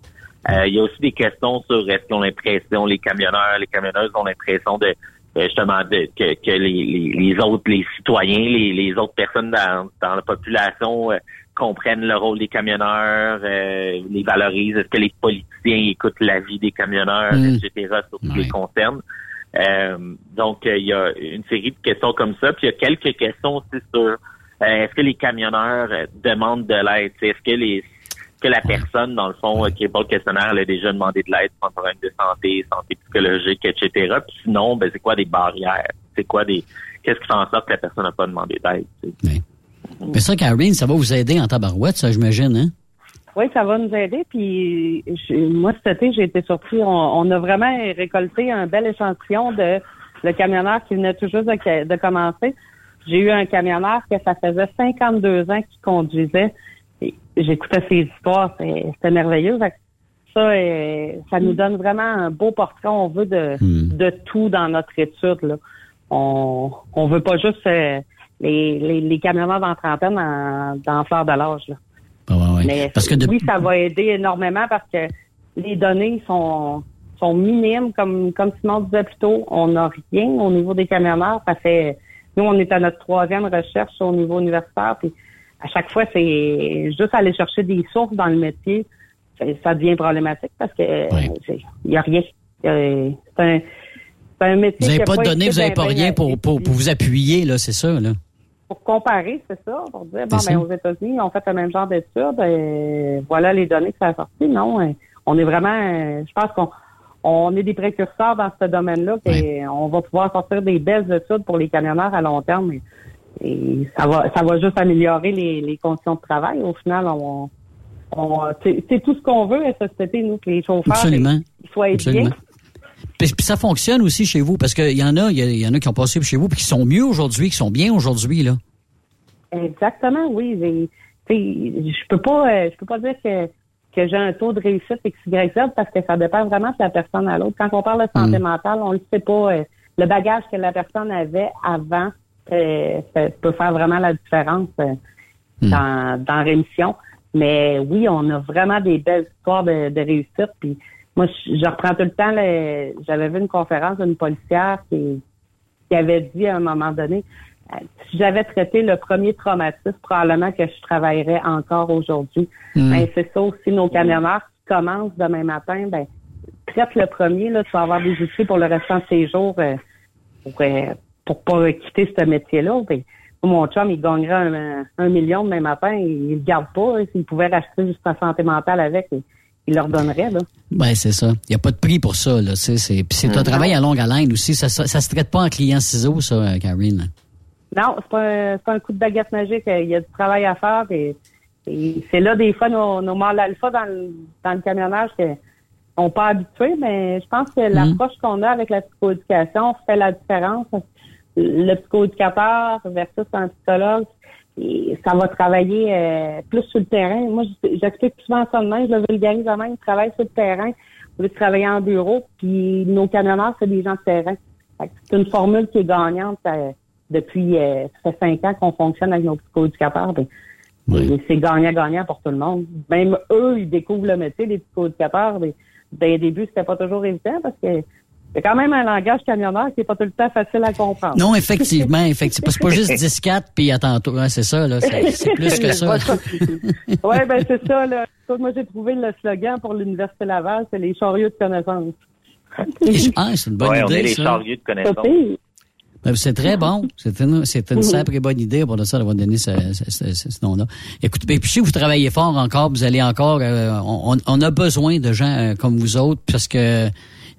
Euh, il y a aussi des questions sur est-ce qu'ils ont l'impression, les camionneurs, les camionneuses ont l'impression de justement de, que, que les, les, les autres, les citoyens, les, les autres personnes dans, dans la population euh, comprennent le rôle des camionneurs, euh, les valorisent, est-ce que les politiciens écoutent l'avis des camionneurs, Mm. etc., sur ce qui les concerne? Euh, donc, euh, il y a une série de questions comme ça. Puis il y a quelques questions aussi sur euh, est-ce que les camionneurs euh, demandent de l'aide? Est-ce que les que la personne, dans le fond, euh, qui est pas le questionnaire, elle a déjà demandé de l'aide pour un problème de santé, santé psychologique, etc. Puis sinon, ben, c'est quoi des barrières? C'est quoi des. Qu'est-ce qui fait en sorte que la personne n'a pas demandé d'aide? tu sais? Mais ça, Karine, ça va vous aider en tabarouette, ça, j'imagine, hein? Oui, ça va nous aider. Puis je- moi, cet été, j'ai été surpris. On, on a vraiment récolté un bel échantillon de le camionneur qui venait tout juste de, de commencer. J'ai eu un camionneur que ça faisait 52 ans qu'il conduisait. J'écoutais ses histoires, c'était merveilleux. Ça, euh, ça nous donne vraiment un beau portrait. On veut de, de tout dans notre étude. Là. On on veut pas juste euh, les, les, les camionneurs dans la trentaine dans, dans fleur de l'âge. là. Mais Parce que de- oui, ça va aider énormément parce que les données sont sont minimes, comme comme Simon disait plus tôt, on n'a rien au niveau des camionneurs. Ça fait nous, on est à notre troisième recherche au niveau universitaire, puis à chaque fois, c'est juste aller chercher des sources dans le métier, ça, devient problématique parce que il y a rien. Euh, C'est un, métier Vous n'avez pas de données, vous n'avez ben, pas ben, rien pour, pour, pour vous appuyer, là, c'est ça, là. pour comparer, c'est ça, pour dire, bon, ben, aux États-Unis, ont fait le même genre d'études, et voilà les données que ça a sorti. Non, hein, on est vraiment, euh, je pense qu'on on est des précurseurs dans ce domaine-là, et on va pouvoir sortir des belles études pour les camionneurs à long terme, et, ça va, ça va juste améliorer les, les conditions de travail. Au final, on, on c'est tout ce qu'on veut à société, nous, que les chauffeurs Absolument. soient Absolument. bien. Puis, puis ça fonctionne aussi chez vous, parce qu'il y en a, il y, en a qui ont passé chez vous, puis qui sont mieux aujourd'hui, qui sont bien aujourd'hui, là. Exactement, oui. Je peux pas euh, je peux pas dire que, que j'ai un taux de réussite XYZ parce que ça dépend vraiment de la personne à l'autre. Quand on parle de santé mentale, on ne sait pas. euh, le bagage que la personne avait avant ça peut faire vraiment la différence euh, dans, dans rémission. Mais oui, on a vraiment des belles histoires de, de réussite. Puis moi, je, je reprends tout le temps. le- J'avais vu une conférence d'une policière qui, qui avait dit à un moment donné, euh, si j'avais traité le premier traumatisme, probablement que je travaillerais encore aujourd'hui. Mm. Ben, c'est ça aussi, nos camionneurs qui commencent demain matin, ben, traite le premier, là, tu vas avoir des outils pour le restant de tes jours euh, pour, euh, pour pas quitter ce métier-là. Ben, mon chum, il gagnerait un, un million demain matin, il, il le garde pas. hein. S'il pouvait racheter juste sa santé mentale avec, il, il leur donnerait. Là. Ben, c'est ça. Il n'y a pas de prix pour ça, là. C'est, puis c'est un travail à longue haleine aussi. Ça, ça, ça se traite pas en client ciseaux, ça, euh, Karine. Non, c'est pas, un- c'est pas un coup de baguette magique. Il y a du travail à faire. Et, et c'est là, des fois, nos, nos mâles alpha dans le, dans le camionnage que on pas habitués, mais je pense que l'approche qu'on a avec la psychoéducation fait la différence. Le psychoéducateur versus un psychologue, et ça va travailler euh, plus sur le terrain. Moi, j'explique souvent ça de même, je le vulgarise de même, travaille sur le terrain au lieu de travailler en bureau. Puis nos camionneurs, c'est des gens de terrain. C'est une formule qui est gagnante euh, depuis euh, ça fait cinq ans qu'on fonctionne avec nos psychoéducateurs. Ben, C'est gagnant-gagnant pour tout le monde. Même eux, ils découvrent le métier des psychoéducateurs. Mais dès le début, c'était pas toujours évident parce que c'est quand même un langage camionneur qui est pas tout le temps facile à comprendre. Non, effectivement, effectivement. C'est pas juste 10-4 puis à tantôt. hein, c'est ça, là. C'est, plus que ça. oui, ben c'est ça. Là. Moi, j'ai trouvé le slogan pour l'Université Laval, c'est les chariots de connaissances. Ah, c'est une bonne Ouais, idée. on est les ça. chariots de connaissances. Ben, C'est très bon. C'est une, c'est une Mhm. sacrée bonne idée pour ça d'avoir donné ce, ce, ce, ce- ce nom-là. Écoutez, ben, puis si vous travaillez fort encore, vous allez encore. euh, on, on a besoin de gens euh, comme vous autres parce que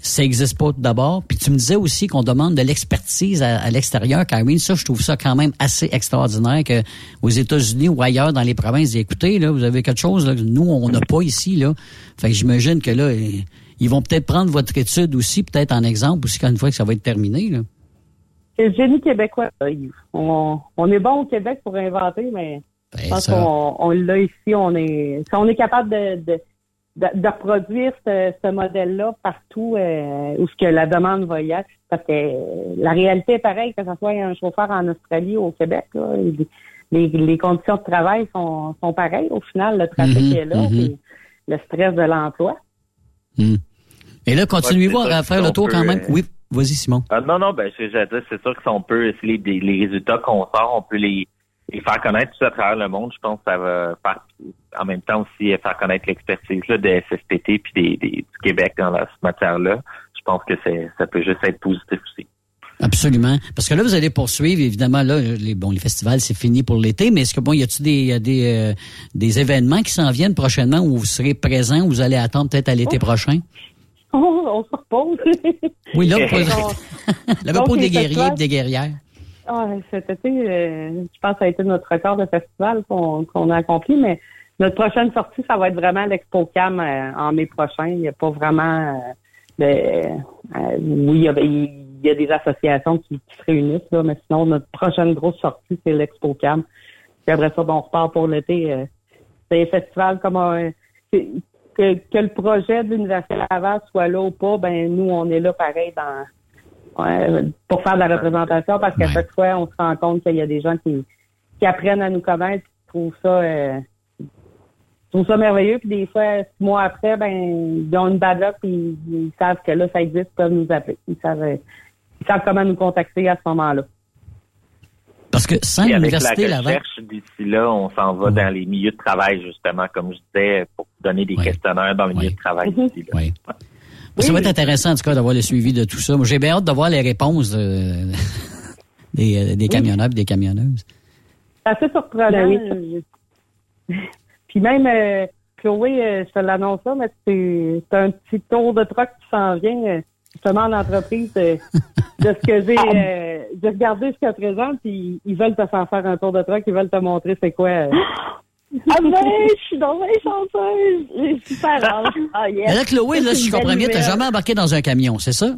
ça existe pas tout d'abord. Puis tu me disais aussi qu'on demande de l'expertise à, l'extérieur, Karine. Ça, je trouve ça quand même assez extraordinaire que aux États-Unis ou ailleurs dans les provinces, écoutez, là, vous avez quelque chose là, que nous, on n'a pas ici. Là. Fait que j'imagine que là, ils vont peut-être prendre votre étude aussi, peut-être en exemple, aussi quand une fois que ça va être terminé. Là. C'est le génie québécois. On, on est bon au Québec pour inventer, mais ben, je pense qu'on on, l'a ici. On est, on est capable de, de, de, reproduire ce, ce modèle-là partout euh, où ce que la demande va y être. Parce que la réalité est pareille, que ce soit un chauffeur en Australie ou au Québec. les, les, conditions de travail sont, sont pareilles. Au final, le trafic mhm, est là. mhm. le stress de l'emploi. Hmm. Et là, continuez-vous à faire le tour quand même? Oui, vas-y, Simon. Euh, non, non, ben, c'est sûr que si on peut, si les, les résultats qu'on sort, on peut les, les faire connaître tout à travers le monde. Je pense que ça va faire, en même temps aussi, faire connaître l'expertise de SSPT puis des, des, du Québec dans la, cette matière-là. Je pense que c'est, ça peut juste être positif aussi. Absolument. Parce que là, vous allez poursuivre, évidemment, là, les, bon, les festivals, c'est fini pour l'été, mais est-ce que, bon, y a-t-il des, des, euh, des événements qui s'en viennent prochainement où vous serez présent, où vous allez attendre peut-être à l'été oh. prochain? Oh, on se repose. oui, là, pour, le repos des guerriers et des guerrières. Ah, cet été, euh, je pense que ça a été notre record de festival qu'on a accompli, mais notre prochaine sortie, ça va être vraiment l'Expo Cam euh, en mai prochain. Il n'y a pas vraiment de... oui, il y, a, il y a des associations qui, se réunissent, là, mais sinon, notre prochaine grosse sortie, c'est l'Expo Cam. Puis après ça, bon, on repart pour l'été. Euh, c'est un festival comme un, que, que, le projet de l'Université Laval soit là ou pas, ben nous, on est là pareil dans pour faire de la représentation parce qu'à chaque fois, on se rend compte qu'il y a des gens qui, qui apprennent à nous connaître, qui trouvent ça euh, trouvent ça merveilleux. Puis des fois, six mois après, ben ils ont une bad luck puis ils, savent que là, ça existe, ils peuvent nous appeler. Ils savent, euh, ils savent comment nous contacter à ce moment-là. Parce que sans l'université la recherche d'ici là, on s'en va dans les milieux de travail, justement, comme je disais, pour donner des questionnaires dans les milieux de travail mhm. d'ici là. Oui. Ça va être intéressant, en tout cas, d'avoir le suivi de tout ça. J'ai bien hâte de voir les réponses euh, des, euh, des camionneurs et des camionneuses. C'est assez surprenant. Puis même, euh, Chloé, je te l'annonce là, mais c'est un petit tour de truck qui s'en vient justement en entreprise de, de ce que j'ai euh, j'ai regardé jusqu'à présent, puis ils veulent te faire faire un tour de truck, ils veulent te montrer c'est quoi. Euh. Ah ben, je suis dans les chanceuse. J'ai super hâte. Ah, yes. là, Chloé, là, si je comprends bien, t'as jamais embarqué dans un camion, c'est ça?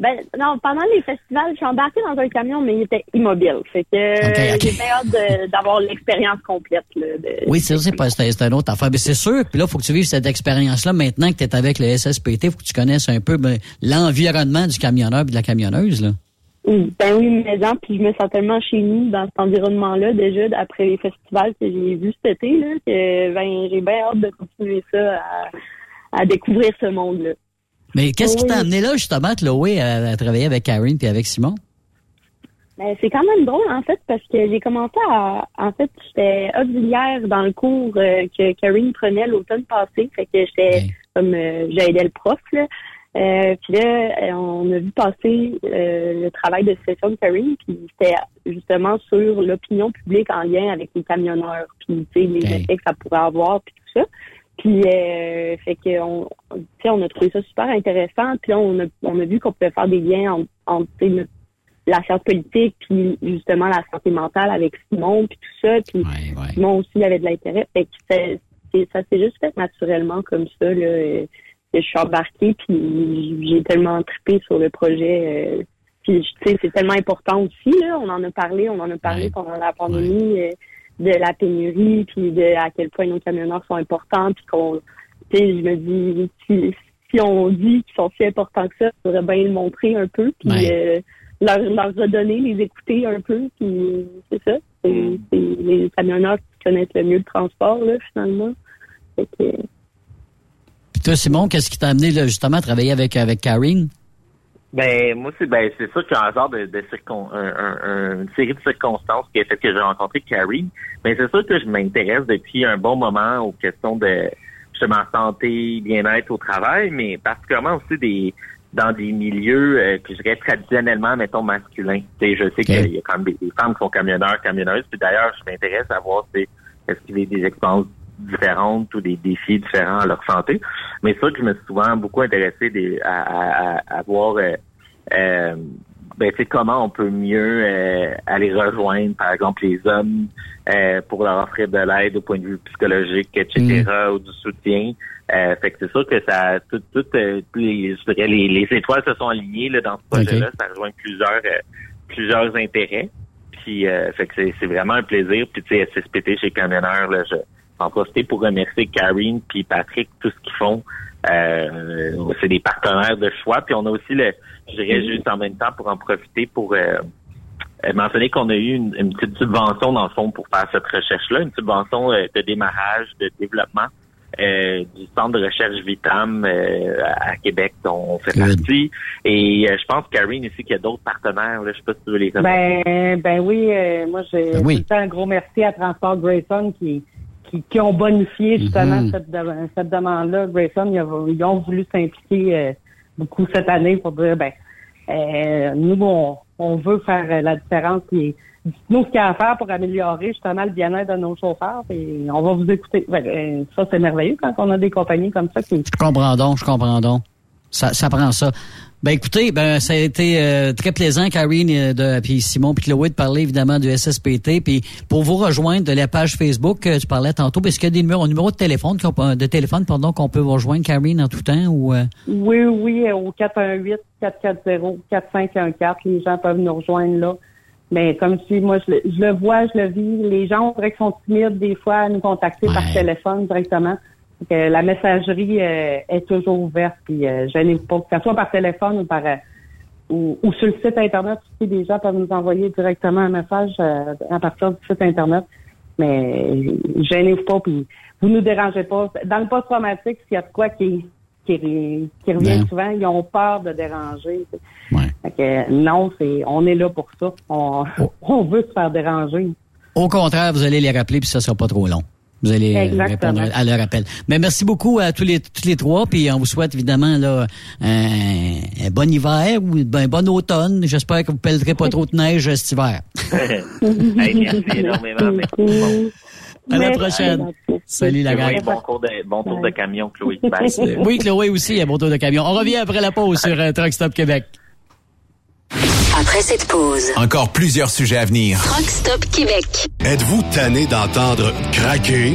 Ben, non, pendant les festivals, je suis embarquée dans un camion, mais il était immobile. Fait que j'ai bien hâte d'avoir l'expérience complète. Là, oui, c'est ça, c'est c'est une autre affaire. Mais c'est sûr, puis là, il faut que tu vives cette expérience-là maintenant que tu es avec le SSPT, il faut que tu connaisses un peu ben, l'environnement du camionneur et de la camionneuse. Là. Ben oui, mais non, puis je me sens tellement chez nous dans cet environnement-là déjà après les festivals que j'ai vus cet été là, que ben j'ai bien hâte de continuer ça à, à découvrir ce monde-là. Mais qu'est-ce qui t'a amené là, justement, Chloé, à, travailler avec Karine et avec Simon? Ben, c'est quand même drôle, en fait, parce que j'ai commencé à... En fait, j'étais auxiliaire dans le cours euh, que Karine prenait l'automne passé. Fait que j'étais comme... Euh, j'aidais le prof, là. Euh, puis là, on a vu passer le travail de session de Karine, puis c'était justement sur l'opinion publique en lien avec les camionneurs, puis tu sais, les effets que ça pourrait avoir, puis tout ça. Puis, euh, fait que on, on a trouvé ça super intéressant. Puis là, on a, on a vu qu'on pouvait faire des liens entre, la science politique puis justement la santé mentale avec Simon puis tout ça. Puis Simon aussi avait de l'intérêt. Fait que ça s'est juste fait naturellement comme ça. Là, euh, je suis embarquée puis j'ai tellement trippé sur le projet. Euh, puis, tu sais, c'est tellement important aussi. Là, on en a parlé, on en a parlé pendant la pandémie. Euh, de la pénurie, puis de à quel point nos camionneurs sont importants, puis qu'on, tu sais, je me dis, si, si on dit qu'ils sont si importants que ça, il faudrait bien le montrer un peu, puis euh, leur, leur redonner, les écouter un peu, puis c'est ça. C'est, mm. les camionneurs qui connaissent le mieux le transport, là, finalement. Fait que... Puis toi, Simon, qu'est-ce qui t'a amené là, justement à travailler avec, avec Karine? Ben moi c'est ben c'est sûr qu'il y a un genre de, de circon, un, une série de circonstances qui a fait que j'ai rencontré Carrie. Mais c'est sûr que je m'intéresse depuis un bon moment aux questions de justement santé, bien-être au travail, mais particulièrement aussi des dans des milieux euh, que je dirais traditionnellement, mettons, masculins. sais je sais qu'il y a quand même des, femmes qui sont camionneurs, camionneuses. Puis d'ailleurs, je m'intéresse à voir est-ce qu'il y a des expériences différentes ou des défis différents à leur santé. Mais ça que je me suis souvent beaucoup intéressé des, à, à, à voir euh, euh, ben, comment on peut mieux euh, aller rejoindre, par exemple, les hommes euh, pour leur offrir de l'aide au point de vue psychologique, etc., ou du soutien. Euh, fait que c'est sûr que ça, tout, tout euh, les, je dirais, les, les étoiles se sont alignées là, dans ce projet-là. Ça rejoint plusieurs, euh, plusieurs intérêts. Puis, euh, fait que c'est, c'est vraiment un plaisir. Puis, tu sais, SSPT chez Camionneur, là, je en profiter pour remercier Karine puis Patrick, tout ce qu'ils font. Euh, c'est des partenaires de choix. Puis, on a aussi le, je dirais juste en même temps pour en profiter pour euh, euh, mentionner qu'on a eu une, une petite subvention dans le fond pour faire cette recherche-là, une subvention euh, de démarrage, de développement euh, du centre de recherche Vitam euh, à Québec dont on fait partie. Et euh, je pense, Karine, ici, qu'il y a d'autres partenaires. Là, je sais pas si tu veux les connaître. Ben, ben oui, euh, moi j'ai Ben oui. tout le temps un gros merci à Transport Grayson qui, qui, qui ont bonifié justement Mhm. cette, de- cette demande-là. Grayson, ils ont, ils ont voulu s'impliquer euh, beaucoup cette année pour dire ben euh, nous on, on veut faire euh, la différence dites-nous ce qu'il y a à faire pour améliorer justement le bien-être de nos chauffeurs et on va vous écouter. Ben, euh, ça c'est merveilleux quand on a des compagnies comme ça qui Je comprends donc, je comprends donc. Ça, ça prend ça. Ben écoutez, ben ça a été euh, très plaisant, Karine, euh, de, puis Simon, puis Chloé, de parler évidemment du SSPT. Puis pour vous rejoindre de la page Facebook, euh, tu parlais tantôt, parce qu'il y a des numéros, un numéro de téléphone, de téléphone, pardon, qu'on peut vous rejoindre, Karine, en tout temps, ou euh, Oui, oui, euh, au 418-440-4514, les gens peuvent nous rejoindre là. Mais comme si moi, je le, je le vois, je le vis, les gens, on dirait qu'ils sont timides des fois à nous contacter par téléphone directement. Donc, euh, la messagerie euh, est toujours ouverte, puis euh, gênez pas, que ce soit par téléphone ou par euh, ou, ou sur le site internet, aussi, des gens peuvent nous envoyer directement un message euh, à partir du site internet. Mais gênez-vous pas, puis vous nous dérangez pas. Dans le post-traumatique, s'il y a de quoi qui, qui, qui revient Ben. souvent, ils ont peur de déranger. Fait que, non, c'est on est là pour ça. On, on veut se faire déranger. au contraire, vous allez les rappeler, puis ça sera pas trop long. Vous allez euh, Exactement. répondre à leur appel. Mais merci beaucoup à tous les tous les trois, puis on vous souhaite évidemment là un, un bon hiver ou un bon automne. J'espère que vous pèlerez pas trop de neige euh, cet hiver. Hey, merci énormément. Merci. À la Merci. prochaine. Salut la gang. bon, cours de, bon tour de camion, Chloé. Bye. Oui, Chloé aussi, à mon tour de camion. On revient après la pause sur euh, Truck Stop Québec. Après cette pause, encore plusieurs sujets à venir. Truck Stop Québec. Êtes-vous tanné d'entendre craquer,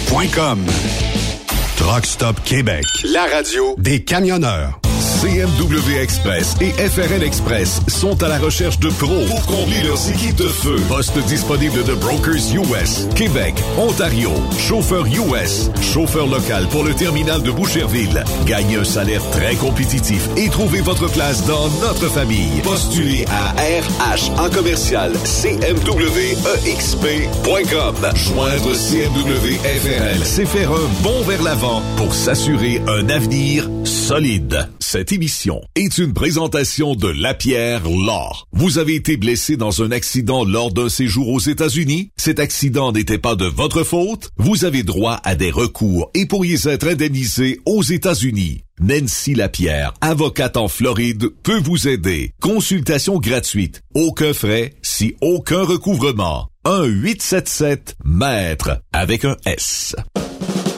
Truck Stop Québec, La radio des camionneurs. CMW Express et FRL Express sont à la recherche de pros pour combler leurs équipes de feu. Poste disponible de Brokers US, Québec, Ontario, chauffeur US, chauffeur local pour le terminal de Boucherville. Gagnez un salaire très compétitif et trouvez votre place dans notre famille. Postulez à RH en commercial cmwexp.com. Joindre CMW FRL, c'est faire un bond vers l'avant pour s'assurer un avenir solide. Émission est une présentation de Lapierre Law. Vous avez été blessé dans un accident lors d'un séjour aux États-Unis? Cet accident n'était pas de votre faute? Vous avez droit à des recours et pourriez être indemnisé aux États-Unis. Nancy Lapierre, avocate en Floride, peut vous aider. Consultation gratuite. Aucun frais, si aucun recouvrement. 1-877-MAître avec un S.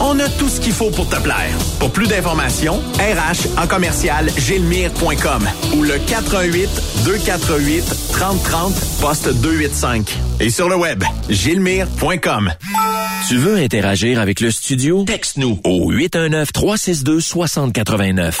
On a tout ce qu'il faut pour te plaire. Pour plus d'informations, RH en commercial gilmire.com ou le 418 248 3030 poste 285 et sur le web gilmire.com. Tu veux interagir avec le studio? Texte-nous au 819 362 6089.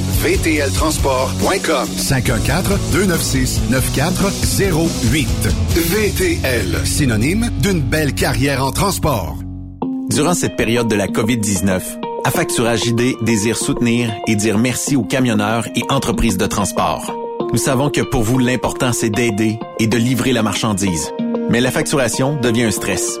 vtltransport.com 514-296-9408. VTL, synonyme d'une belle carrière en transport. Durant cette période de la COVID-19, Affacturage JD désire soutenir et dire merci aux camionneurs et entreprises de transport. Nous savons que pour vous, l'important, c'est d'aider et de livrer la marchandise. Mais la facturation devient un stress.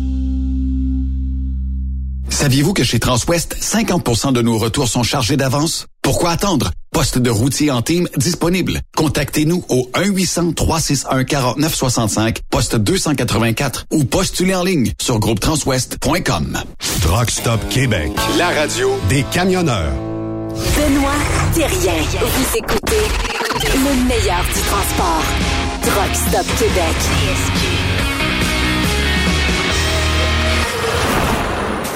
Saviez-vous que chez Transwest, 50% de nos retours sont chargés d'avance? Pourquoi attendre? Poste de routier en team disponible. Contactez-nous au 1-800-361-4965, poste 284 ou postulez en ligne sur groupetranswest.com. Truck Stop Québec, la radio des camionneurs. Benoît Thérien. Vous écoutez le meilleur du transport. Truck Stop Québec.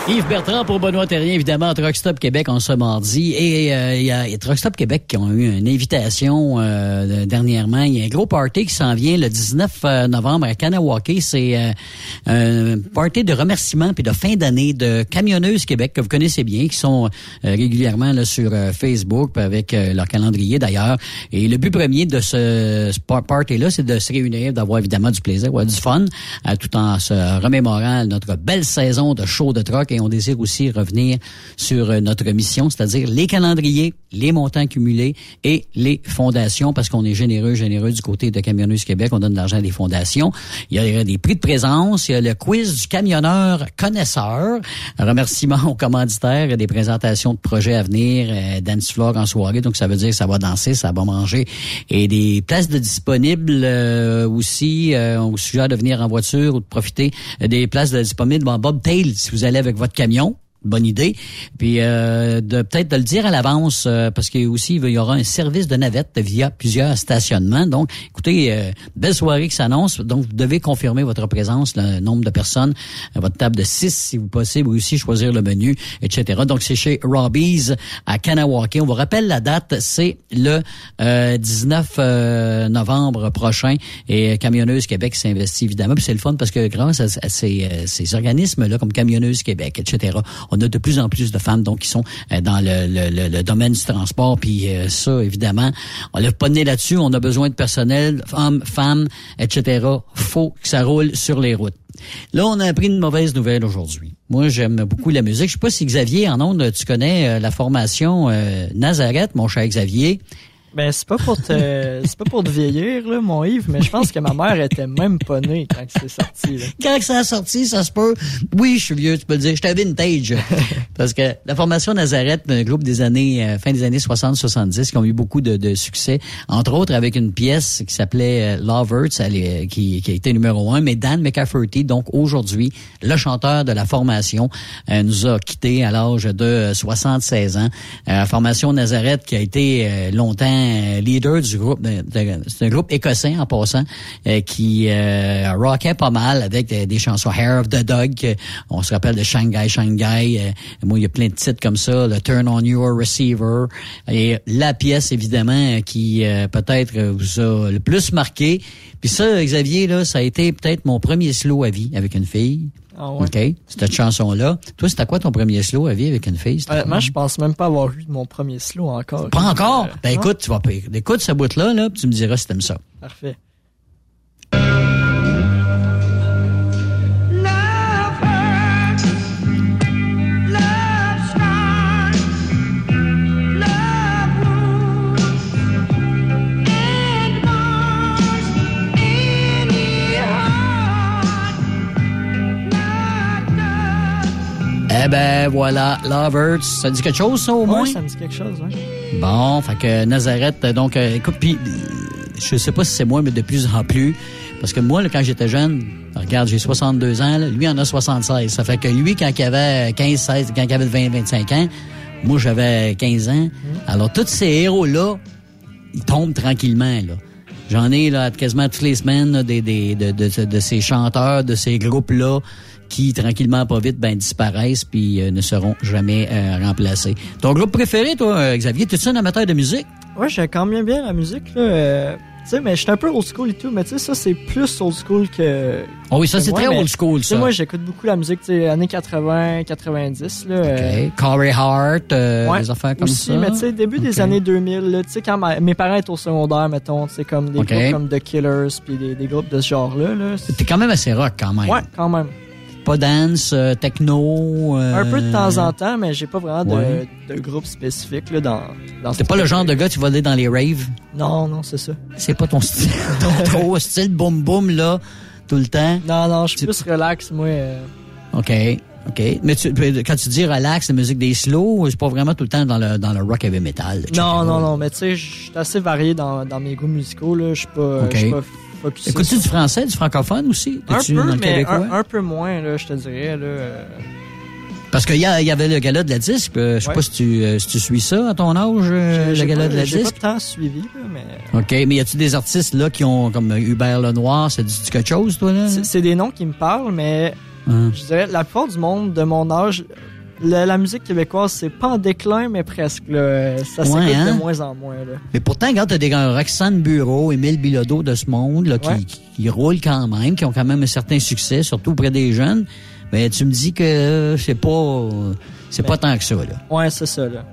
Yves Bertrand pour Benoît Terrien, évidemment, Truck Stop Québec en ce mardi. Et euh, il y a Truck Stop Québec qui ont eu une invitation euh, dernièrement. Il y a un gros party qui s'en vient le 19 euh, novembre à Kanawake. C'est un party de remerciement puis de fin d'année de Camionneuses Québec que vous connaissez bien, qui sont régulièrement là, sur Facebook avec leur calendrier d'ailleurs. Et le but premier de ce, party-là, c'est de se réunir, d'avoir évidemment du plaisir, du fun, tout en se remémorant notre belle saison de show de truck et on désire aussi revenir sur euh, notre mission, c'est-à-dire les calendriers, les montants cumulés et les fondations, parce qu'on est généreux, généreux du côté de Camionneuse Québec. On donne de l'argent à des fondations. Il y a des prix de présence. Il y a le quiz du camionneur connaisseur. Remerciements aux commanditaires et des présentations de projets à venir. Euh, dance floor en soirée. Donc, ça veut dire que ça va danser, ça va manger. Et des places de disponibles euh, aussi. Euh, on vous de venir en voiture ou de profiter des places de disponibles en bobtail si vous allez avec camion bonne idée. Puis euh, de peut-être de le dire à l'avance euh, parce qu'il aussi il y aura un service de navette via plusieurs stationnements. Donc, écoutez, euh, belle soirée qui s'annonce. Donc, vous devez confirmer votre présence, le nombre de personnes, votre table de 6 si vous possible, ou aussi choisir le menu, etc. Donc, c'est chez Robbie's à Kanawake. On vous rappelle la date, c'est le 19 novembre prochain. Et Camionneuse Québec s'investit évidemment. Puis c'est le fun parce que grâce à, ces, ces organismes-là comme Camionneuse Québec, etc., a de plus en plus de femmes donc qui sont euh, dans le, domaine du transport. Puis euh, ça, évidemment, on lève pas de nez là-dessus. On a besoin de personnel, femmes, femmes, etc. Faut que ça roule sur les routes. Là, on a appris une mauvaise nouvelle aujourd'hui. Moi, j'aime beaucoup la musique. Je sais pas si Xavier, en ondes, tu connais euh, la formation Nazareth, mon cher Xavier. Ben, c'est pas pour te, c'est pas pour te vieillir, là, mon Yves, mais je pense que ma mère était même pas née quand c'est sorti, là. Quand ça a sorti, ça se peut. Oui, je suis vieux, tu peux le dire. J'étais vintage. Parce que la formation Nazareth, un groupe des années, euh, fin des années 60-70, qui ont eu beaucoup de, de, succès. Entre autres, avec une pièce qui s'appelait euh, Lovers, qui, qui a été numéro un. Mais Dan McCafferty, donc aujourd'hui, le chanteur de la formation, euh, nous a quittés à l'âge de 76 ans. la formation Nazareth qui a été longtemps euh, leader du groupe. C'est un groupe écossais en passant euh, qui euh, rockait pas mal avec des, chansons Hair of the Dog. on se rappelle de Shanghai Shanghai. moi, il y a plein de titres comme ça. Le Turn on Your Receiver et la pièce évidemment qui peut-être vous a le plus marqué. Puis ça, Xavier là, ça a été peut-être mon premier slow à vie avec une fille. Ah ouais. OK. Cette chanson-là. Toi, c'était quoi ton premier slow à vie avec une fille? Moi, je pense même pas avoir eu mon premier slow encore. Pas encore? ben écoute, tu vas écoute ce bout-là, là, puis tu me diras si t'aimes ça. Parfait. Eh ben voilà, Lovers, ça dit quelque chose ça au moins? ça me dit quelque chose, oui. Bon, fait que Nazareth, donc euh, écoute, puis je sais pas si c'est moi, mais de plus en plus. Parce que moi, là, quand j'étais jeune, regarde, j'ai 62 ans, là, lui en a 76. Ça fait que lui, quand il avait 15, 16, quand il avait 20, 25 ans, moi j'avais 15 ans. Mm. Alors tous ces héros-là, ils tombent tranquillement, là. J'en ai là quasiment toutes les semaines des, des, de, de, de, ces chanteurs, de ces groupes-là qui, tranquillement, pas vite, ben, disparaissent puis euh, ne seront jamais euh, remplacés. Ton groupe préféré, toi, euh, Xavier, t'es-tu un amateur de musique? Ouais, j'aime quand même bien la musique, là. tu sais, mais je suis un peu old school et tout, mais tu sais, ça, c'est plus old school que. Oh oui, ça, c'est très old school, ça. moi, j'écoute beaucoup la musique, tu sais, années 80, 90, là. OK. Corey Hart, des affaires comme aussi, ça. mais tu sais, début des années 2000, tu sais, quand mes parents étaient au secondaire, mettons, tu sais, comme des groupes comme The Killers, puis des, des, groupes de ce genre-là, là. T'es quand même assez rock, quand même. Ouais, quand même pas dance, euh, techno. Euh, un peu de temps en temps, mais j'ai pas vraiment de, de, groupe spécifique là, dans. dans T'es pas le genre de gars qui va aller dans les raves? Non, non, c'est ça. C'est pas ton style, ton style boum boum là tout le temps. Non, non, je suis plus relax moi. Euh. Ok. OK. Mais tu, quand tu dis relax, la musique des slow, c'est pas vraiment tout le temps dans le, dans le rock heavy metal. Non, non, non. Mais tu sais, je suis assez varié dans, dans mes goûts musicaux. Je suis pas, pas Écoutes-tu du français, du francophone aussi? Un peu, mais un, peu moins, là, je te dirais. Là. Parce qu'il y, y, avait le gala de la disque. Je sais pas si tu, euh, si tu suis ça à ton âge, euh, le gala de la disque. J'ai pas tant suivi, là, mais... OK, mais y a-tu des artistes là qui ont, comme Hubert Lenoir, ça dit quelque chose, toi, là? C'est des noms qui me parlent, mais Je dirais, la plupart du monde de mon âge, la, la musique québécoise, c'est pas en déclin, mais presque. Là. Ça Ouais, s'écoute hein? de moins en moins. Là. Mais pourtant, quand t'as des Roxane Bureau, Émile Bilodeau de ce monde, là, qui, Ouais. qui, qui roulent quand même, qui ont quand même un certain succès, surtout auprès des jeunes, ben, tu me dis que c'est pas, c'est pas tant que ça, là. Ouais, c'est ça. Là.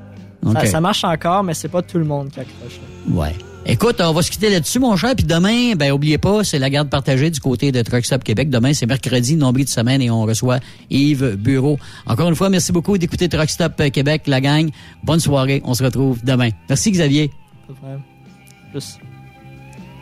Ça, ça marche encore, mais c'est pas tout le monde qui accroche. là. Ouais. Écoute, on va se quitter là-dessus, mon cher. Puis demain, ben oubliez pas, c'est la garde partagée du côté de Truck Stop Québec. Demain, c'est mercredi, nombril de semaine, et on reçoit Yves Bureau. Encore une fois, merci beaucoup d'écouter Truck Stop Québec, la gang. Bonne soirée. On se retrouve demain. Merci, Xavier.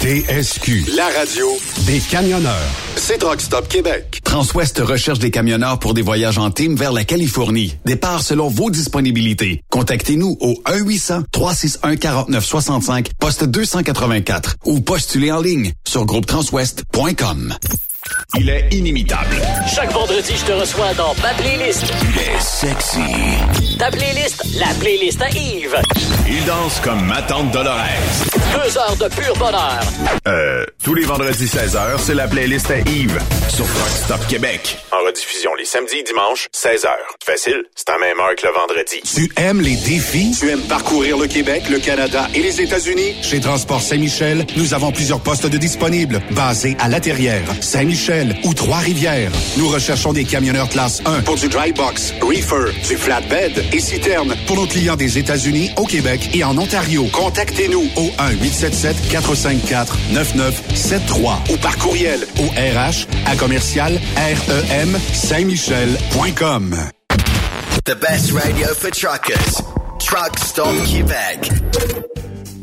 TSQ, la radio des camionneurs. C'est Truck Stop Québec. Transwest recherche des camionneurs pour des voyages en team vers la Californie. Départ selon vos disponibilités. Contactez-nous au 1-800-361-4965, poste 284 ou postulez en ligne sur groupetranswest.com. Il est inimitable. Chaque vendredi, je te reçois dans ma playlist. Il est sexy. Ta playlist, la playlist à Yves. Il danse comme ma tante Dolores. Deux heures de pur bonheur. Euh, tous les vendredis 16h, c'est la playlist à Yves sur Rock Stop Québec. En rediffusion les samedis et dimanches, 16h. Facile, c'est à même heure que le vendredi. Tu aimes les défis? Tu aimes parcourir le Québec, le Canada et les États-Unis? Chez Transport Saint-Michel, nous avons plusieurs postes de disponibles, basés à La Terrière, Saint-Michel ou Trois-Rivières. Nous recherchons des camionneurs classe 1 pour du dry box, reefer, du flatbed et citerne pour nos clients des États-Unis, au Québec et en Ontario. Contactez-nous au 1-877-454-9973 ou par courriel au RH à commercial REM Saint-Michel.com. The best radio for truckers. Truck Stop Québec.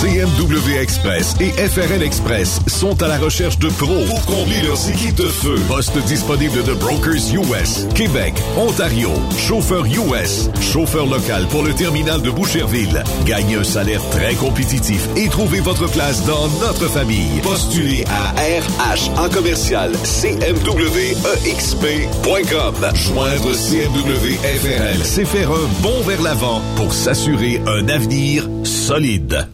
CMW Express et FRL Express sont à la recherche de pros pour combler leurs équipes de feu. Poste disponible de Brokers US, Québec, Ontario, chauffeur US, chauffeur local pour le terminal de Boucherville. Gagnez un salaire très compétitif et trouvez votre place dans notre famille. Postulez à RH en commercial CMWEXP.com. Joindre CMW FRL, c'est faire un bond vers l'avant pour s'assurer un avenir solide.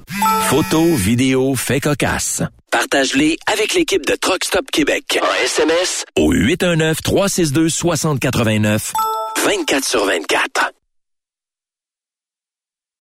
Photos, vidéos, faits cocasse. Partage-les avec l'équipe de Truck Stop Québec. En SMS au 819-362-6089, 24 sur 24.